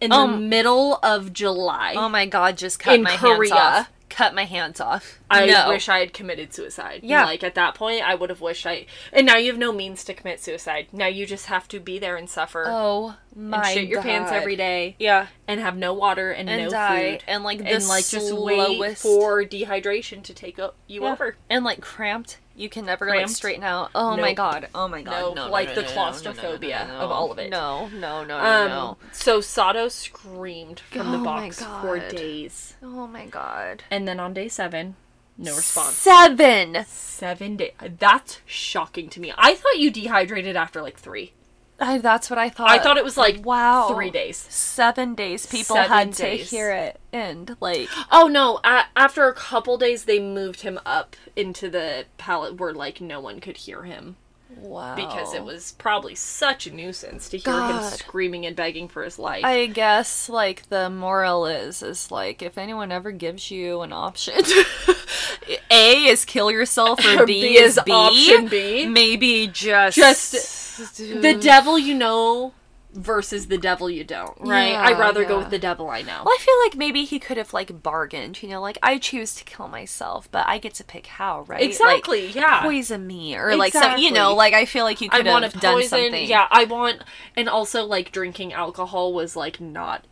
[SPEAKER 1] In
[SPEAKER 2] Um,
[SPEAKER 1] the middle of July.
[SPEAKER 2] Oh my god, just cut
[SPEAKER 1] In
[SPEAKER 2] my
[SPEAKER 1] Korea.
[SPEAKER 2] hands off. Cut my hands off.
[SPEAKER 1] I
[SPEAKER 2] no.
[SPEAKER 1] wish I had committed suicide.
[SPEAKER 2] Yeah.
[SPEAKER 1] Like at that point, I would have wished I. And now you have no means to commit suicide. Now you just have to be there and suffer
[SPEAKER 2] Oh my and
[SPEAKER 1] shit your pants every day
[SPEAKER 2] Yeah.
[SPEAKER 1] and have no water and,
[SPEAKER 2] And
[SPEAKER 1] no
[SPEAKER 2] die.
[SPEAKER 1] food
[SPEAKER 2] And like
[SPEAKER 1] and like just wait for dehydration to take o- you
[SPEAKER 2] Yeah.
[SPEAKER 1] over.
[SPEAKER 2] and like cramped You can never like
[SPEAKER 1] Cramped?
[SPEAKER 2] straighten out. Oh my god. Oh my god.
[SPEAKER 1] No,
[SPEAKER 2] No, no,
[SPEAKER 1] like the claustrophobia of all of it.
[SPEAKER 2] No, no, no, no,
[SPEAKER 1] Um,
[SPEAKER 2] no.
[SPEAKER 1] so Sado screamed from the
[SPEAKER 2] Oh my
[SPEAKER 1] box for days.
[SPEAKER 2] Oh my god.
[SPEAKER 1] And then on day seven, no response.
[SPEAKER 2] Seven.
[SPEAKER 1] Seven days. That's shocking to me. I thought you dehydrated after like three.
[SPEAKER 2] I, that's what I thought.
[SPEAKER 1] I thought it was like
[SPEAKER 2] wow
[SPEAKER 1] three days.
[SPEAKER 2] Seven days. People
[SPEAKER 1] Seven
[SPEAKER 2] had
[SPEAKER 1] days.
[SPEAKER 2] to hear it end. Like
[SPEAKER 1] Oh no! A- after a couple days, they moved him up into the pallet where like no one could hear him
[SPEAKER 2] wow.
[SPEAKER 1] because it was probably such a nuisance to hear him screaming and begging for his life.
[SPEAKER 2] I guess like the moral is is like if anyone ever gives you an option, A is kill yourself or
[SPEAKER 1] Or
[SPEAKER 2] B,
[SPEAKER 1] B
[SPEAKER 2] is
[SPEAKER 1] is
[SPEAKER 2] B.
[SPEAKER 1] option B.
[SPEAKER 2] Maybe just
[SPEAKER 1] Just the devil you know versus the devil you don't, right?
[SPEAKER 2] Yeah,
[SPEAKER 1] I'd rather go with the devil I know.
[SPEAKER 2] Well, I feel like maybe he could have like bargained, you know, like I choose to kill myself, but I get to pick how, right?
[SPEAKER 1] Exactly,
[SPEAKER 2] like,
[SPEAKER 1] yeah.
[SPEAKER 2] Poison me or like some, you know, like I feel like you could
[SPEAKER 1] want
[SPEAKER 2] have done
[SPEAKER 1] poison.
[SPEAKER 2] something.
[SPEAKER 1] Yeah, I want, and also like drinking alcohol was like not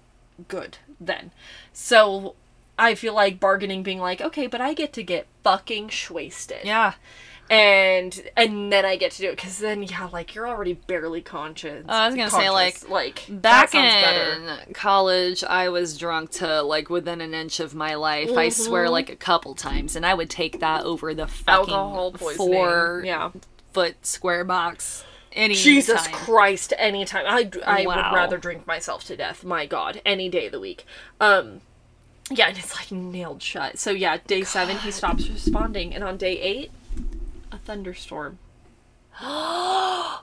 [SPEAKER 1] good then. So I feel like bargaining, being like, okay, but I get to get fucking wasted,
[SPEAKER 2] Yeah.
[SPEAKER 1] And and then I get to do it because then yeah, like you're already barely conscious.
[SPEAKER 2] I was gonna say,
[SPEAKER 1] like like
[SPEAKER 2] Back
[SPEAKER 1] sounds better.
[SPEAKER 2] in college, I was drunk to like within an inch of my life. I swear,
[SPEAKER 1] Mm-hmm.
[SPEAKER 2] like a couple times, and I would take that over the fucking
[SPEAKER 1] alcohol poisoning.
[SPEAKER 2] four
[SPEAKER 1] yeah.
[SPEAKER 2] foot square box. Any
[SPEAKER 1] Jesus
[SPEAKER 2] time.
[SPEAKER 1] Christ, anytime. I, I
[SPEAKER 2] Wow.
[SPEAKER 1] would rather drink myself to death. My God, any day of the week. Um, yeah, and it's like nailed shut. So yeah, day seven he stops responding, and on day eight, thunderstorm.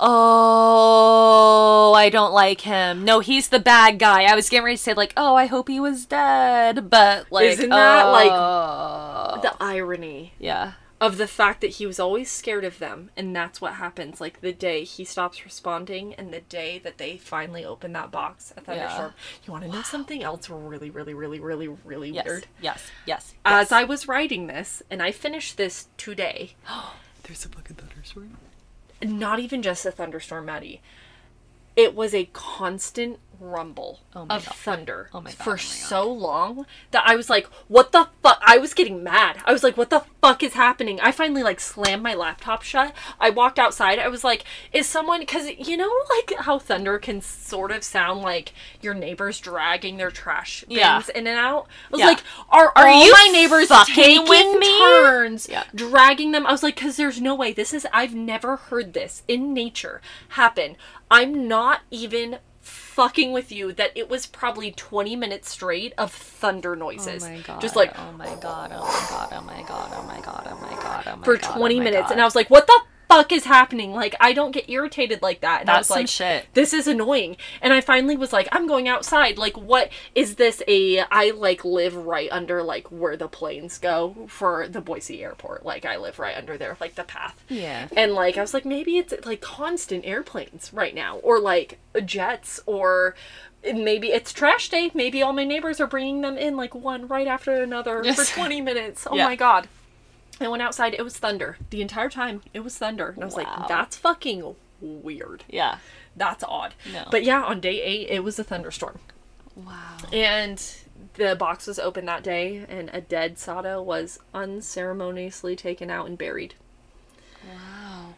[SPEAKER 2] Oh, I don't like him. No, he's the bad guy. I was getting ready to say like, oh, I hope he was dead, but like,
[SPEAKER 1] Isn't that, like,
[SPEAKER 2] oh.
[SPEAKER 1] The irony
[SPEAKER 2] yeah?
[SPEAKER 1] Of the fact that he was always scared of them, and that's what happens. Like the day he stops responding, and the day that they finally open that box, a thunderstorm. You want to know something else really, really, really, really, really
[SPEAKER 2] Yes,
[SPEAKER 1] weird?
[SPEAKER 2] yes, yes.
[SPEAKER 1] As I was writing this, and I finished this today.
[SPEAKER 2] There's a fucking thunderstorm.
[SPEAKER 1] not even just a thunderstorm, Maddie. It was a constant rumble
[SPEAKER 2] Oh
[SPEAKER 1] of
[SPEAKER 2] God.
[SPEAKER 1] thunder
[SPEAKER 2] Oh God,
[SPEAKER 1] for
[SPEAKER 2] oh
[SPEAKER 1] so long that I was like, "What the fuck?" I was getting mad. I was like, "What the fuck is happening?" I finally like slammed my laptop shut. I walked outside. I was like, "Is someone?" Because you know, like how thunder can sort of sound like your neighbors dragging their trash bins
[SPEAKER 2] Yeah.
[SPEAKER 1] in and out. I was
[SPEAKER 2] Yeah.
[SPEAKER 1] like, "Are
[SPEAKER 2] Are
[SPEAKER 1] all
[SPEAKER 2] you
[SPEAKER 1] my neighbors taking
[SPEAKER 2] with me?"
[SPEAKER 1] turns
[SPEAKER 2] Yeah.
[SPEAKER 1] dragging them. I was like, because there's no way. This is, I've never heard this in nature happen. I'm not even fucking with you that it was probably 20 minutes straight of thunder noises.
[SPEAKER 2] Oh my god.
[SPEAKER 1] Just like
[SPEAKER 2] oh my god, oh my god, oh my god, oh my god, oh my god, oh my god.
[SPEAKER 1] for
[SPEAKER 2] god,
[SPEAKER 1] 20
[SPEAKER 2] oh my
[SPEAKER 1] minutes.
[SPEAKER 2] God.
[SPEAKER 1] And I was like, what the fuck is happening? Like, I don't get irritated like that. And I
[SPEAKER 2] That's
[SPEAKER 1] was
[SPEAKER 2] some
[SPEAKER 1] like,
[SPEAKER 2] shit.
[SPEAKER 1] this is annoying. And I finally was like, I'm going outside. Like, what is this? A, I like live right under like where the planes go for the Boise airport. Like, I live right under there, like the path.
[SPEAKER 2] Yeah.
[SPEAKER 1] And like I was like, maybe it's like constant airplanes right now, or like jets, or maybe it's trash day. Maybe all my neighbors are bringing them in like one right after another
[SPEAKER 2] Yes.
[SPEAKER 1] for 20 minutes. Oh
[SPEAKER 2] Yeah.
[SPEAKER 1] my god. I went outside, it was thunder. The entire time, it was thunder. And I was
[SPEAKER 2] Wow.
[SPEAKER 1] like, that's fucking weird.
[SPEAKER 2] Yeah.
[SPEAKER 1] That's odd.
[SPEAKER 2] No.
[SPEAKER 1] But yeah, on day eight, it was a thunderstorm.
[SPEAKER 2] Wow.
[SPEAKER 1] And the box was open that day, and a dead Sado was unceremoniously taken out and buried.
[SPEAKER 2] Wow.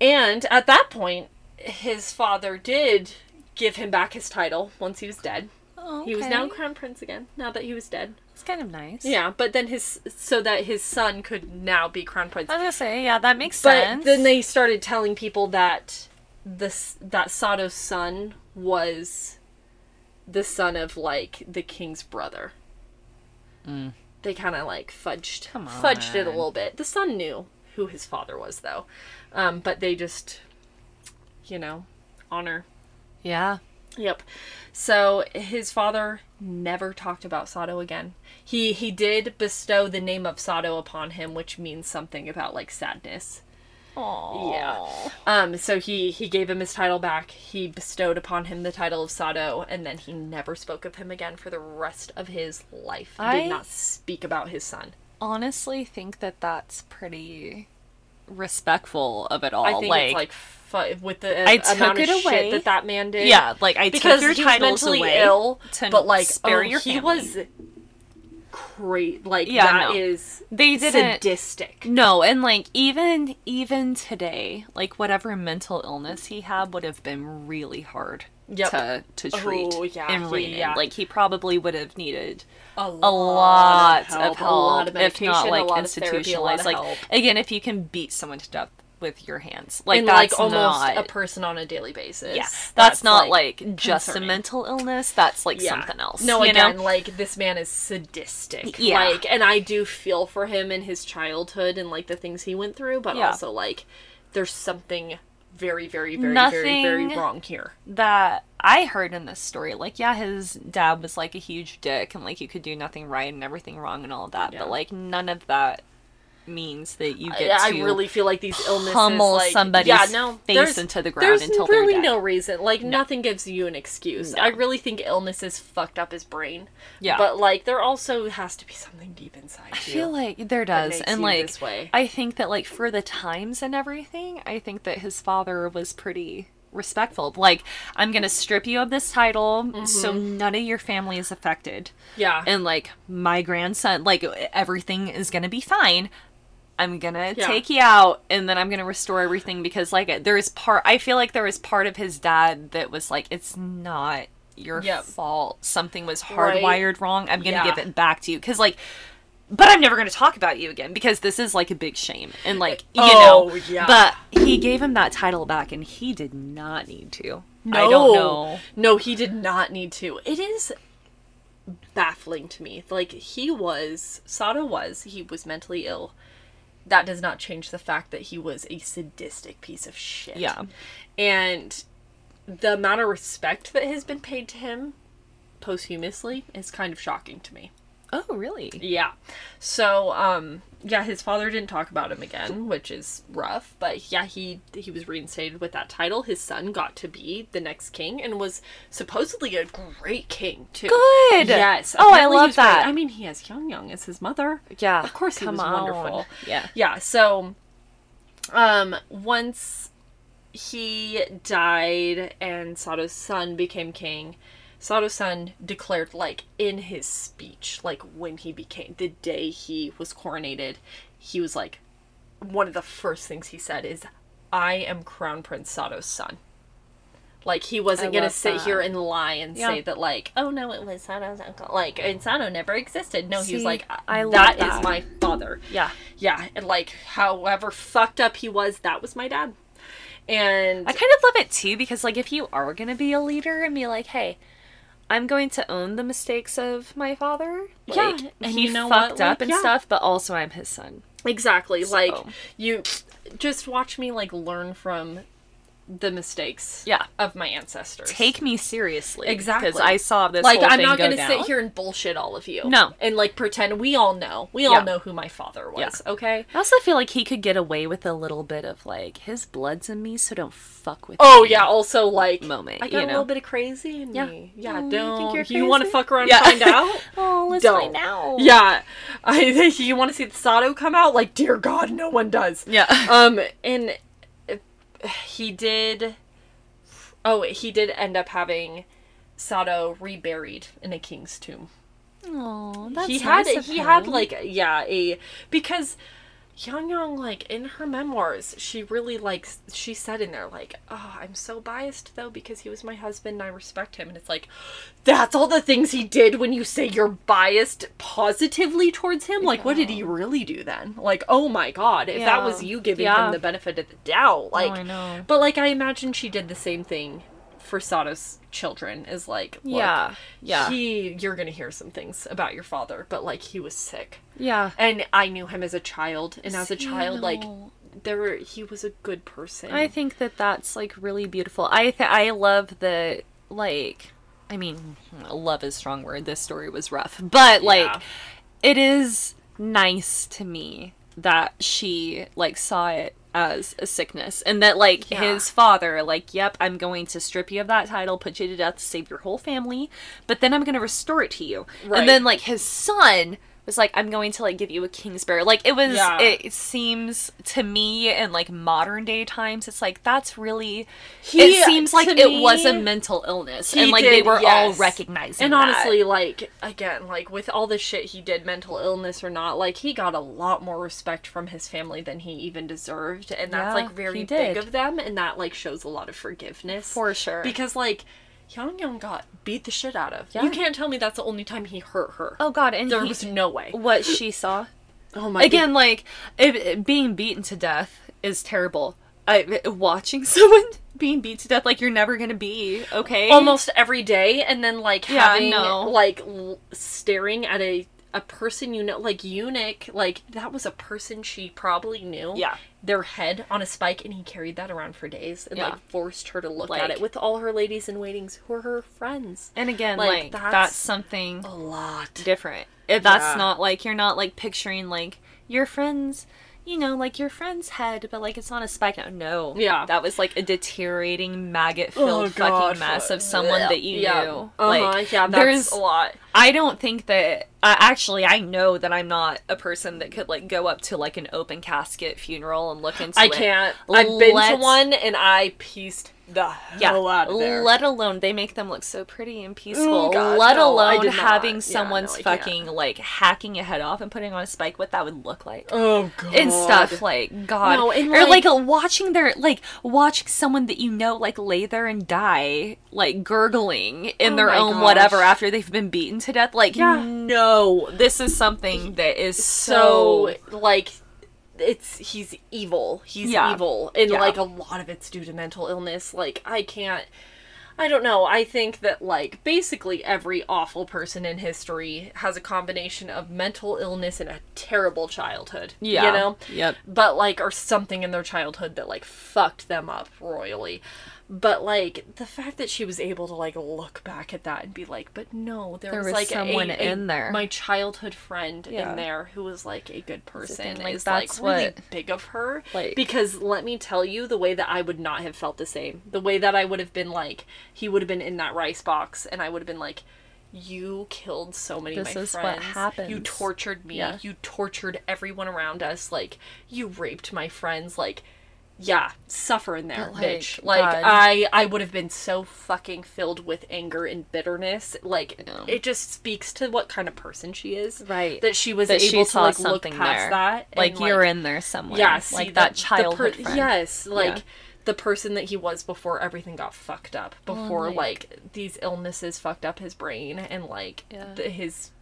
[SPEAKER 1] And at that point, his father did give him back his title once he was dead.
[SPEAKER 2] Oh,
[SPEAKER 1] He was now crown prince again, now that he was dead.
[SPEAKER 2] Kind of nice.
[SPEAKER 1] Yeah, but then his so that his son could now be crown prince.
[SPEAKER 2] I was gonna say, yeah, that makes
[SPEAKER 1] But
[SPEAKER 2] sense.
[SPEAKER 1] then they started telling people that this that Sado's son was the son of like the king's brother. They kind of like fudged fudged it a little bit. The son knew who his father was though, um, but they just, you know, honor.
[SPEAKER 2] yeah.
[SPEAKER 1] Yep. So his father never talked about Sado again. He he did bestow the name of Sado upon him, which means something about like sadness.
[SPEAKER 2] Aww.
[SPEAKER 1] Yeah. Um, so he he gave him his title back. He bestowed upon him the title of Sado, and then he never spoke of him again for the rest of his life. He
[SPEAKER 2] I-
[SPEAKER 1] did not speak about his son.
[SPEAKER 2] Honestly, think that that's pretty respectful of it all.
[SPEAKER 1] I think
[SPEAKER 2] like,
[SPEAKER 1] it's like fu- with the
[SPEAKER 2] I
[SPEAKER 1] amount
[SPEAKER 2] took
[SPEAKER 1] of
[SPEAKER 2] it away.
[SPEAKER 1] shit that that man did.
[SPEAKER 2] yeah, like I
[SPEAKER 1] because
[SPEAKER 2] took your titles
[SPEAKER 1] mentally
[SPEAKER 2] away
[SPEAKER 1] ill,
[SPEAKER 2] to
[SPEAKER 1] but like
[SPEAKER 2] spare
[SPEAKER 1] oh,
[SPEAKER 2] your
[SPEAKER 1] he
[SPEAKER 2] family.
[SPEAKER 1] was great. Like
[SPEAKER 2] Yeah,
[SPEAKER 1] that
[SPEAKER 2] no.
[SPEAKER 1] is
[SPEAKER 2] They didn't-
[SPEAKER 1] sadistic.
[SPEAKER 2] No, and like even even today, like whatever mental illness he had would have been really hard
[SPEAKER 1] Yep.
[SPEAKER 2] to to oh, treat
[SPEAKER 1] Oh, yeah,
[SPEAKER 2] and
[SPEAKER 1] he- yeah.
[SPEAKER 2] Like he probably would have needed
[SPEAKER 1] A
[SPEAKER 2] a lot of help,
[SPEAKER 1] a lot of
[SPEAKER 2] if not like
[SPEAKER 1] lot of therapy, lot
[SPEAKER 2] institutionalized.
[SPEAKER 1] of
[SPEAKER 2] Like
[SPEAKER 1] help.
[SPEAKER 2] again, if you can beat someone to death with your hands, like
[SPEAKER 1] and
[SPEAKER 2] that's
[SPEAKER 1] like almost
[SPEAKER 2] not
[SPEAKER 1] a person on a daily basis.
[SPEAKER 2] yeah, that's, not like, just
[SPEAKER 1] concerning.
[SPEAKER 2] a mental illness. That's like
[SPEAKER 1] Yeah.
[SPEAKER 2] something else.
[SPEAKER 1] No,
[SPEAKER 2] you
[SPEAKER 1] again,
[SPEAKER 2] know?
[SPEAKER 1] like this man is sadistic.
[SPEAKER 2] Yeah.
[SPEAKER 1] Like, and I do feel for him in his childhood and like the things he went through, but
[SPEAKER 2] Yeah.
[SPEAKER 1] also like there's something very, very, very, very, very wrong here.
[SPEAKER 2] that I heard in this story, like, yeah, his dad was like a huge dick and like you could do nothing right and everything wrong and all of that,
[SPEAKER 1] Yeah.
[SPEAKER 2] but like none of that means that you get
[SPEAKER 1] I, I really feel like these illnesses
[SPEAKER 2] pummel
[SPEAKER 1] like,
[SPEAKER 2] somebody's
[SPEAKER 1] yeah, no,
[SPEAKER 2] face into the ground
[SPEAKER 1] There's
[SPEAKER 2] until they're
[SPEAKER 1] really no reason. Like nothing gives you an excuse.
[SPEAKER 2] No.
[SPEAKER 1] I really think illnesses fucked up his brain.
[SPEAKER 2] Yeah.
[SPEAKER 1] But like there also has to be something deep inside
[SPEAKER 2] I feel like there does, and like
[SPEAKER 1] this way.
[SPEAKER 2] I think that like for the times and everything, I think that his father was pretty respectful. Like, I'm gonna strip you of this title, so
[SPEAKER 1] Mm-hmm.
[SPEAKER 2] none of your family is affected,
[SPEAKER 1] yeah.
[SPEAKER 2] and like my grandson, like everything is gonna be fine. I'm gonna
[SPEAKER 1] Yeah.
[SPEAKER 2] take you out, and then I'm gonna restore everything because like there is part. I feel like there was part of his dad that was like, it's not your
[SPEAKER 1] Yep.
[SPEAKER 2] fault. Something was
[SPEAKER 1] Right.
[SPEAKER 2] hardwired wrong. I'm gonna
[SPEAKER 1] Yeah.
[SPEAKER 2] give it back to you because like but I'm never going to talk about you again because this is like a big shame. And like, you
[SPEAKER 1] Oh,
[SPEAKER 2] know,
[SPEAKER 1] yeah.
[SPEAKER 2] but he gave him that title back and he did not need to.
[SPEAKER 1] No,
[SPEAKER 2] I don't know.
[SPEAKER 1] No, he did not need to. It is baffling to me. Like he was, Sado was, he was mentally ill. That does not change the fact that he was a sadistic piece of shit.
[SPEAKER 2] Yeah.
[SPEAKER 1] And the amount of respect that has been paid to him posthumously is kind of shocking to me.
[SPEAKER 2] Oh, really?
[SPEAKER 1] Yeah. So, um, yeah, his father didn't talk about him again, which is rough. But yeah, he he was reinstated with that title. His son got to be the next king and was supposedly a great king too.
[SPEAKER 2] Good.
[SPEAKER 1] Yes.
[SPEAKER 2] Oh, I love
[SPEAKER 1] was great.
[SPEAKER 2] that.
[SPEAKER 1] I mean, he has Young Young as his mother.
[SPEAKER 2] Yeah.
[SPEAKER 1] Of course, he was
[SPEAKER 2] on.
[SPEAKER 1] wonderful.
[SPEAKER 2] Yeah.
[SPEAKER 1] Yeah. So, um, once he died and Sado's son became king, Sado's son declared, like, in his speech, like, when he became, the day he was coronated, he was like, one of the first things he said is, I am Crown Prince Sado's son. Like, he wasn't gonna sit
[SPEAKER 2] that.
[SPEAKER 1] here and lie and
[SPEAKER 2] Yeah.
[SPEAKER 1] say that, like, oh no, it was Sado's uncle. Like, and Sado never existed. No, he was like,
[SPEAKER 2] I love
[SPEAKER 1] that is my father.
[SPEAKER 2] Yeah.
[SPEAKER 1] Yeah, and like however fucked up he was, that was my dad. And
[SPEAKER 2] I kind of love it too because, like, if you are going to be a leader and be like, hey, I'm going to own the mistakes of my father.
[SPEAKER 1] Yeah, and
[SPEAKER 2] he
[SPEAKER 1] you know what?
[SPEAKER 2] fucked up
[SPEAKER 1] Like,
[SPEAKER 2] and
[SPEAKER 1] yeah.
[SPEAKER 2] stuff, but also I'm his son.
[SPEAKER 1] exactly, like you just watch me like learn from the mistakes
[SPEAKER 2] Yeah.
[SPEAKER 1] of my ancestors.
[SPEAKER 2] Take me seriously.
[SPEAKER 1] Exactly.
[SPEAKER 2] Because I saw this
[SPEAKER 1] like I'm not gonna sit here and bullshit all of you.
[SPEAKER 2] No.
[SPEAKER 1] And like pretend we all know. We
[SPEAKER 2] Yeah.
[SPEAKER 1] all know who my father was, okay?
[SPEAKER 2] I also feel like he could get away with a little bit of like his blood's in me, so don't fuck with.
[SPEAKER 1] Oh
[SPEAKER 2] me.
[SPEAKER 1] yeah, also like
[SPEAKER 2] Moment,
[SPEAKER 1] I got
[SPEAKER 2] you
[SPEAKER 1] a little bit of crazy in
[SPEAKER 2] Yeah.
[SPEAKER 1] me. Yeah,
[SPEAKER 2] Oh,
[SPEAKER 1] don't you want to fuck around
[SPEAKER 2] Yeah.
[SPEAKER 1] and find out?
[SPEAKER 2] Oh, let's
[SPEAKER 1] Don't.
[SPEAKER 2] find out.
[SPEAKER 1] Yeah, I think you want to see the Sado come out. Like, dear God, no one does.
[SPEAKER 2] Yeah.
[SPEAKER 1] Um, and he did. Oh, he did end up having Sado reburied in a king's tomb.
[SPEAKER 2] Oh, that's
[SPEAKER 1] he had
[SPEAKER 2] nice of
[SPEAKER 1] he had like yeah a because Young Young like in her memoirs she really likes she said in there like oh I'm so biased though because he was my husband and I respect him. And it's like that's all the things he did when you say you're biased positively towards him? Like what did he really do then? Like oh my god if that was you giving
[SPEAKER 2] Yeah.
[SPEAKER 1] him the benefit of the doubt oh, like
[SPEAKER 2] I know.
[SPEAKER 1] but like I imagine she did the same thing for Sado's children is like look,
[SPEAKER 2] Yeah, yeah.
[SPEAKER 1] he you're gonna hear some things about your father but like he was sick
[SPEAKER 2] yeah.
[SPEAKER 1] and i knew him as a child and as a child like there were he was a good person
[SPEAKER 2] I think that that's like really beautiful. I th- I love the like. I mean, love is a strong word. This story was rough, but like,
[SPEAKER 1] Yeah.
[SPEAKER 2] it is nice to me that she like saw it as a sickness and that like
[SPEAKER 1] Yeah.
[SPEAKER 2] his father like yep i'm going to strip you of that title put you to death save your whole family but then i'm going to restore it to you
[SPEAKER 1] Right.
[SPEAKER 2] and then like his son was like, I'm going to like give you a Kingsbury. Like it was
[SPEAKER 1] Yeah.
[SPEAKER 2] it seems to me in like modern day times, it's like that's really
[SPEAKER 1] He-
[SPEAKER 2] it seems like
[SPEAKER 1] to
[SPEAKER 2] it was a mental illness. And like they
[SPEAKER 1] did,
[SPEAKER 2] were all recognizing
[SPEAKER 1] And
[SPEAKER 2] that.
[SPEAKER 1] honestly, like again, like with all the shit he did, mental illness or not, like he got a lot more respect from his family than he even deserved, and that's
[SPEAKER 2] Yeah,
[SPEAKER 1] like very big of them, and that like shows a lot of forgiveness
[SPEAKER 2] For sure.
[SPEAKER 1] Because like Yang Yang got beat the shit out of.
[SPEAKER 2] Yeah.
[SPEAKER 1] You can't tell me that's the only time he hurt her.
[SPEAKER 2] Oh god, and
[SPEAKER 1] there
[SPEAKER 2] he-
[SPEAKER 1] was no way.
[SPEAKER 2] what she saw.
[SPEAKER 1] Oh my god.
[SPEAKER 2] Again, like it, it- being beaten to death is terrible. I, watching someone being beat to death, like you're never gonna be okay.
[SPEAKER 1] almost every day and then like
[SPEAKER 2] Yeah,
[SPEAKER 1] having
[SPEAKER 2] no.
[SPEAKER 1] like l- staring at a a person you know like eunuch like that was a person she probably knew
[SPEAKER 2] Yeah.
[SPEAKER 1] Their head on a spike and he carried that around for days and
[SPEAKER 2] Yeah.
[SPEAKER 1] like forced her to look
[SPEAKER 2] Like-
[SPEAKER 1] at it with all her ladies in waitings who are her friends
[SPEAKER 2] And again,
[SPEAKER 1] Like,
[SPEAKER 2] like,
[SPEAKER 1] that's-
[SPEAKER 2] that's, something
[SPEAKER 1] a lot
[SPEAKER 2] different. If that's
[SPEAKER 1] Yeah.
[SPEAKER 2] not like you're not like picturing like your friends, you know, like your friend's head, but like it's on a spike. No, no.
[SPEAKER 1] Yeah.
[SPEAKER 2] that was like a deteriorating maggot
[SPEAKER 1] Oh,
[SPEAKER 2] filled
[SPEAKER 1] God,
[SPEAKER 2] fucking mess of someone that you
[SPEAKER 1] yeah.
[SPEAKER 2] knew.
[SPEAKER 1] uh-huh.
[SPEAKER 2] Like
[SPEAKER 1] yeah that's
[SPEAKER 2] there's
[SPEAKER 1] a lot
[SPEAKER 2] I don't think that. Uh, actually, I know that I'm not a person that could like go up to like an open casket funeral and look into
[SPEAKER 1] i
[SPEAKER 2] it.
[SPEAKER 1] can't i've been to
[SPEAKER 2] Let's-
[SPEAKER 1] one and i pieced the hell out of there
[SPEAKER 2] let alone they make them look so pretty and peaceful.
[SPEAKER 1] God,
[SPEAKER 2] let
[SPEAKER 1] no, I
[SPEAKER 2] alone
[SPEAKER 1] did not.
[SPEAKER 2] having
[SPEAKER 1] Yeah,
[SPEAKER 2] someone's
[SPEAKER 1] no, I can't.
[SPEAKER 2] fucking like hacking a head off and putting on a spike. What that would look like.
[SPEAKER 1] oh god
[SPEAKER 2] and stuff like God,
[SPEAKER 1] No, and,
[SPEAKER 2] or
[SPEAKER 1] like-
[SPEAKER 2] like watching their like watching someone that you know like lay there and die, like gurgling in
[SPEAKER 1] Oh
[SPEAKER 2] their
[SPEAKER 1] my
[SPEAKER 2] own
[SPEAKER 1] gosh.
[SPEAKER 2] whatever after they've been beaten to death. Like,
[SPEAKER 1] Yeah.
[SPEAKER 2] no, this is something that is so,
[SPEAKER 1] so like it's he's evil he's
[SPEAKER 2] Yeah.
[SPEAKER 1] evil and
[SPEAKER 2] Yeah.
[SPEAKER 1] like a lot of it's due to mental illness like i can't i don't know i think that like basically every awful person in history has a combination of mental illness and a terrible childhood
[SPEAKER 2] yeah,
[SPEAKER 1] you know
[SPEAKER 2] yep.
[SPEAKER 1] but like or something in their childhood that like fucked them up royally but like the fact that she was able to like look back at that and be like but no there,
[SPEAKER 2] There
[SPEAKER 1] was,
[SPEAKER 2] was
[SPEAKER 1] like
[SPEAKER 2] someone
[SPEAKER 1] a, a-
[SPEAKER 2] in there.
[SPEAKER 1] my childhood friend
[SPEAKER 2] Yeah.
[SPEAKER 1] in there who was like a good person
[SPEAKER 2] like,
[SPEAKER 1] is like
[SPEAKER 2] that's
[SPEAKER 1] really
[SPEAKER 2] what-
[SPEAKER 1] big of her
[SPEAKER 2] like-
[SPEAKER 1] because let me tell you the way that i would not have felt the same the way that i would have been like he would have been in that rice box and i would have been like you killed so many of
[SPEAKER 2] This
[SPEAKER 1] my
[SPEAKER 2] is what
[SPEAKER 1] friends. You tortured me.
[SPEAKER 2] Yeah.
[SPEAKER 1] You tortured everyone around us. Like you raped my friends. Like yeah, suffer in there,
[SPEAKER 2] But, like,
[SPEAKER 1] bitch. Like
[SPEAKER 2] God.
[SPEAKER 1] I I would have been so fucking filled with anger and bitterness. Like it just speaks to what kind of person she is.
[SPEAKER 2] Right.
[SPEAKER 1] That she was
[SPEAKER 2] That
[SPEAKER 1] able
[SPEAKER 2] she
[SPEAKER 1] to like look past
[SPEAKER 2] there.
[SPEAKER 1] that.
[SPEAKER 2] Like you're in there somewhere.
[SPEAKER 1] yeah,
[SPEAKER 2] like
[SPEAKER 1] the-
[SPEAKER 2] that childhood
[SPEAKER 1] per-
[SPEAKER 2] friend.
[SPEAKER 1] Yes, like
[SPEAKER 2] Yeah.
[SPEAKER 1] the person that he was before everything got fucked up. Before
[SPEAKER 2] like-
[SPEAKER 1] like, these illnesses fucked up his brain and like
[SPEAKER 2] Yeah.
[SPEAKER 1] the, his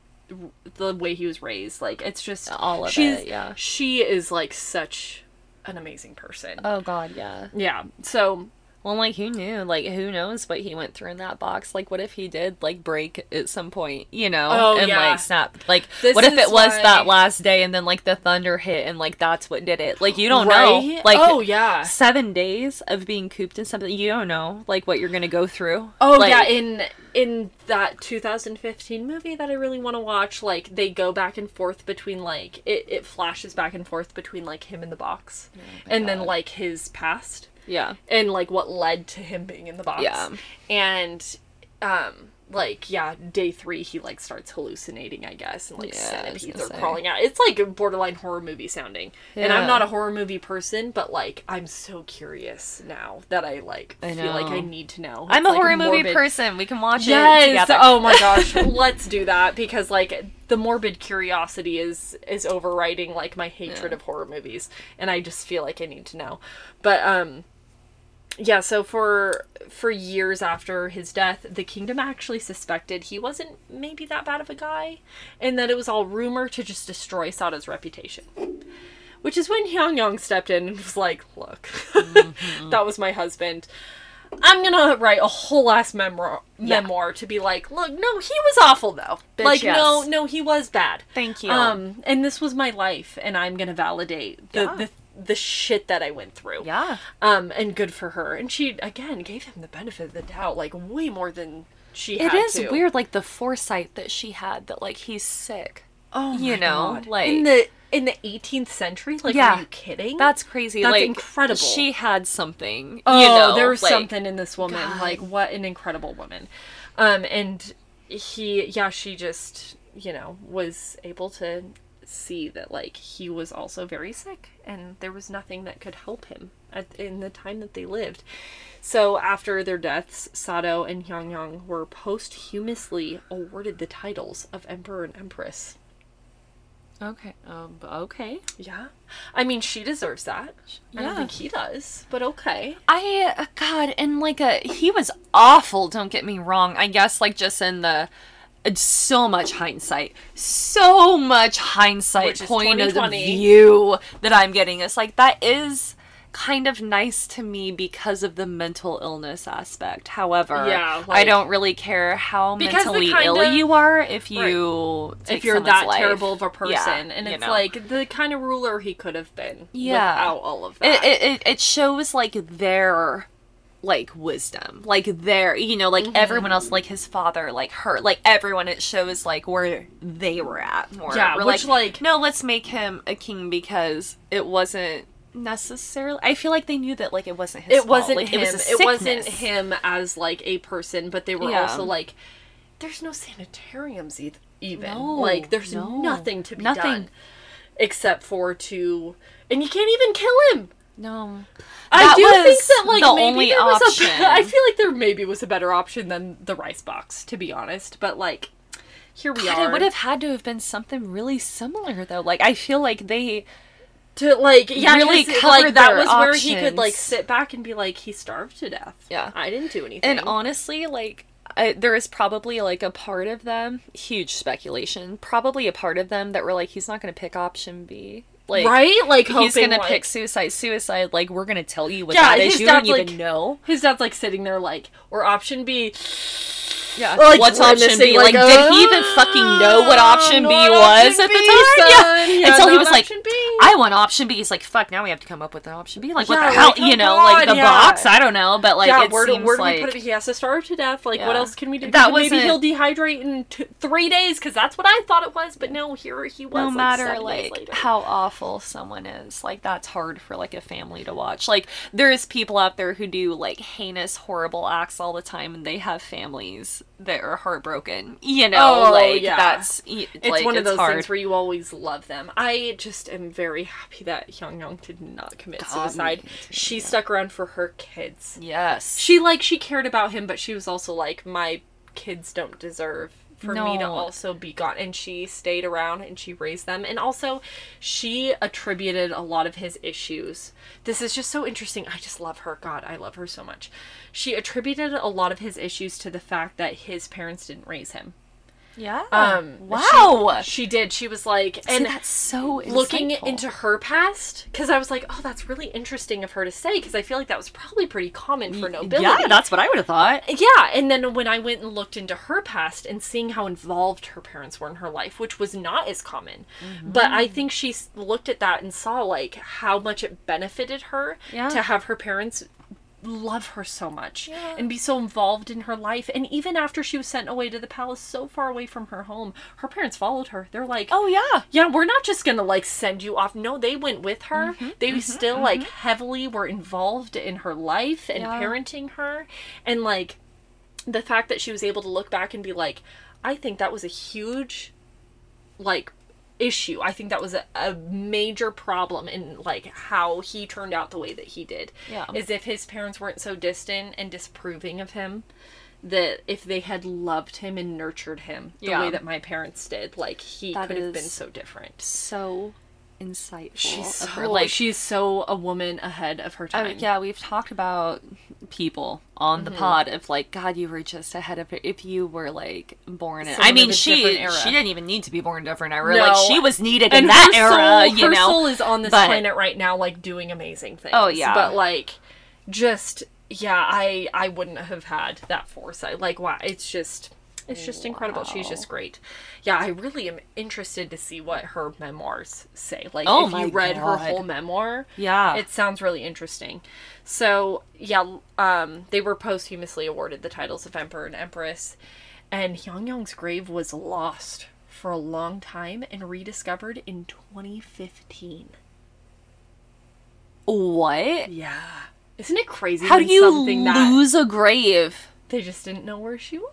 [SPEAKER 1] the way he was raised. Like it's just
[SPEAKER 2] All of
[SPEAKER 1] she's,
[SPEAKER 2] it, yeah.
[SPEAKER 1] She is like such an amazing person.
[SPEAKER 2] Oh God, yeah.
[SPEAKER 1] yeah. So
[SPEAKER 2] Well, like who knew? Like who knows what he went through in that box? Like what if he did like break at some point, you know,
[SPEAKER 1] Oh,
[SPEAKER 2] and
[SPEAKER 1] yeah.
[SPEAKER 2] like snap? Like
[SPEAKER 1] This
[SPEAKER 2] what if it was
[SPEAKER 1] why-
[SPEAKER 2] that last day and then like the thunder hit and like that's what did it? Like you don't
[SPEAKER 1] Right?
[SPEAKER 2] know. Like
[SPEAKER 1] Oh, yeah.
[SPEAKER 2] seven days of being cooped in something you don't know like what you're gonna go through.
[SPEAKER 1] Oh
[SPEAKER 2] Like,
[SPEAKER 1] yeah, in in that 2015 movie that I really want to watch, like they go back and forth between like it, it flashes back and forth between like him in the box oh and then like his past
[SPEAKER 2] yeah.
[SPEAKER 1] and like what led to him being in the box.
[SPEAKER 2] Yeah.
[SPEAKER 1] And um like yeah, day 3 he like starts hallucinating, I guess, and like
[SPEAKER 2] Yeah,
[SPEAKER 1] centipedes are
[SPEAKER 2] say.
[SPEAKER 1] crawling out. It's like a borderline horror movie sounding. And I'm not a horror movie person, but like I'm so curious now that I like
[SPEAKER 2] I
[SPEAKER 1] feel like I need to know.
[SPEAKER 2] I'm
[SPEAKER 1] It's,
[SPEAKER 2] a
[SPEAKER 1] like,
[SPEAKER 2] horror movie person. We can watch it together.
[SPEAKER 1] Oh my gosh. Let's do that because like the morbid curiosity is is overriding like my hatred
[SPEAKER 2] Yeah.
[SPEAKER 1] of horror movies and I just feel like I need to know. But um yeah, so for for years after his death, the kingdom actually suspected he wasn't maybe that bad of a guy and that it was all rumor to just destroy Sado's reputation. Which is when Hyun Young stepped in and was like, "Look,
[SPEAKER 2] Mm-hmm.
[SPEAKER 1] that was my husband. I'm gonna write a whole ass memoir
[SPEAKER 2] Yeah.
[SPEAKER 1] memoir to be like, look, no, he was awful though.
[SPEAKER 2] Bitch,
[SPEAKER 1] like, no, no, he was bad.
[SPEAKER 2] Thank you.
[SPEAKER 1] Um, and this was my life, and I'm gonna validate the
[SPEAKER 2] Yeah.
[SPEAKER 1] the the shit that I went through.
[SPEAKER 2] Yeah.
[SPEAKER 1] Um, and good for her. And she again gave him the benefit of the doubt, like way more than she
[SPEAKER 2] It is
[SPEAKER 1] to.
[SPEAKER 2] weird, like the foresight that she had that like he's sick.
[SPEAKER 1] Oh,
[SPEAKER 2] you
[SPEAKER 1] my
[SPEAKER 2] know,
[SPEAKER 1] God.
[SPEAKER 2] like-
[SPEAKER 1] in the in the 18th century. Like,
[SPEAKER 2] Yeah.
[SPEAKER 1] are you kidding?
[SPEAKER 2] That's crazy.
[SPEAKER 1] That's
[SPEAKER 2] like
[SPEAKER 1] incredible.
[SPEAKER 2] She had something.
[SPEAKER 1] Oh,
[SPEAKER 2] you know,
[SPEAKER 1] there was
[SPEAKER 2] like-
[SPEAKER 1] something in this woman.
[SPEAKER 2] God.
[SPEAKER 1] Like, what an incredible woman. Um, and he, yeah, she just you know, was able to see that like he was also very sick and there was nothing that could help him at, in the time that they lived. So after their deaths, Sado and Hyungyang were posthumously awarded the titles of Emperor and Empress.
[SPEAKER 2] Okay. Um. Okay.
[SPEAKER 1] Yeah. I mean, she deserves that. I don't
[SPEAKER 2] Yeah.
[SPEAKER 1] think he does, but okay.
[SPEAKER 2] I uh, God, and like a he was awful. Don't get me wrong. I guess like just in the uh, so much hindsight, so much hindsight point of view that I'm getting. It's like that is kind of nice to me because of the mental illness aspect. However,
[SPEAKER 1] Yeah,
[SPEAKER 2] I don't really care how mentally ill
[SPEAKER 1] of-
[SPEAKER 2] you are if you take
[SPEAKER 1] if you're that
[SPEAKER 2] life.
[SPEAKER 1] terrible of a person,
[SPEAKER 2] Yeah,
[SPEAKER 1] and
[SPEAKER 2] you
[SPEAKER 1] it's
[SPEAKER 2] know.
[SPEAKER 1] like the kind of ruler he could have been
[SPEAKER 2] Yeah.
[SPEAKER 1] without all of that.
[SPEAKER 2] it, it, it shows like their like wisdom like their you know like everyone else mm-hmm. like his father like her like everyone it shows like where they were at more
[SPEAKER 1] Yeah,
[SPEAKER 2] We're
[SPEAKER 1] which, like-
[SPEAKER 2] no let's make him a king because it wasn't necessarily i feel like they knew that like it wasn't his
[SPEAKER 1] it
[SPEAKER 2] fault.
[SPEAKER 1] wasn't
[SPEAKER 2] Like,
[SPEAKER 1] him.
[SPEAKER 2] it, was
[SPEAKER 1] it wasn't him as like a person, but they were
[SPEAKER 2] Yeah.
[SPEAKER 1] also like, there's no sanitariums e- even.
[SPEAKER 2] No,
[SPEAKER 1] like there's
[SPEAKER 2] no.
[SPEAKER 1] nothing to be
[SPEAKER 2] Nothing.
[SPEAKER 1] done except for to, and you can't even kill him.
[SPEAKER 2] No
[SPEAKER 1] I
[SPEAKER 2] That
[SPEAKER 1] do think that like
[SPEAKER 2] the
[SPEAKER 1] maybe
[SPEAKER 2] only
[SPEAKER 1] there was
[SPEAKER 2] option.
[SPEAKER 1] a. I feel like there maybe was a better option than the rice box, to be honest. But like, here we
[SPEAKER 2] God,
[SPEAKER 1] are.
[SPEAKER 2] it would have had to have been something really similar though like i feel like they
[SPEAKER 1] to like yeah
[SPEAKER 2] really covered
[SPEAKER 1] like that was where he could like sit back and be like he starved to death
[SPEAKER 2] Yeah.
[SPEAKER 1] i didn't do anything
[SPEAKER 2] And honestly, like, I, there is probably like a part of them, huge speculation, probably a part of them that were like, he's not going to pick option B. Like,
[SPEAKER 1] right like
[SPEAKER 2] he's going to
[SPEAKER 1] like-
[SPEAKER 2] pick suicide. Suicide, like, we're going to tell you what
[SPEAKER 1] Yeah,
[SPEAKER 2] that is. You don't
[SPEAKER 1] dad's
[SPEAKER 2] even
[SPEAKER 1] like-
[SPEAKER 2] know.
[SPEAKER 1] his dad's like sitting there like or option b
[SPEAKER 2] Yeah.
[SPEAKER 1] like,
[SPEAKER 2] What's option B? Like,
[SPEAKER 1] like,
[SPEAKER 2] did he oh, even fucking know what option B was
[SPEAKER 1] option
[SPEAKER 2] at the time?
[SPEAKER 1] son.
[SPEAKER 2] Yeah.
[SPEAKER 1] Yeah,
[SPEAKER 2] Until he was like,
[SPEAKER 1] B.
[SPEAKER 2] I want option B. He's like, fuck, now we have to come up with an option B. Like, what the hell?
[SPEAKER 1] like, oh
[SPEAKER 2] you know, like the
[SPEAKER 1] yeah.
[SPEAKER 2] box? I don't know. But, like,
[SPEAKER 1] yeah,
[SPEAKER 2] it
[SPEAKER 1] where do,
[SPEAKER 2] seems
[SPEAKER 1] where do
[SPEAKER 2] like.
[SPEAKER 1] we put it? He has to starve to death. Like, what else can we do?
[SPEAKER 2] That
[SPEAKER 1] maybe he'll dehydrate in three days because that's what I thought it was. But no, here he was.
[SPEAKER 2] no matter like how awful someone is like that's hard for like a family to watch like there's people out there who do like heinous horrible acts all the time and they have families that are heartbroken you know
[SPEAKER 1] Oh,
[SPEAKER 2] like
[SPEAKER 1] yeah.
[SPEAKER 2] that's y-
[SPEAKER 1] It's one of those
[SPEAKER 2] hard.
[SPEAKER 1] things where you always love them. I just am very happy that Hyung Young did not commit
[SPEAKER 2] God,
[SPEAKER 1] suicide. She
[SPEAKER 2] yeah.
[SPEAKER 1] stuck around for her kids.
[SPEAKER 2] yes
[SPEAKER 1] She like she cared about him, but she was also like, my kids don't deserve for me to also be gone. And she stayed around and she raised them. And also, she attributed a lot of his issues. This is just so interesting. I just love her. God, I love her so much. She attributed a lot of his issues to the fact that his parents didn't raise him.
[SPEAKER 2] Yeah
[SPEAKER 1] Um,
[SPEAKER 2] wow
[SPEAKER 1] She, she did. She was like,
[SPEAKER 2] See,
[SPEAKER 1] and
[SPEAKER 2] that's so
[SPEAKER 1] looking
[SPEAKER 2] insightful.
[SPEAKER 1] into her past, because I was like, oh, that's really interesting of her to say, because I feel like that was probably pretty common for nobility.
[SPEAKER 2] yeah that's what i would have thought
[SPEAKER 1] Yeah, and then when I went and looked into her past and seeing how involved her parents were in her life, which was not as common, but I think she looked at that and saw like how much it benefited her
[SPEAKER 2] Yeah.
[SPEAKER 1] to have her parents love her so much
[SPEAKER 2] Yeah.
[SPEAKER 1] and be so involved in her life. And even after she was sent away to the palace, so far away from her home, her parents followed her. They're like,
[SPEAKER 2] oh yeah
[SPEAKER 1] yeah, we're not just gonna like send you off. No, they went with her. Mm-hmm, they mm-hmm, still mm-hmm. like heavily were involved in her life and
[SPEAKER 2] Yeah.
[SPEAKER 1] parenting her. And like the fact that she was able to look back and be like, I think that was a huge like issue. I think that was a, a major problem in like how he turned out the way that he did.
[SPEAKER 2] Yeah.
[SPEAKER 1] Is if his parents weren't so distant and disapproving of him that if they had loved him and nurtured him the
[SPEAKER 2] Yeah.
[SPEAKER 1] way that my parents did, like he
[SPEAKER 2] That
[SPEAKER 1] could have been so different.
[SPEAKER 2] so insightful
[SPEAKER 1] She's so,
[SPEAKER 2] her.
[SPEAKER 1] like she's so a woman ahead of her
[SPEAKER 2] Oh,
[SPEAKER 1] time.
[SPEAKER 2] yeah, we've talked about people on the
[SPEAKER 1] Mm-hmm.
[SPEAKER 2] pod of like, God, you were just ahead of it. If you were like born in, I mean, she
[SPEAKER 1] era.
[SPEAKER 2] she didn't even need to be born in a different era.
[SPEAKER 1] No.
[SPEAKER 2] Like she was needed
[SPEAKER 1] And
[SPEAKER 2] in that era.
[SPEAKER 1] soul,
[SPEAKER 2] you
[SPEAKER 1] her
[SPEAKER 2] know,
[SPEAKER 1] soul is on this
[SPEAKER 2] But-
[SPEAKER 1] planet right now, like doing amazing things.
[SPEAKER 2] Oh, yeah.
[SPEAKER 1] but like, just yeah, I I wouldn't have had that foresight. Like, wow, it's just it's just incredible. She's just great. Yeah, I really am interested to see what her memoirs say. Like,
[SPEAKER 2] Oh
[SPEAKER 1] if you read her whole memoir,
[SPEAKER 2] Yeah.
[SPEAKER 1] it sounds really interesting. So yeah, um, they were posthumously awarded the titles of Emperor and Empress, and Hyung Young's grave was lost for a long time and rediscovered in 2015.
[SPEAKER 2] what?
[SPEAKER 1] Yeah, isn't it crazy?
[SPEAKER 2] How do you
[SPEAKER 1] something that
[SPEAKER 2] lose a grave?
[SPEAKER 1] they just didn't know where she was?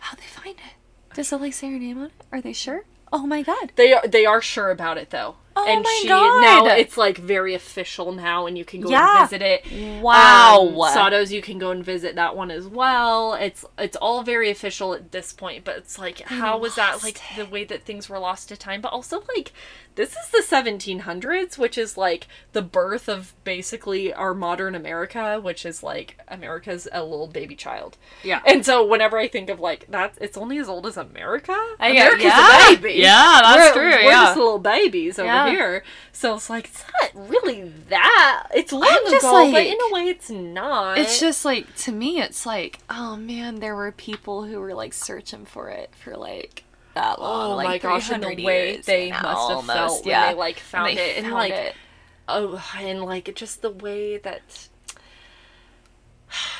[SPEAKER 2] How'd they find it? Does it like say her name on it? Are they sure? Oh my god.
[SPEAKER 1] They are they are sure about it though.
[SPEAKER 2] Oh
[SPEAKER 1] and
[SPEAKER 2] my
[SPEAKER 1] she
[SPEAKER 2] God.
[SPEAKER 1] now it's like very official now and you can go
[SPEAKER 2] Yeah.
[SPEAKER 1] and visit it.
[SPEAKER 2] Wow.
[SPEAKER 1] Um, Sado's you can go and visit that one as well. It's it's all very official at this point, but it's like how was that like the way that things were lost to time, but also like this is the 1700s, which is like the birth of basically our modern America, which is like America's a little baby child.
[SPEAKER 2] Yeah.
[SPEAKER 1] And so whenever I think of like that, it's only as old as America.
[SPEAKER 2] I
[SPEAKER 1] America's
[SPEAKER 2] yeah.
[SPEAKER 1] a baby.
[SPEAKER 2] Yeah, that's
[SPEAKER 1] we're,
[SPEAKER 2] true,
[SPEAKER 1] We're
[SPEAKER 2] yeah.
[SPEAKER 1] just little babies over
[SPEAKER 2] Yeah.
[SPEAKER 1] here. So it's like it's not really that. It's long
[SPEAKER 2] I'm
[SPEAKER 1] ago, but
[SPEAKER 2] like-
[SPEAKER 1] in a way, it's not.
[SPEAKER 2] It's just like to me, it's like, oh man, there were people who were like searching for it for like that long.
[SPEAKER 1] Oh
[SPEAKER 2] like
[SPEAKER 1] my gosh, and the way they
[SPEAKER 2] now,
[SPEAKER 1] must have
[SPEAKER 2] almost,
[SPEAKER 1] felt when
[SPEAKER 2] yeah.
[SPEAKER 1] they like found
[SPEAKER 2] they
[SPEAKER 1] it, and like
[SPEAKER 2] it.
[SPEAKER 1] oh, and like just the way that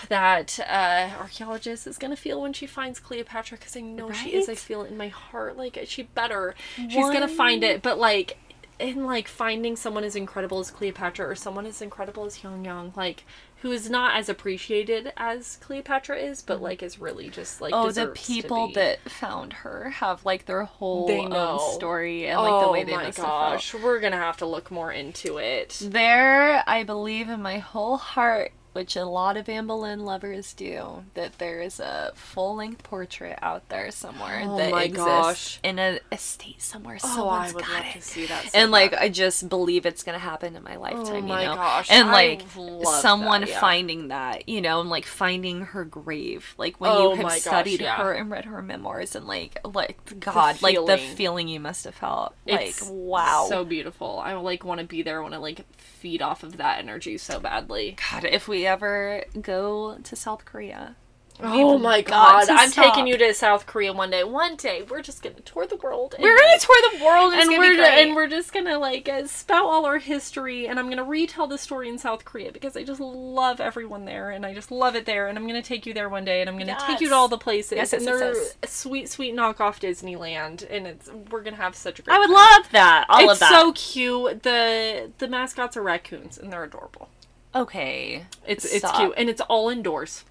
[SPEAKER 1] that uh, archaeologist is gonna feel when she finds Cleopatra, because I know she is. I feel it in my heart. Like she better, she's gonna find it, but like. In like finding someone as incredible as Cleopatra or someone as incredible as Hyun Young, like who is not as appreciated as Cleopatra is, but like is really just like
[SPEAKER 2] Oh, the people that found her have like their whole
[SPEAKER 1] They
[SPEAKER 2] own story and like the oh way they
[SPEAKER 1] oh my gosh, we're gonna have to look more into it.
[SPEAKER 2] There, I believe in my whole heart, which a lot of Anne Boleyn lovers do, that there is a full length portrait out there somewhere
[SPEAKER 1] Oh
[SPEAKER 2] that exists
[SPEAKER 1] gosh.
[SPEAKER 2] in a estate somewhere.
[SPEAKER 1] Oh,
[SPEAKER 2] Someone's
[SPEAKER 1] I would
[SPEAKER 2] got
[SPEAKER 1] love
[SPEAKER 2] it.
[SPEAKER 1] to see that.
[SPEAKER 2] and like. I just believe it's gonna happen in my oh lifetime,
[SPEAKER 1] Oh my
[SPEAKER 2] you know.
[SPEAKER 1] gosh,
[SPEAKER 2] and like someone
[SPEAKER 1] that, yeah.
[SPEAKER 2] finding that, you know, and like finding her grave, like when
[SPEAKER 1] Oh
[SPEAKER 2] you have
[SPEAKER 1] my gosh,
[SPEAKER 2] studied
[SPEAKER 1] yeah.
[SPEAKER 2] her and read her memoirs, and like like God, like the
[SPEAKER 1] feeling.
[SPEAKER 2] feeling you must have felt, like
[SPEAKER 1] It's
[SPEAKER 2] wow.
[SPEAKER 1] so beautiful. I like want to be there. I want to like feed off of that energy so badly.
[SPEAKER 2] God, if we ever go to South Korea,
[SPEAKER 1] Oh my god, I'm
[SPEAKER 2] stop.
[SPEAKER 1] taking you to South Korea one day. One day, we're just gonna tour the world. and-
[SPEAKER 2] we're gonna tour the world, and,
[SPEAKER 1] we're and we're just gonna like uh, spout all our history, and I'm gonna retell the story in South Korea because I just love everyone there, and I just love it there, and I'm gonna take you there one day, and I'm gonna take you to all the places,
[SPEAKER 2] Yes,
[SPEAKER 1] and
[SPEAKER 2] yes, yes,
[SPEAKER 1] they're
[SPEAKER 2] yes.
[SPEAKER 1] a sweet, sweet knockoff Disneyland, and it's we're gonna have such a great.
[SPEAKER 2] I would
[SPEAKER 1] time.
[SPEAKER 2] love that. All
[SPEAKER 1] it's
[SPEAKER 2] of that.
[SPEAKER 1] so cute. the The mascots are raccoons, and they're adorable.
[SPEAKER 2] okay.
[SPEAKER 1] It's it's cute, and it's all indoors.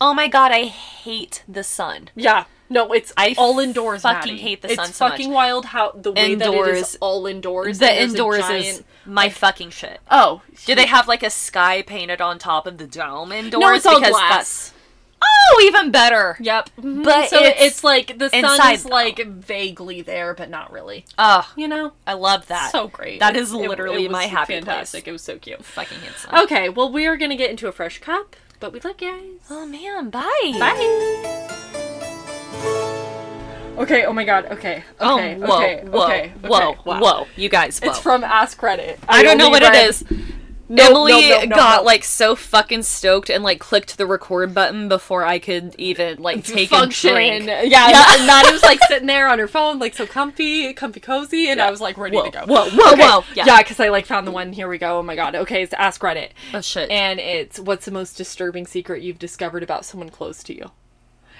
[SPEAKER 2] Oh my god, I hate the sun.
[SPEAKER 1] Yeah. No, it's
[SPEAKER 2] I
[SPEAKER 1] all indoors.
[SPEAKER 2] fucking
[SPEAKER 1] Maddie.
[SPEAKER 2] hate the
[SPEAKER 1] it's
[SPEAKER 2] sun so much.
[SPEAKER 1] fucking wild how the way that it is
[SPEAKER 2] Indoors.
[SPEAKER 1] all indoors.
[SPEAKER 2] The
[SPEAKER 1] and there's a
[SPEAKER 2] indoors is
[SPEAKER 1] giant-
[SPEAKER 2] my fucking shit.
[SPEAKER 1] Oh,
[SPEAKER 2] Do they have like a sky painted on top of the dome indoors?
[SPEAKER 1] No, it's all
[SPEAKER 2] Because
[SPEAKER 1] glass.
[SPEAKER 2] Oh, even better.
[SPEAKER 1] Yep. Mhm.
[SPEAKER 2] But
[SPEAKER 1] so
[SPEAKER 2] it's
[SPEAKER 1] it's, like the sun
[SPEAKER 2] inside,
[SPEAKER 1] is like vaguely there, but not really.
[SPEAKER 2] Oh,
[SPEAKER 1] You know,
[SPEAKER 2] I love that.
[SPEAKER 1] so great.
[SPEAKER 2] That is
[SPEAKER 1] It-
[SPEAKER 2] is
[SPEAKER 1] it-
[SPEAKER 2] literally
[SPEAKER 1] it
[SPEAKER 2] my happy
[SPEAKER 1] fantastic.
[SPEAKER 2] place.
[SPEAKER 1] It was so cute.
[SPEAKER 2] Fucking handsome.
[SPEAKER 1] Okay, well we are gonna get into a fresh cup, but we love you guys.
[SPEAKER 2] Oh man, bye.
[SPEAKER 1] Bye. Okay. Oh my God. Okay.
[SPEAKER 2] Oh,
[SPEAKER 1] Okay.
[SPEAKER 2] whoa,
[SPEAKER 1] okay.
[SPEAKER 2] whoa,
[SPEAKER 1] okay.
[SPEAKER 2] whoa,
[SPEAKER 1] okay, wow.
[SPEAKER 2] whoa. You guys, whoa.
[SPEAKER 1] It's from Ask Reddit.
[SPEAKER 2] I don't know what
[SPEAKER 1] read-
[SPEAKER 2] it is.
[SPEAKER 1] No,
[SPEAKER 2] Emily
[SPEAKER 1] no, no, no,
[SPEAKER 2] got like so fucking stoked and like clicked the record button before I could even like take
[SPEAKER 1] function.
[SPEAKER 2] a drink.
[SPEAKER 1] Yeah, yeah. And Maddie was like sitting there on her phone, like so comfy, comfy cozy, and I was like ready
[SPEAKER 2] Whoa,
[SPEAKER 1] to go.
[SPEAKER 2] whoa, whoa,
[SPEAKER 1] Okay.
[SPEAKER 2] whoa. Yeah.
[SPEAKER 1] Yeah, because I like found the one. Here we go. Oh my god. Okay, it's Ask Reddit,
[SPEAKER 2] Oh shit.
[SPEAKER 1] and it's what's the most disturbing secret you've discovered about someone close to you?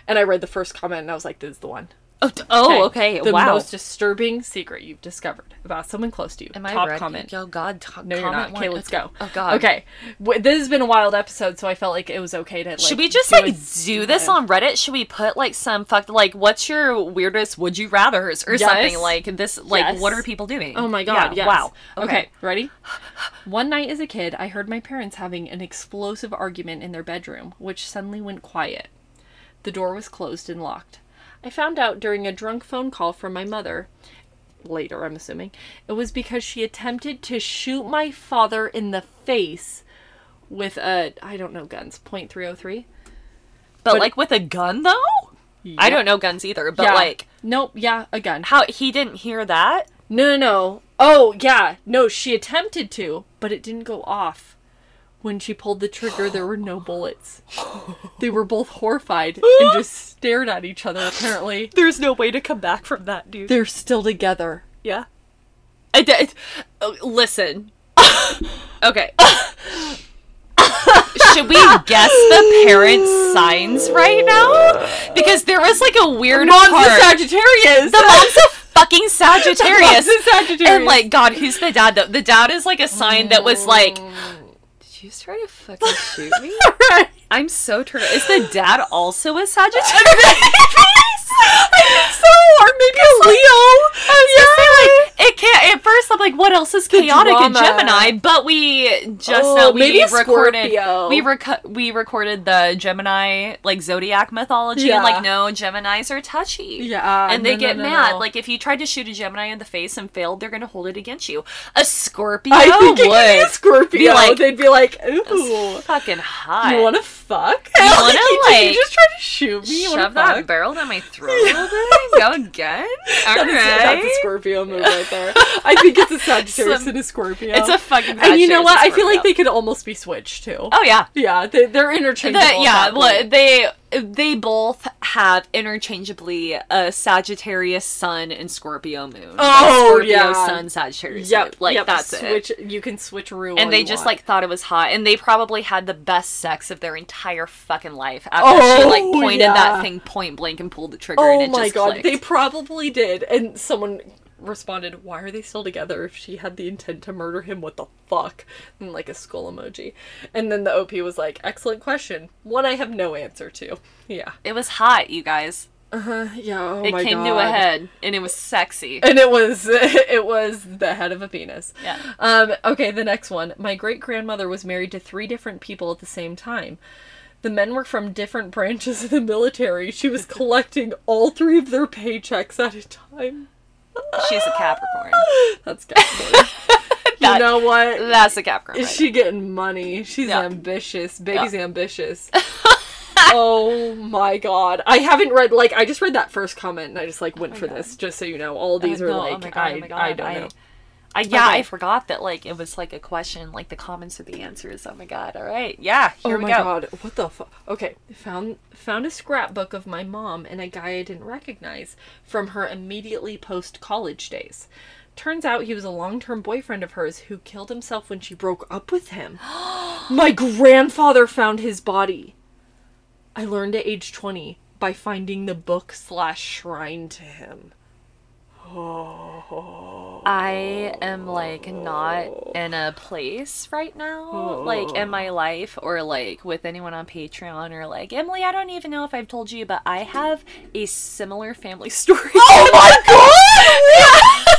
[SPEAKER 1] And I read the first comment, and I was like, "This is the one."
[SPEAKER 2] Oh, oh, okay.
[SPEAKER 1] The
[SPEAKER 2] wow.
[SPEAKER 1] most disturbing secret you've discovered about someone close to you.
[SPEAKER 2] Am I
[SPEAKER 1] Top
[SPEAKER 2] ready?
[SPEAKER 1] comment.
[SPEAKER 2] Oh God. T-
[SPEAKER 1] No, you're not. Okay, let's go.
[SPEAKER 2] Oh God.
[SPEAKER 1] Okay, w- this has been a wild episode, so I felt like it was okay to. Like,
[SPEAKER 2] Should we just
[SPEAKER 1] do
[SPEAKER 2] like
[SPEAKER 1] a-
[SPEAKER 2] do this on Reddit? Should we put like some fuck like what's your weirdest would you rather's or
[SPEAKER 1] Yes.
[SPEAKER 2] something like this? Like
[SPEAKER 1] Yes.
[SPEAKER 2] what are people doing?
[SPEAKER 1] Oh my god,
[SPEAKER 2] Yeah,
[SPEAKER 1] yes.
[SPEAKER 2] Wow.
[SPEAKER 1] Okay. ready? One night as a kid, I heard my parents having an explosive argument in their bedroom, which suddenly went quiet. The door was closed and locked. I found out during a drunk phone call from my mother, later, I'm assuming, it was because she attempted to shoot my father in the face with a, I don't know, guns, .303.
[SPEAKER 2] But,
[SPEAKER 1] But-
[SPEAKER 2] like with a gun though? I don't know guns either, but
[SPEAKER 1] yeah.
[SPEAKER 2] like
[SPEAKER 1] Nope, yeah, a gun.
[SPEAKER 2] how he didn't hear that?
[SPEAKER 1] No, no, no. Oh, yeah. No, she attempted to, but it didn't go off. When she pulled the trigger, there were no bullets. They were both horrified and just stared at each other, apparently.
[SPEAKER 2] There's no way to come back from that, dude.
[SPEAKER 1] They're still together.
[SPEAKER 2] Yeah. I did. oh, listen. okay. Should we guess the parents' signs right now? Because there was like a weird
[SPEAKER 1] Mom's
[SPEAKER 2] part.
[SPEAKER 1] a Sagittarius!
[SPEAKER 2] the mom's a fucking Sagittarius.
[SPEAKER 1] Mom's a Sagittarius.
[SPEAKER 2] And like, God, who's the dad though? The dad is like a sign that was like. You try to fucking shoot me?
[SPEAKER 1] Right.
[SPEAKER 2] I'm so turned. Is the dad also a Sagittarius? I think
[SPEAKER 1] so, or maybe a Leo.
[SPEAKER 2] I was gonna say, like, it can't. At first, I'm like, what else is chaotic in. Gemini? But we just
[SPEAKER 1] Oh,
[SPEAKER 2] know we recorded.
[SPEAKER 1] Scorpio.
[SPEAKER 2] We reco- we recorded the Gemini like zodiac mythology, and like, no, Gemini's are touchy.
[SPEAKER 1] Yeah,
[SPEAKER 2] and they
[SPEAKER 1] no,
[SPEAKER 2] get
[SPEAKER 1] no, no,
[SPEAKER 2] mad. Like, if you tried to shoot a Gemini in the face and failed, they're gonna hold it against you. A Scorpio
[SPEAKER 1] I think it
[SPEAKER 2] would
[SPEAKER 1] could be a Scorpio.
[SPEAKER 2] be like-
[SPEAKER 1] They'd be like, ooh.
[SPEAKER 2] fucking hot.
[SPEAKER 1] You want to fuck?
[SPEAKER 2] You wanna, like,
[SPEAKER 1] you just try to shoot me?
[SPEAKER 2] Shove that
[SPEAKER 1] fuck?
[SPEAKER 2] barrel down my throat a little bit. Go again. All
[SPEAKER 1] That is-
[SPEAKER 2] right.
[SPEAKER 1] That's a Scorpio move right there. I think it's a Sagittarius
[SPEAKER 2] Some-
[SPEAKER 1] and a Scorpio.
[SPEAKER 2] It's a fucking.
[SPEAKER 1] and you know what? I feel like they could almost be switched too.
[SPEAKER 2] Oh yeah.
[SPEAKER 1] Yeah, they, they're interchangeable.
[SPEAKER 2] The, yeah, well, they they both have interchangeably a Sagittarius Sun and Scorpio Moon.
[SPEAKER 1] Oh,
[SPEAKER 2] Scorpio
[SPEAKER 1] yeah.
[SPEAKER 2] Sun Sagittarius.
[SPEAKER 1] Yep,
[SPEAKER 2] Moon. like
[SPEAKER 1] yep,
[SPEAKER 2] that's
[SPEAKER 1] switch,
[SPEAKER 2] it.
[SPEAKER 1] You can switcheroo. all
[SPEAKER 2] And they just
[SPEAKER 1] want.
[SPEAKER 2] like thought it was hot, and they probably had the best sex of their entire fucking life after she
[SPEAKER 1] Oh,
[SPEAKER 2] like pointed
[SPEAKER 1] yeah.
[SPEAKER 2] that thing point blank and pulled the trigger,
[SPEAKER 1] Oh
[SPEAKER 2] and it
[SPEAKER 1] my god,
[SPEAKER 2] clicked.
[SPEAKER 1] they probably did. And someone responded, "Why are they still together if she had the intent to murder him? What the fuck?" And like a skull emoji. And then the OP was like, "Excellent question. One I have no answer to." Yeah.
[SPEAKER 2] It was hot, you guys.
[SPEAKER 1] Uh-huh. yeah. Oh
[SPEAKER 2] it came
[SPEAKER 1] god.
[SPEAKER 2] to a head, and it was sexy.
[SPEAKER 1] And it was it was the head of a penis.
[SPEAKER 2] Yeah.
[SPEAKER 1] Um, okay, the next one. My great grandmother was married to three different people at the same time. The men were from different branches of the military. She was collecting all three of their paychecks at a time.
[SPEAKER 2] She's a Capricorn.
[SPEAKER 1] That's Capricorn. you know what?
[SPEAKER 2] That's a Capricorn.
[SPEAKER 1] Is
[SPEAKER 2] right
[SPEAKER 1] she getting money? She's
[SPEAKER 2] Yeah.
[SPEAKER 1] ambitious. Baby's ambitious. oh my god. I haven't read like I just read that first comment and I just like went for this just so you know. All these
[SPEAKER 2] Uh,
[SPEAKER 1] are
[SPEAKER 2] no,
[SPEAKER 1] like
[SPEAKER 2] oh God,
[SPEAKER 1] I
[SPEAKER 2] oh God,
[SPEAKER 1] I don't know.
[SPEAKER 2] I, yeah,
[SPEAKER 1] Okay.
[SPEAKER 2] I forgot that like it was like a question, like the comments are the answers. Oh my god! All right, yeah, here
[SPEAKER 1] oh
[SPEAKER 2] we
[SPEAKER 1] my
[SPEAKER 2] go.
[SPEAKER 1] god, what the fuck? Okay, found found a scrapbook of my mom and a guy I didn't recognize from her immediately post college days. Turns out he was a long term boyfriend of hers who killed himself when she broke up with him. my grandfather found his body. I learned at age twenty by finding the book slash shrine to him.
[SPEAKER 2] I am like not in a place right now, like in my life or like with anyone on Patreon or like Emily. I don't even know if I've told you, but I have a similar family story.
[SPEAKER 1] Oh my god!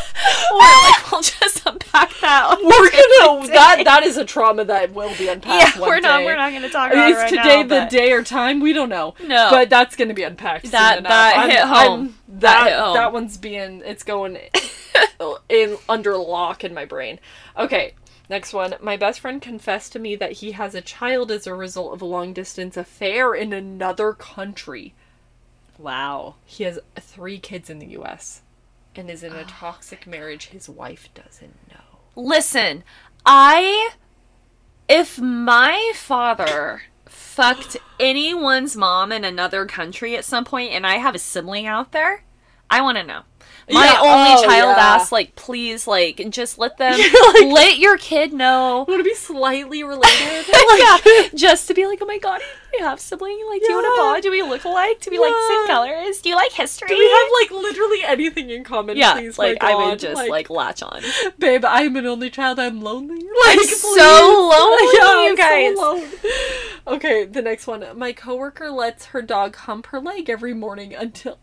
[SPEAKER 2] like we'll just unpack that.
[SPEAKER 1] We're gonna that that is a trauma that will be unpacked.
[SPEAKER 2] Yeah, we're not.
[SPEAKER 1] day.
[SPEAKER 2] We're not going to talk about it
[SPEAKER 1] is
[SPEAKER 2] right
[SPEAKER 1] today
[SPEAKER 2] now,
[SPEAKER 1] the day or time? We don't know.
[SPEAKER 2] No.
[SPEAKER 1] but that's going to be unpacked.
[SPEAKER 2] That-
[SPEAKER 1] soon
[SPEAKER 2] that
[SPEAKER 1] enough.
[SPEAKER 2] hit
[SPEAKER 1] I'm- I'm-
[SPEAKER 2] home.
[SPEAKER 1] that
[SPEAKER 2] That home.
[SPEAKER 1] that one's being it's going in under lock in my brain. Okay, next one. My best friend confessed to me that he has a child as a result of a long distance affair in another country.
[SPEAKER 2] Wow.
[SPEAKER 1] He has three kids in the U.S. and is in a toxic marriage his wife doesn't know.
[SPEAKER 2] Listen, I if my father fucked anyone's mom in another country at some point and I have a sibling out there, I want to know. My
[SPEAKER 1] Yeah,
[SPEAKER 2] only
[SPEAKER 1] oh,
[SPEAKER 2] child
[SPEAKER 1] yeah.
[SPEAKER 2] ask like please like just let them
[SPEAKER 1] like-
[SPEAKER 2] let your kid know
[SPEAKER 1] Want to be slightly related?
[SPEAKER 2] yeah, just to be like, oh my god, we have sibling. Like, do you want
[SPEAKER 1] Yeah.
[SPEAKER 2] bond? Do we look alike? Do we like same colors? Do you like history?
[SPEAKER 1] Do we have like literally anything in common?
[SPEAKER 2] yeah,
[SPEAKER 1] please,
[SPEAKER 2] like I would just like, latch on.
[SPEAKER 1] babe, I'm an only child. I'm lonely. Like,
[SPEAKER 2] I'm so lonely,
[SPEAKER 1] Yeah,
[SPEAKER 2] you
[SPEAKER 1] I'm so
[SPEAKER 2] guys.
[SPEAKER 1] Okay, the next one. My coworker lets her dog hump her leg every morning until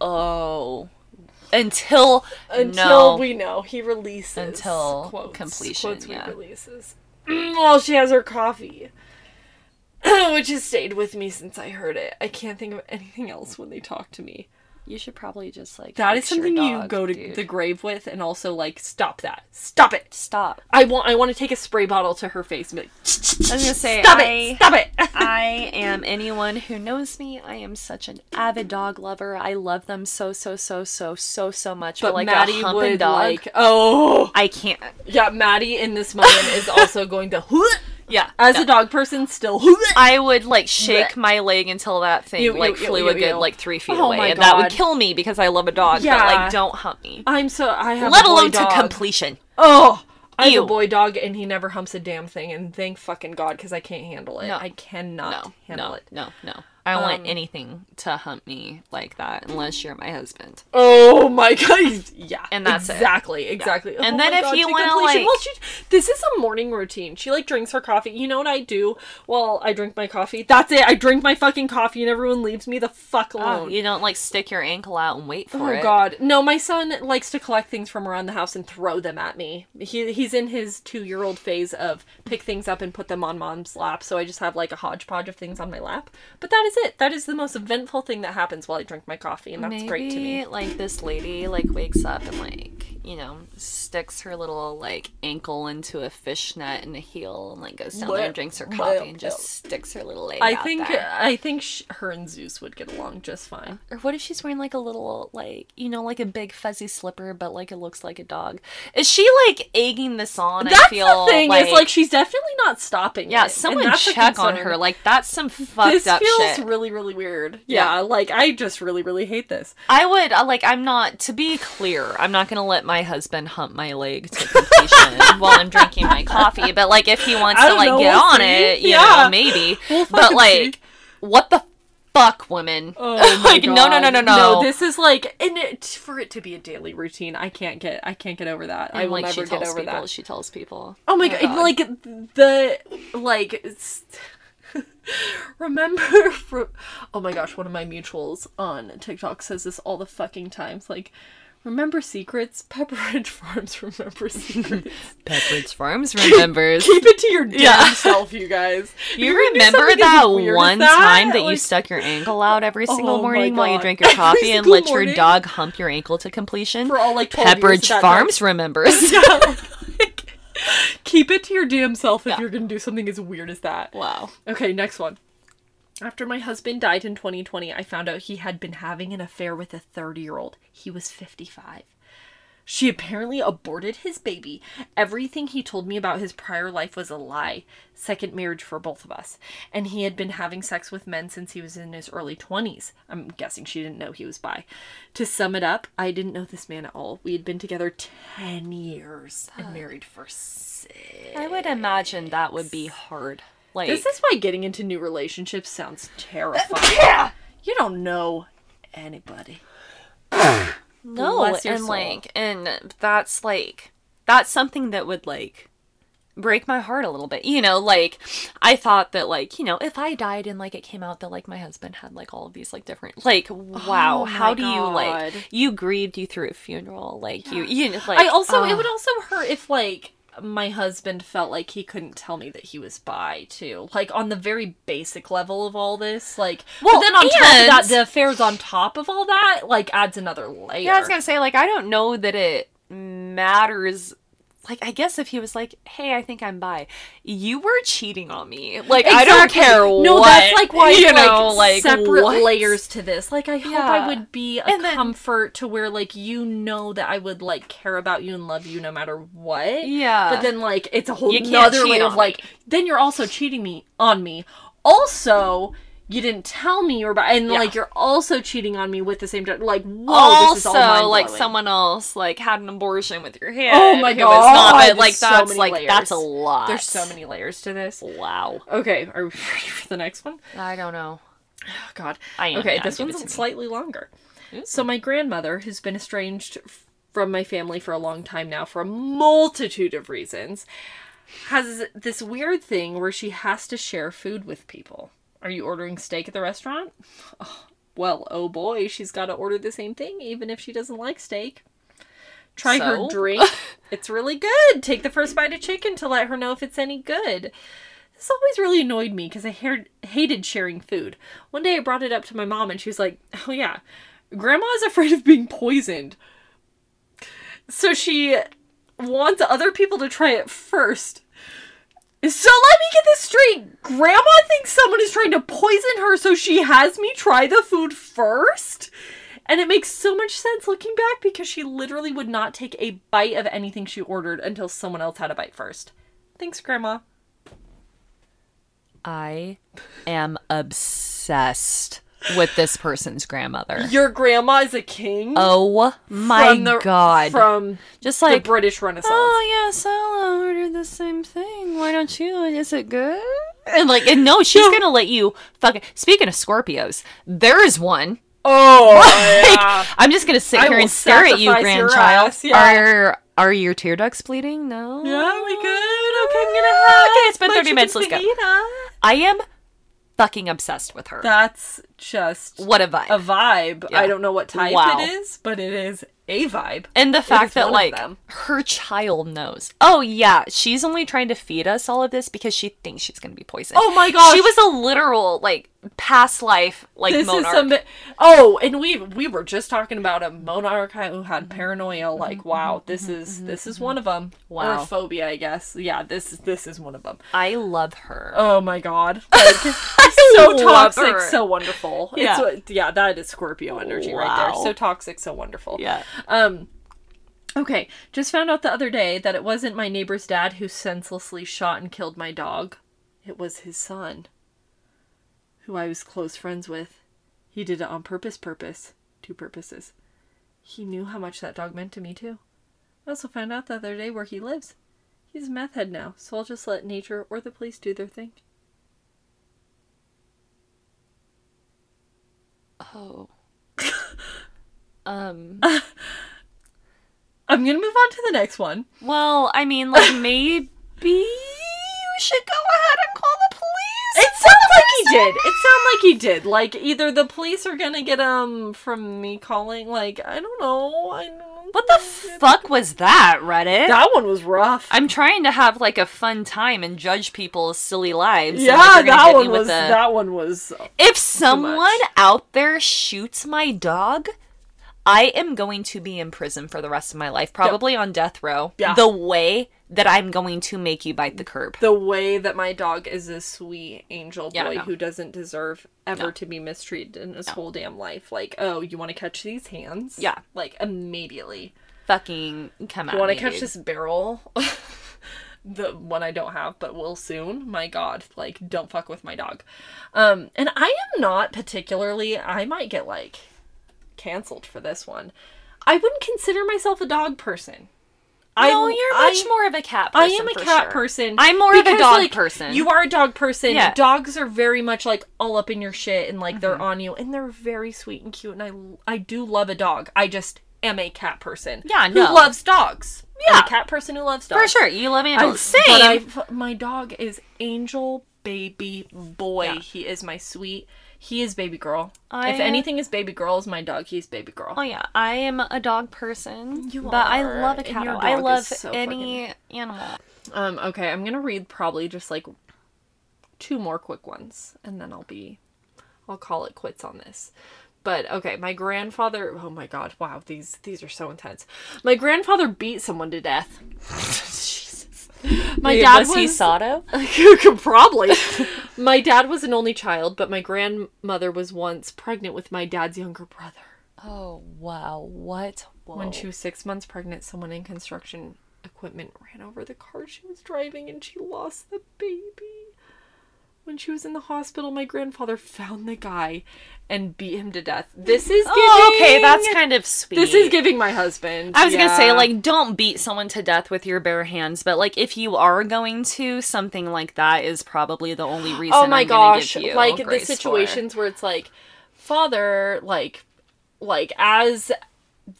[SPEAKER 2] Oh, until
[SPEAKER 1] until
[SPEAKER 2] no.
[SPEAKER 1] we know he releases
[SPEAKER 2] Until
[SPEAKER 1] quotes,
[SPEAKER 2] completion,
[SPEAKER 1] Quotes
[SPEAKER 2] yeah.
[SPEAKER 1] releases. While she has her coffee. Which has stayed with me since I heard it. I can't think of anything else when they talk to me.
[SPEAKER 2] You should probably just like
[SPEAKER 1] That is something you
[SPEAKER 2] dog,
[SPEAKER 1] go to
[SPEAKER 2] dude.
[SPEAKER 1] the grave with, and also like stop that. Stop it.
[SPEAKER 2] stop.
[SPEAKER 1] I want. I want to take a spray bottle to her face. And be like,
[SPEAKER 2] I was gonna say
[SPEAKER 1] stop
[SPEAKER 2] I,
[SPEAKER 1] it. Stop it.
[SPEAKER 2] I am anyone who knows me. I am such an avid dog lover. I love them so so so so so so much.
[SPEAKER 1] but
[SPEAKER 2] like
[SPEAKER 1] Maddie
[SPEAKER 2] a
[SPEAKER 1] would
[SPEAKER 2] dog,
[SPEAKER 1] like. Oh,
[SPEAKER 2] I can't.
[SPEAKER 1] yeah. Maddie in this moment is also going to.
[SPEAKER 2] Yeah,
[SPEAKER 1] As a dog person, still.
[SPEAKER 2] I would like shake my leg until that thing
[SPEAKER 1] Ew,
[SPEAKER 2] like
[SPEAKER 1] ew,
[SPEAKER 2] flew
[SPEAKER 1] ew,
[SPEAKER 2] a good like three feet
[SPEAKER 1] Oh
[SPEAKER 2] away, and that would kill me because I love a dog.
[SPEAKER 1] Yeah.
[SPEAKER 2] But like, don't hump me.
[SPEAKER 1] I'm so. I have.
[SPEAKER 2] Let alone to completion.
[SPEAKER 1] Oh. I have a boy dog and he never humps a damn thing, and thank fucking God because I can't handle it.
[SPEAKER 2] No.
[SPEAKER 1] I cannot
[SPEAKER 2] No,
[SPEAKER 1] handle
[SPEAKER 2] no,
[SPEAKER 1] it.
[SPEAKER 2] no, no. I don't
[SPEAKER 1] Um,
[SPEAKER 2] want anything to hunt me like that unless you're my husband.
[SPEAKER 1] Oh my god! Yeah,
[SPEAKER 2] And that's it.
[SPEAKER 1] exactly, exactly.
[SPEAKER 2] And
[SPEAKER 1] Oh
[SPEAKER 2] then if
[SPEAKER 1] God,
[SPEAKER 2] you
[SPEAKER 1] to
[SPEAKER 2] wanna, like-
[SPEAKER 1] well, she, this is a morning routine. She like drinks her coffee. You know what I do? Well, I drink my coffee. That's it. I drink my fucking coffee, and everyone leaves me the fuck
[SPEAKER 2] Oh,
[SPEAKER 1] alone.
[SPEAKER 2] you don't like stick your ankle out and wait for it. Oh.
[SPEAKER 1] God, no! My son likes to collect things from around the house and throw them at me. He he's in his two year old phase of pick things up and put them on mom's lap. So I just have like a hodgepodge of things on my lap. But that is it. That is the most eventful thing that happens while I drink my coffee, and that's
[SPEAKER 2] Maybe
[SPEAKER 1] great to me.
[SPEAKER 2] like this lady like wakes up and like you know sticks her little like ankle into a fishnet and a heel and like goes down there and drinks her
[SPEAKER 1] blech,
[SPEAKER 2] coffee and just sticks her little leg
[SPEAKER 1] I
[SPEAKER 2] out
[SPEAKER 1] think
[SPEAKER 2] there.
[SPEAKER 1] I think sh- her and Zeus would get along just fine.
[SPEAKER 2] Or what if she's wearing like a little like you know like a big fuzzy slipper but like it looks like a dog? Is she like egging this on? I
[SPEAKER 1] That's
[SPEAKER 2] feel
[SPEAKER 1] the thing. is like she's definitely not stopping.
[SPEAKER 2] yeah,
[SPEAKER 1] it,
[SPEAKER 2] someone check on her. Like that's some fucked
[SPEAKER 1] this
[SPEAKER 2] up
[SPEAKER 1] feels
[SPEAKER 2] shit.
[SPEAKER 1] really really weird.
[SPEAKER 2] Yeah.
[SPEAKER 1] Yeah. like I just really really hate this.
[SPEAKER 2] I would uh, like. I'm not. To be clear, I'm not gonna let my husband hump my leg to completion while I'm drinking my coffee. But like, if he wants to like
[SPEAKER 1] know,
[SPEAKER 2] get
[SPEAKER 1] we'll
[SPEAKER 2] on
[SPEAKER 1] see.
[SPEAKER 2] it, you
[SPEAKER 1] Yeah.
[SPEAKER 2] know, maybe.
[SPEAKER 1] We'll
[SPEAKER 2] but like,
[SPEAKER 1] see.
[SPEAKER 2] what the fuck, women?
[SPEAKER 1] Oh my
[SPEAKER 2] like, no, no, no, no, no.
[SPEAKER 1] No, this is like, and it, for it to be a daily routine, I can't get, I can't get over that. I will
[SPEAKER 2] like,
[SPEAKER 1] never get over
[SPEAKER 2] people,
[SPEAKER 1] that.
[SPEAKER 2] She tells people.
[SPEAKER 1] Oh my oh god, like the like. Remember, for, oh my gosh, one of my mutuals on TikTok says this all the fucking times. Like, remember secrets? Pepperidge Farms remember secrets.
[SPEAKER 2] Pepperidge Farms remembers.
[SPEAKER 1] Keep it to your damn
[SPEAKER 2] Yeah.
[SPEAKER 1] self, you guys.
[SPEAKER 2] You
[SPEAKER 1] do
[SPEAKER 2] remember that one
[SPEAKER 1] that,
[SPEAKER 2] time that you stuck your ankle out every oh single
[SPEAKER 1] Oh
[SPEAKER 2] morning while you drank your coffee and let your dog hump your ankle to completion?
[SPEAKER 1] for all like
[SPEAKER 2] Pepperidge Farms remembers.
[SPEAKER 1] Yeah, like, keep it to your damn self if
[SPEAKER 2] Yeah.
[SPEAKER 1] you're gonna do something as weird as that.
[SPEAKER 2] wow.
[SPEAKER 1] Okay, next one. After my husband died in 2020, I found out he had been having an affair with a 30 year old. He was 55. She apparently aborted his baby. Everything he told me about his prior life was a lie. Second marriage for both of us. And he had been having sex with men since he was in his early 20s. I'm guessing she didn't know he was bi. To sum it up, I didn't know this man at all. We had been together 10 years and married for six.
[SPEAKER 2] I would imagine that would be hard. Like
[SPEAKER 1] This is why getting into new relationships sounds terrifying. Uh, yeah! You don't know anybody.
[SPEAKER 2] no,
[SPEAKER 1] bless your
[SPEAKER 2] and
[SPEAKER 1] soul.
[SPEAKER 2] like, and that's like, that's something that would like break my heart a little bit. You know, like I thought that like you know if I died and like it came out that like my husband had like all of these like different like wow
[SPEAKER 1] Oh
[SPEAKER 2] how do you like you grieved you through a funeral like you you know, like
[SPEAKER 1] I also it
[SPEAKER 2] oh.
[SPEAKER 1] would also hurt if like my husband felt like he couldn't tell me that he was bi too. Like on the very basic level of all this. Like
[SPEAKER 2] Well,
[SPEAKER 1] then on top of that, the affairs on top of all that, like adds another layer.
[SPEAKER 2] Yeah, I was gonna say like I don't know that it matters. Like I guess if he was like, "Hey, I think I'm bi," you were cheating on me. Like I don't
[SPEAKER 1] Exactly.
[SPEAKER 2] care.
[SPEAKER 1] No,
[SPEAKER 2] what,
[SPEAKER 1] that's like why
[SPEAKER 2] you know,
[SPEAKER 1] like, separate
[SPEAKER 2] what?
[SPEAKER 1] layers to this. Like I hope I would be a
[SPEAKER 2] And then-
[SPEAKER 1] comfort to where like you know that I would like care about you and love you no matter what.
[SPEAKER 2] Yeah.
[SPEAKER 1] But then like it's a whole
[SPEAKER 2] other can't
[SPEAKER 1] nother
[SPEAKER 2] cheat
[SPEAKER 1] layer of like then you're also cheating me on me. Also, you didn't tell me you're bi, and
[SPEAKER 2] Yeah.
[SPEAKER 1] like you're also cheating on me with the same like whoa. this is all
[SPEAKER 2] also, like someone else like had an abortion with your hand.
[SPEAKER 1] Oh my
[SPEAKER 2] was not,
[SPEAKER 1] God,
[SPEAKER 2] but, like
[SPEAKER 1] so
[SPEAKER 2] that's
[SPEAKER 1] many
[SPEAKER 2] like that's a lot.
[SPEAKER 1] There's so many layers to this.
[SPEAKER 2] Wow.
[SPEAKER 1] Okay, are we ready for the next one?
[SPEAKER 2] I don't know.
[SPEAKER 1] Oh, God.
[SPEAKER 2] I am,
[SPEAKER 1] Okay,
[SPEAKER 2] yeah,
[SPEAKER 1] this one's slightly longer. So my grandmother, who's been estranged f- from my family for a long time now for a multitude of reasons, has this weird thing where she has to share food with people. Are you ordering steak at the restaurant? Oh, well, oh boy, she's got to order the same thing even if she doesn't like steak. Try her drink. it's really good. Take the first bite of chicken to let her know if it's any good. This always really annoyed me because I heard, hated sharing food. One day I brought it up to my mom and she was like, Oh, yeah, Grandma is afraid of being poisoned. So she wants other people to try it first. So let me get this straight. Grandma thinks someone is trying to poison her, so she has me try the food first? And it makes so much sense looking back because she literally would not take a bite of anything she ordered until someone else had a bite first. Thanks, Grandma.
[SPEAKER 2] I am obsessed with this person's grandmother.
[SPEAKER 1] Your grandma is a king.
[SPEAKER 2] Oh my
[SPEAKER 1] the,
[SPEAKER 2] god.
[SPEAKER 1] From
[SPEAKER 2] Just
[SPEAKER 1] the
[SPEAKER 2] like
[SPEAKER 1] British Renaissance.
[SPEAKER 2] Oh yes, I ordered the same thing. Why don't you? Is it good? And like, and no, she's gonna let you fucking. Speaking of Scorpios, there is one.
[SPEAKER 1] Oh,
[SPEAKER 2] Like,
[SPEAKER 1] yeah.
[SPEAKER 2] I'm just gonna sit
[SPEAKER 1] I
[SPEAKER 2] here and stare at you, grandchild.
[SPEAKER 1] ass, yeah.
[SPEAKER 2] Are are your tear ducts bleeding? No.
[SPEAKER 1] Yeah, we good. Okay, I'm gonna ah, have.
[SPEAKER 2] Okay, it's been 30 minutes, let's go. I am fucking obsessed with her.
[SPEAKER 1] That's just
[SPEAKER 2] what a vibe.
[SPEAKER 1] a vibe.
[SPEAKER 2] Yeah.
[SPEAKER 1] I don't know what type
[SPEAKER 2] Wow.
[SPEAKER 1] it is, but it is a vibe.
[SPEAKER 2] and the fact that like her child knows. Oh yeah, she's only trying to feed us all of this because she thinks she's gonna be poisoned.
[SPEAKER 1] Oh my gosh.
[SPEAKER 2] She was a literal like past life like
[SPEAKER 1] This
[SPEAKER 2] monarch.
[SPEAKER 1] is some. Oh, and we we were just talking about a monarch who had mm-hmm. paranoia. Mm-hmm. Like, wow, mm-hmm. this is this is one of them.
[SPEAKER 2] Wow.
[SPEAKER 1] or phobia, I guess. Yeah, this is this is one of them.
[SPEAKER 2] I love her.
[SPEAKER 1] Oh my god, like, so toxic,
[SPEAKER 2] her.
[SPEAKER 1] so wonderful.
[SPEAKER 2] Yeah.
[SPEAKER 1] it's, what- yeah, that is Scorpio energy right there. So toxic, so wonderful.
[SPEAKER 2] Yeah.
[SPEAKER 1] Um. Okay, just found out the other day that it wasn't my neighbor's dad who senselessly shot and killed my dog. It was his son, who I was close friends with. He did it on purpose, purpose, two purposes. He knew how much that dog meant to me too. I also found out the other day where he lives. He's a meth head now, so I'll just let nature or the police do their thing.
[SPEAKER 2] Oh. um.
[SPEAKER 1] I'm gonna move on to the next one.
[SPEAKER 2] Well, I mean, like maybe you should go ahead and call the police.
[SPEAKER 1] It sounds like he did. It sounded like he did. Like either the police are gonna get him from me calling. Like I don't know. I don't-
[SPEAKER 2] What the fuck was that, Reddit?
[SPEAKER 1] That one was rough.
[SPEAKER 2] I'm trying to have like a fun time and judge people's silly lives. and,
[SPEAKER 1] yeah,
[SPEAKER 2] like,
[SPEAKER 1] that one was.
[SPEAKER 2] the-
[SPEAKER 1] That one was.
[SPEAKER 2] If someone
[SPEAKER 1] much.
[SPEAKER 2] out there shoots my dog, I am going to be in prison for the rest of my life, probably on death row.
[SPEAKER 1] Yeah.
[SPEAKER 2] The way that I'm going to make you bite the curb.
[SPEAKER 1] The way that my dog is a sweet angel boy
[SPEAKER 2] Yeah, no.
[SPEAKER 1] who doesn't deserve ever
[SPEAKER 2] No.
[SPEAKER 1] to be mistreated in his whole damn life. Like, oh, you want to catch these hands?
[SPEAKER 2] Yeah.
[SPEAKER 1] Like immediately.
[SPEAKER 2] Fucking come
[SPEAKER 1] out.
[SPEAKER 2] You
[SPEAKER 1] want to catch
[SPEAKER 2] dude.
[SPEAKER 1] this barrel? the one I don't have, but will soon. My God, like, don't fuck with my dog. Um, and I am not particularly. I might get like canceled for this one. I wouldn't consider myself a dog person. I,
[SPEAKER 2] No, you're
[SPEAKER 1] I-
[SPEAKER 2] much more of a cat person.
[SPEAKER 1] I am a cat
[SPEAKER 2] sure.
[SPEAKER 1] person.
[SPEAKER 2] I'm more of a dog
[SPEAKER 1] like,
[SPEAKER 2] person.
[SPEAKER 1] You are a dog person.
[SPEAKER 2] Yeah.
[SPEAKER 1] Dogs are very much like all up in your shit and like
[SPEAKER 2] Mm-hmm.
[SPEAKER 1] they're on you and they're very sweet and cute and I I do love a dog. I just am a cat person.
[SPEAKER 2] Yeah, no.
[SPEAKER 1] who loves dogs. I'm
[SPEAKER 2] Yeah.
[SPEAKER 1] a cat person who loves dogs.
[SPEAKER 2] For sure. You love
[SPEAKER 1] I,
[SPEAKER 2] animals. Same.
[SPEAKER 1] I, my dog is Angel Baby Boy.
[SPEAKER 2] Yeah.
[SPEAKER 1] He is my sweet. He is baby girl.
[SPEAKER 2] I-
[SPEAKER 1] if anything is baby girl, is my dog. He's baby girl.
[SPEAKER 2] Oh yeah, I am a dog person.
[SPEAKER 1] You
[SPEAKER 2] but I love a cat. I love
[SPEAKER 1] so
[SPEAKER 2] any animal.
[SPEAKER 1] Um, okay, I'm gonna read probably just like two more quick ones, and then I'll be, I'll call it quits on this. But okay, my grandfather. Oh my god! Wow, these these are so intense. My grandfather beat someone to death. My
[SPEAKER 2] Wait,
[SPEAKER 1] dad
[SPEAKER 2] was,
[SPEAKER 1] was,
[SPEAKER 2] he Sado?
[SPEAKER 1] Probably. my dad was an only child, but my grandmother was once pregnant with my dad's younger brother.
[SPEAKER 2] Oh wow, what? Whoa.
[SPEAKER 1] When she was six months pregnant, someone in construction equipment ran over the car she was driving and she lost the baby. When she was in the hospital, my grandfather found the guy and beat him to death. This is oh, giving.
[SPEAKER 2] Oh, okay, that's kind of sweet.
[SPEAKER 1] This is giving my husband.
[SPEAKER 2] I was gonna say, like, don't beat someone to death with your bare hands, but like, if you are going to, something like that is probably the only oh reason.
[SPEAKER 1] oh my
[SPEAKER 2] I'm
[SPEAKER 1] gosh like the
[SPEAKER 2] grace for.
[SPEAKER 1] situations where it's like father like like as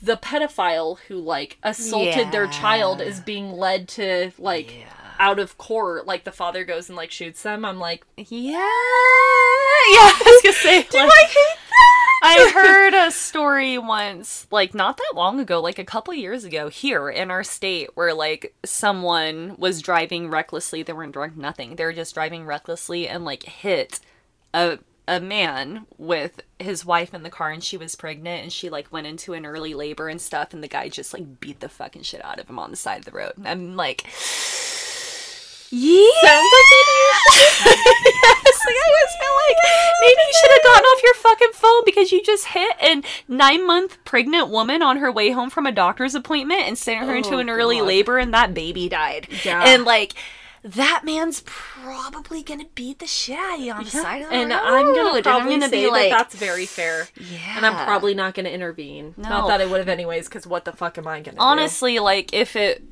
[SPEAKER 1] the pedophile who like assaulted their child is being led to like out of court like the father goes and like shoots them i'm like
[SPEAKER 2] Yeah, yeah. I was gonna say, like,
[SPEAKER 1] i hate that?
[SPEAKER 2] I heard a story once, like not that long ago, like a couple years ago, here in our state, where like someone was driving recklessly. They weren't drunk, nothing. They were just driving recklessly and like hit a a man with his wife in the car, and she was pregnant, and she like went into an early labor and stuff, and the guy just like beat the fucking shit out of him on the side of the road. And I'm like. Yeah.
[SPEAKER 1] Sounds like
[SPEAKER 2] yes, like I always feel like maybe you should have gotten off your fucking phone because you just hit a nine month pregnant woman on her way home from a doctor's appointment and sent her into
[SPEAKER 1] Oh,
[SPEAKER 2] an early
[SPEAKER 1] God.
[SPEAKER 2] labor and that baby died.
[SPEAKER 1] Yeah.
[SPEAKER 2] And like that man's probably gonna beat the shit out of you on the side of the
[SPEAKER 1] and
[SPEAKER 2] road.
[SPEAKER 1] I'm gonna
[SPEAKER 2] And
[SPEAKER 1] probably
[SPEAKER 2] I'm gonna
[SPEAKER 1] say
[SPEAKER 2] be like,
[SPEAKER 1] that that's very fair.
[SPEAKER 2] yeah.
[SPEAKER 1] And I'm probably not gonna intervene.
[SPEAKER 2] No.
[SPEAKER 1] Not that I would have anyways, because what the fuck am I gonna do?
[SPEAKER 2] honestly like if it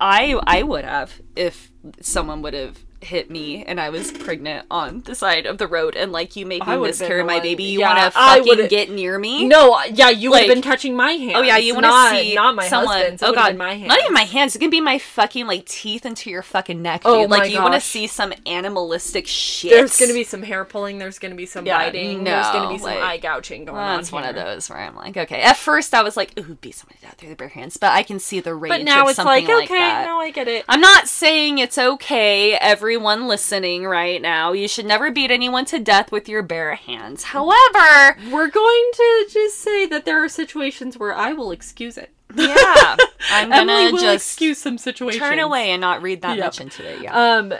[SPEAKER 2] i i would have if someone would have hit me and i was pregnant on the side of the road and like you made
[SPEAKER 1] I
[SPEAKER 2] me miscarry my
[SPEAKER 1] one-
[SPEAKER 2] baby you
[SPEAKER 1] yeah,
[SPEAKER 2] want to fucking get near me
[SPEAKER 1] No, uh, yeah, you would have been touching my hands.
[SPEAKER 2] Oh yeah, you want to see
[SPEAKER 1] not my
[SPEAKER 2] someone?
[SPEAKER 1] husband's. It
[SPEAKER 2] oh god,
[SPEAKER 1] my hands.
[SPEAKER 2] not even my hands. It can be my fucking like teeth into your fucking neck, oh dude.
[SPEAKER 1] Oh
[SPEAKER 2] like
[SPEAKER 1] my
[SPEAKER 2] you want to see some animalistic shit.
[SPEAKER 1] There's gonna be some hair pulling. There's gonna be some
[SPEAKER 2] Yeah,
[SPEAKER 1] biting. there's gonna be some
[SPEAKER 2] like-
[SPEAKER 1] eye gouging going on.
[SPEAKER 2] That's one of those where I'm like, okay. At first, I was like, ooh, beat somebody to death through the bare hands, but I can see the rage.
[SPEAKER 1] But now it's like,
[SPEAKER 2] like
[SPEAKER 1] okay,
[SPEAKER 2] that.
[SPEAKER 1] now I get it.
[SPEAKER 2] I'm not saying it's okay, everyone listening right now. You should never beat anyone to death with your bare hands. However,
[SPEAKER 1] We're going to just say that there are situations where I will excuse it.
[SPEAKER 2] yeah, I'm
[SPEAKER 1] Emily
[SPEAKER 2] gonna
[SPEAKER 1] will
[SPEAKER 2] just
[SPEAKER 1] excuse some situations.
[SPEAKER 2] turn away and not read that
[SPEAKER 1] Yep.
[SPEAKER 2] much into it. Yeah.
[SPEAKER 1] Um,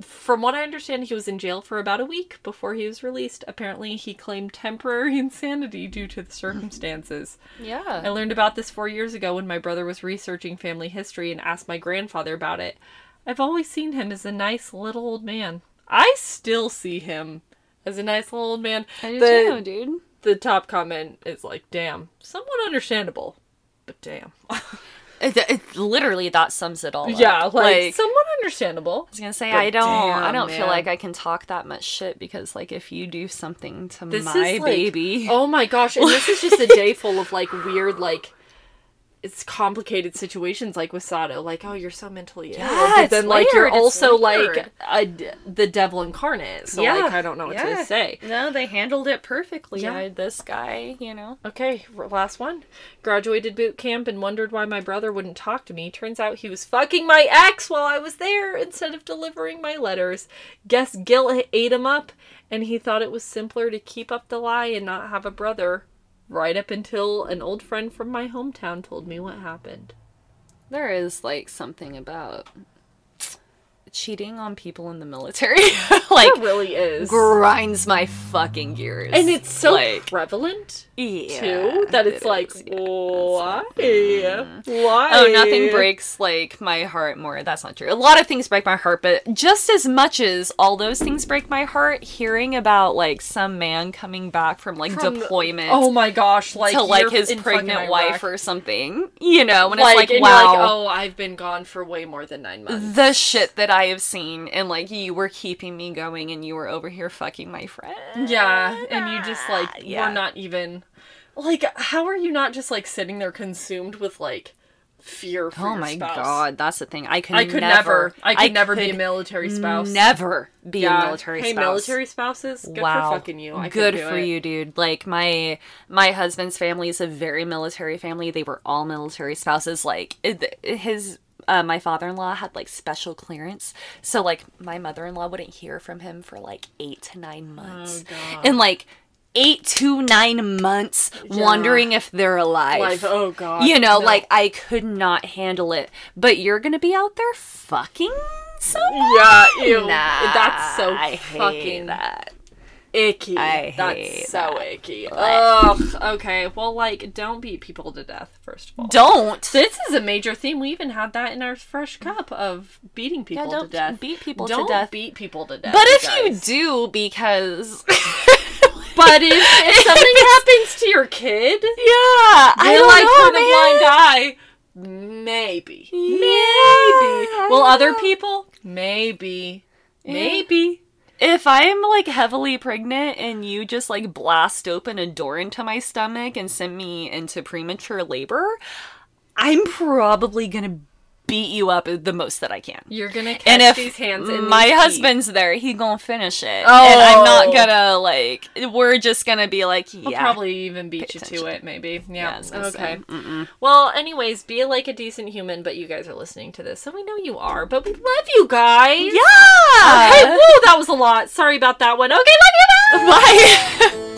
[SPEAKER 1] from what I understand, he was in jail for about a week before he was released. Apparently, he claimed temporary insanity due to the circumstances.
[SPEAKER 2] Yeah.
[SPEAKER 1] I learned about this four years ago when my brother was researching family history and asked my grandfather about it. I've always seen him as a nice little old man. I still see him as a nice little old man.
[SPEAKER 2] I do
[SPEAKER 1] the,
[SPEAKER 2] too, dude.
[SPEAKER 1] the top comment is like, damn, somewhat understandable, but damn.
[SPEAKER 2] It, it- literally that sums it all up.
[SPEAKER 1] yeah, like, somewhat understandable.
[SPEAKER 2] I was gonna say I don't I don't feel like I can talk that much shit because like if you do something to
[SPEAKER 1] This
[SPEAKER 2] my
[SPEAKER 1] is like,
[SPEAKER 2] baby
[SPEAKER 1] Oh my gosh, and this is just a day full of like weird like it's complicated situations like with Sado, like oh you're so mentally ill,
[SPEAKER 2] Yeah,
[SPEAKER 1] but then like you're also
[SPEAKER 2] weird.
[SPEAKER 1] like a the devil incarnate. So like I don't know what
[SPEAKER 2] yeah.
[SPEAKER 1] to say.
[SPEAKER 2] No, they handled it perfectly.
[SPEAKER 1] Yeah.
[SPEAKER 2] I, this guy, you know.
[SPEAKER 1] Okay, last one. Graduated boot camp and wondered why my brother wouldn't talk to me. Turns out he was fucking my ex while I was there instead of delivering my letters. Guess guilt ate him up, and he thought it was simpler to keep up the lie and not have a brother. Right up until an old friend from my hometown told me what happened.
[SPEAKER 2] There is like something about cheating on people in the military. like
[SPEAKER 1] It really is.
[SPEAKER 2] grinds my fucking gears.
[SPEAKER 1] and it's so
[SPEAKER 2] like
[SPEAKER 1] prevalent
[SPEAKER 2] yeah,
[SPEAKER 1] too that it's
[SPEAKER 2] it
[SPEAKER 1] like
[SPEAKER 2] is, yeah.
[SPEAKER 1] why? Why?
[SPEAKER 2] Oh, nothing breaks like my heart more. That's not true. A lot of things break my heart, but just as much as all those things break my heart, hearing about like some man coming back from like
[SPEAKER 1] From-
[SPEAKER 2] deployment
[SPEAKER 1] Oh my gosh! Like
[SPEAKER 2] to like his pregnant wife or something, you know, and
[SPEAKER 1] like,
[SPEAKER 2] it's like wow,
[SPEAKER 1] like, oh, I've been gone for way more than nine months.
[SPEAKER 2] the shit that I have seen, and like you were keeping me going, and you were over here fucking my friend.
[SPEAKER 1] Yeah, and you just like
[SPEAKER 2] Yeah.
[SPEAKER 1] we're not even like how are you not just like sitting there consumed with like fear for
[SPEAKER 2] Oh my
[SPEAKER 1] spouse?
[SPEAKER 2] god, that's the thing. I could,
[SPEAKER 1] I could
[SPEAKER 2] never,
[SPEAKER 1] never, I could never be a military spouse.
[SPEAKER 2] Never be
[SPEAKER 1] Yeah.
[SPEAKER 2] a military
[SPEAKER 1] hey,
[SPEAKER 2] spouse.
[SPEAKER 1] military spouses, good
[SPEAKER 2] wow.
[SPEAKER 1] for fucking you. I
[SPEAKER 2] Good for
[SPEAKER 1] it.
[SPEAKER 2] you, dude. Like my my husband's family is a very military family. They were all military spouses. Like his uh, my father-in-law had like special clearance, so like my mother-in-law wouldn't hear from him for like eight to nine months,
[SPEAKER 1] Oh, God.
[SPEAKER 2] and like eight to nine months wondering if they're alive.
[SPEAKER 1] Like, oh god,
[SPEAKER 2] you know,
[SPEAKER 1] no.
[SPEAKER 2] like I could not handle it. But you're gonna be out there fucking someone.
[SPEAKER 1] yeah, ew,
[SPEAKER 2] Nah,
[SPEAKER 1] that's so
[SPEAKER 2] I
[SPEAKER 1] fucking
[SPEAKER 2] that.
[SPEAKER 1] Icky.
[SPEAKER 2] I
[SPEAKER 1] that's so
[SPEAKER 2] that.
[SPEAKER 1] icky. Ugh. Okay, well, like, don't beat people to death. First of all,
[SPEAKER 2] Don't.
[SPEAKER 1] This is a major theme. We even had that in our fresh cup of beating people
[SPEAKER 2] don't
[SPEAKER 1] to death.
[SPEAKER 2] beat people to
[SPEAKER 1] don't
[SPEAKER 2] death.
[SPEAKER 1] beat people to death.
[SPEAKER 2] But if
[SPEAKER 1] guys.
[SPEAKER 2] you do, because
[SPEAKER 1] but if, if something happens to your kid,
[SPEAKER 2] yeah, I don't
[SPEAKER 1] like
[SPEAKER 2] know,
[SPEAKER 1] the
[SPEAKER 2] man.
[SPEAKER 1] blind eye. Maybe,
[SPEAKER 2] Yeah.
[SPEAKER 1] maybe. Will other people? Maybe, maybe.
[SPEAKER 2] If I'm like heavily pregnant and you just like blast open a door into my stomach and send me into premature labor, I'm probably gonna beat you up the most that I can.
[SPEAKER 1] You're gonna catch
[SPEAKER 2] and if
[SPEAKER 1] these hands. In
[SPEAKER 2] my
[SPEAKER 1] these feet.
[SPEAKER 2] husband's there, he gonna finish it, Oh, and I'm not
[SPEAKER 1] Oh.
[SPEAKER 2] gonna like. We're just gonna be like, He'll
[SPEAKER 1] probably even beat you to it, maybe.
[SPEAKER 2] Yeah,
[SPEAKER 1] Yeah.
[SPEAKER 2] I was gonna
[SPEAKER 1] okay. Well, anyways, be like a decent human, but you guys are listening to this, so we know you are. But we love you guys.
[SPEAKER 2] yeah.
[SPEAKER 1] Okay, woo, that was a lot. Sorry about that one. Okay, love you. Bye.
[SPEAKER 2] Bye.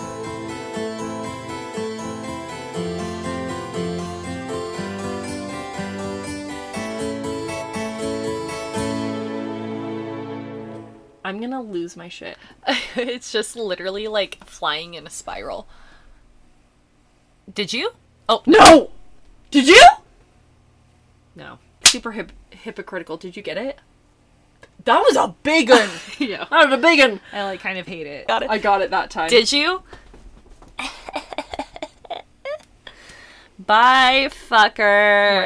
[SPEAKER 1] I'm gonna lose my shit.
[SPEAKER 2] it's just literally like flying in a spiral. Did you? Oh
[SPEAKER 1] No. Did you? No. Super hip- hypocritical. Did you get it? That was a big one.
[SPEAKER 2] yeah.
[SPEAKER 1] That was a big one.
[SPEAKER 2] I like kind of hate it. Got it.
[SPEAKER 1] I got it that time.
[SPEAKER 2] Did you? Bye, fucker.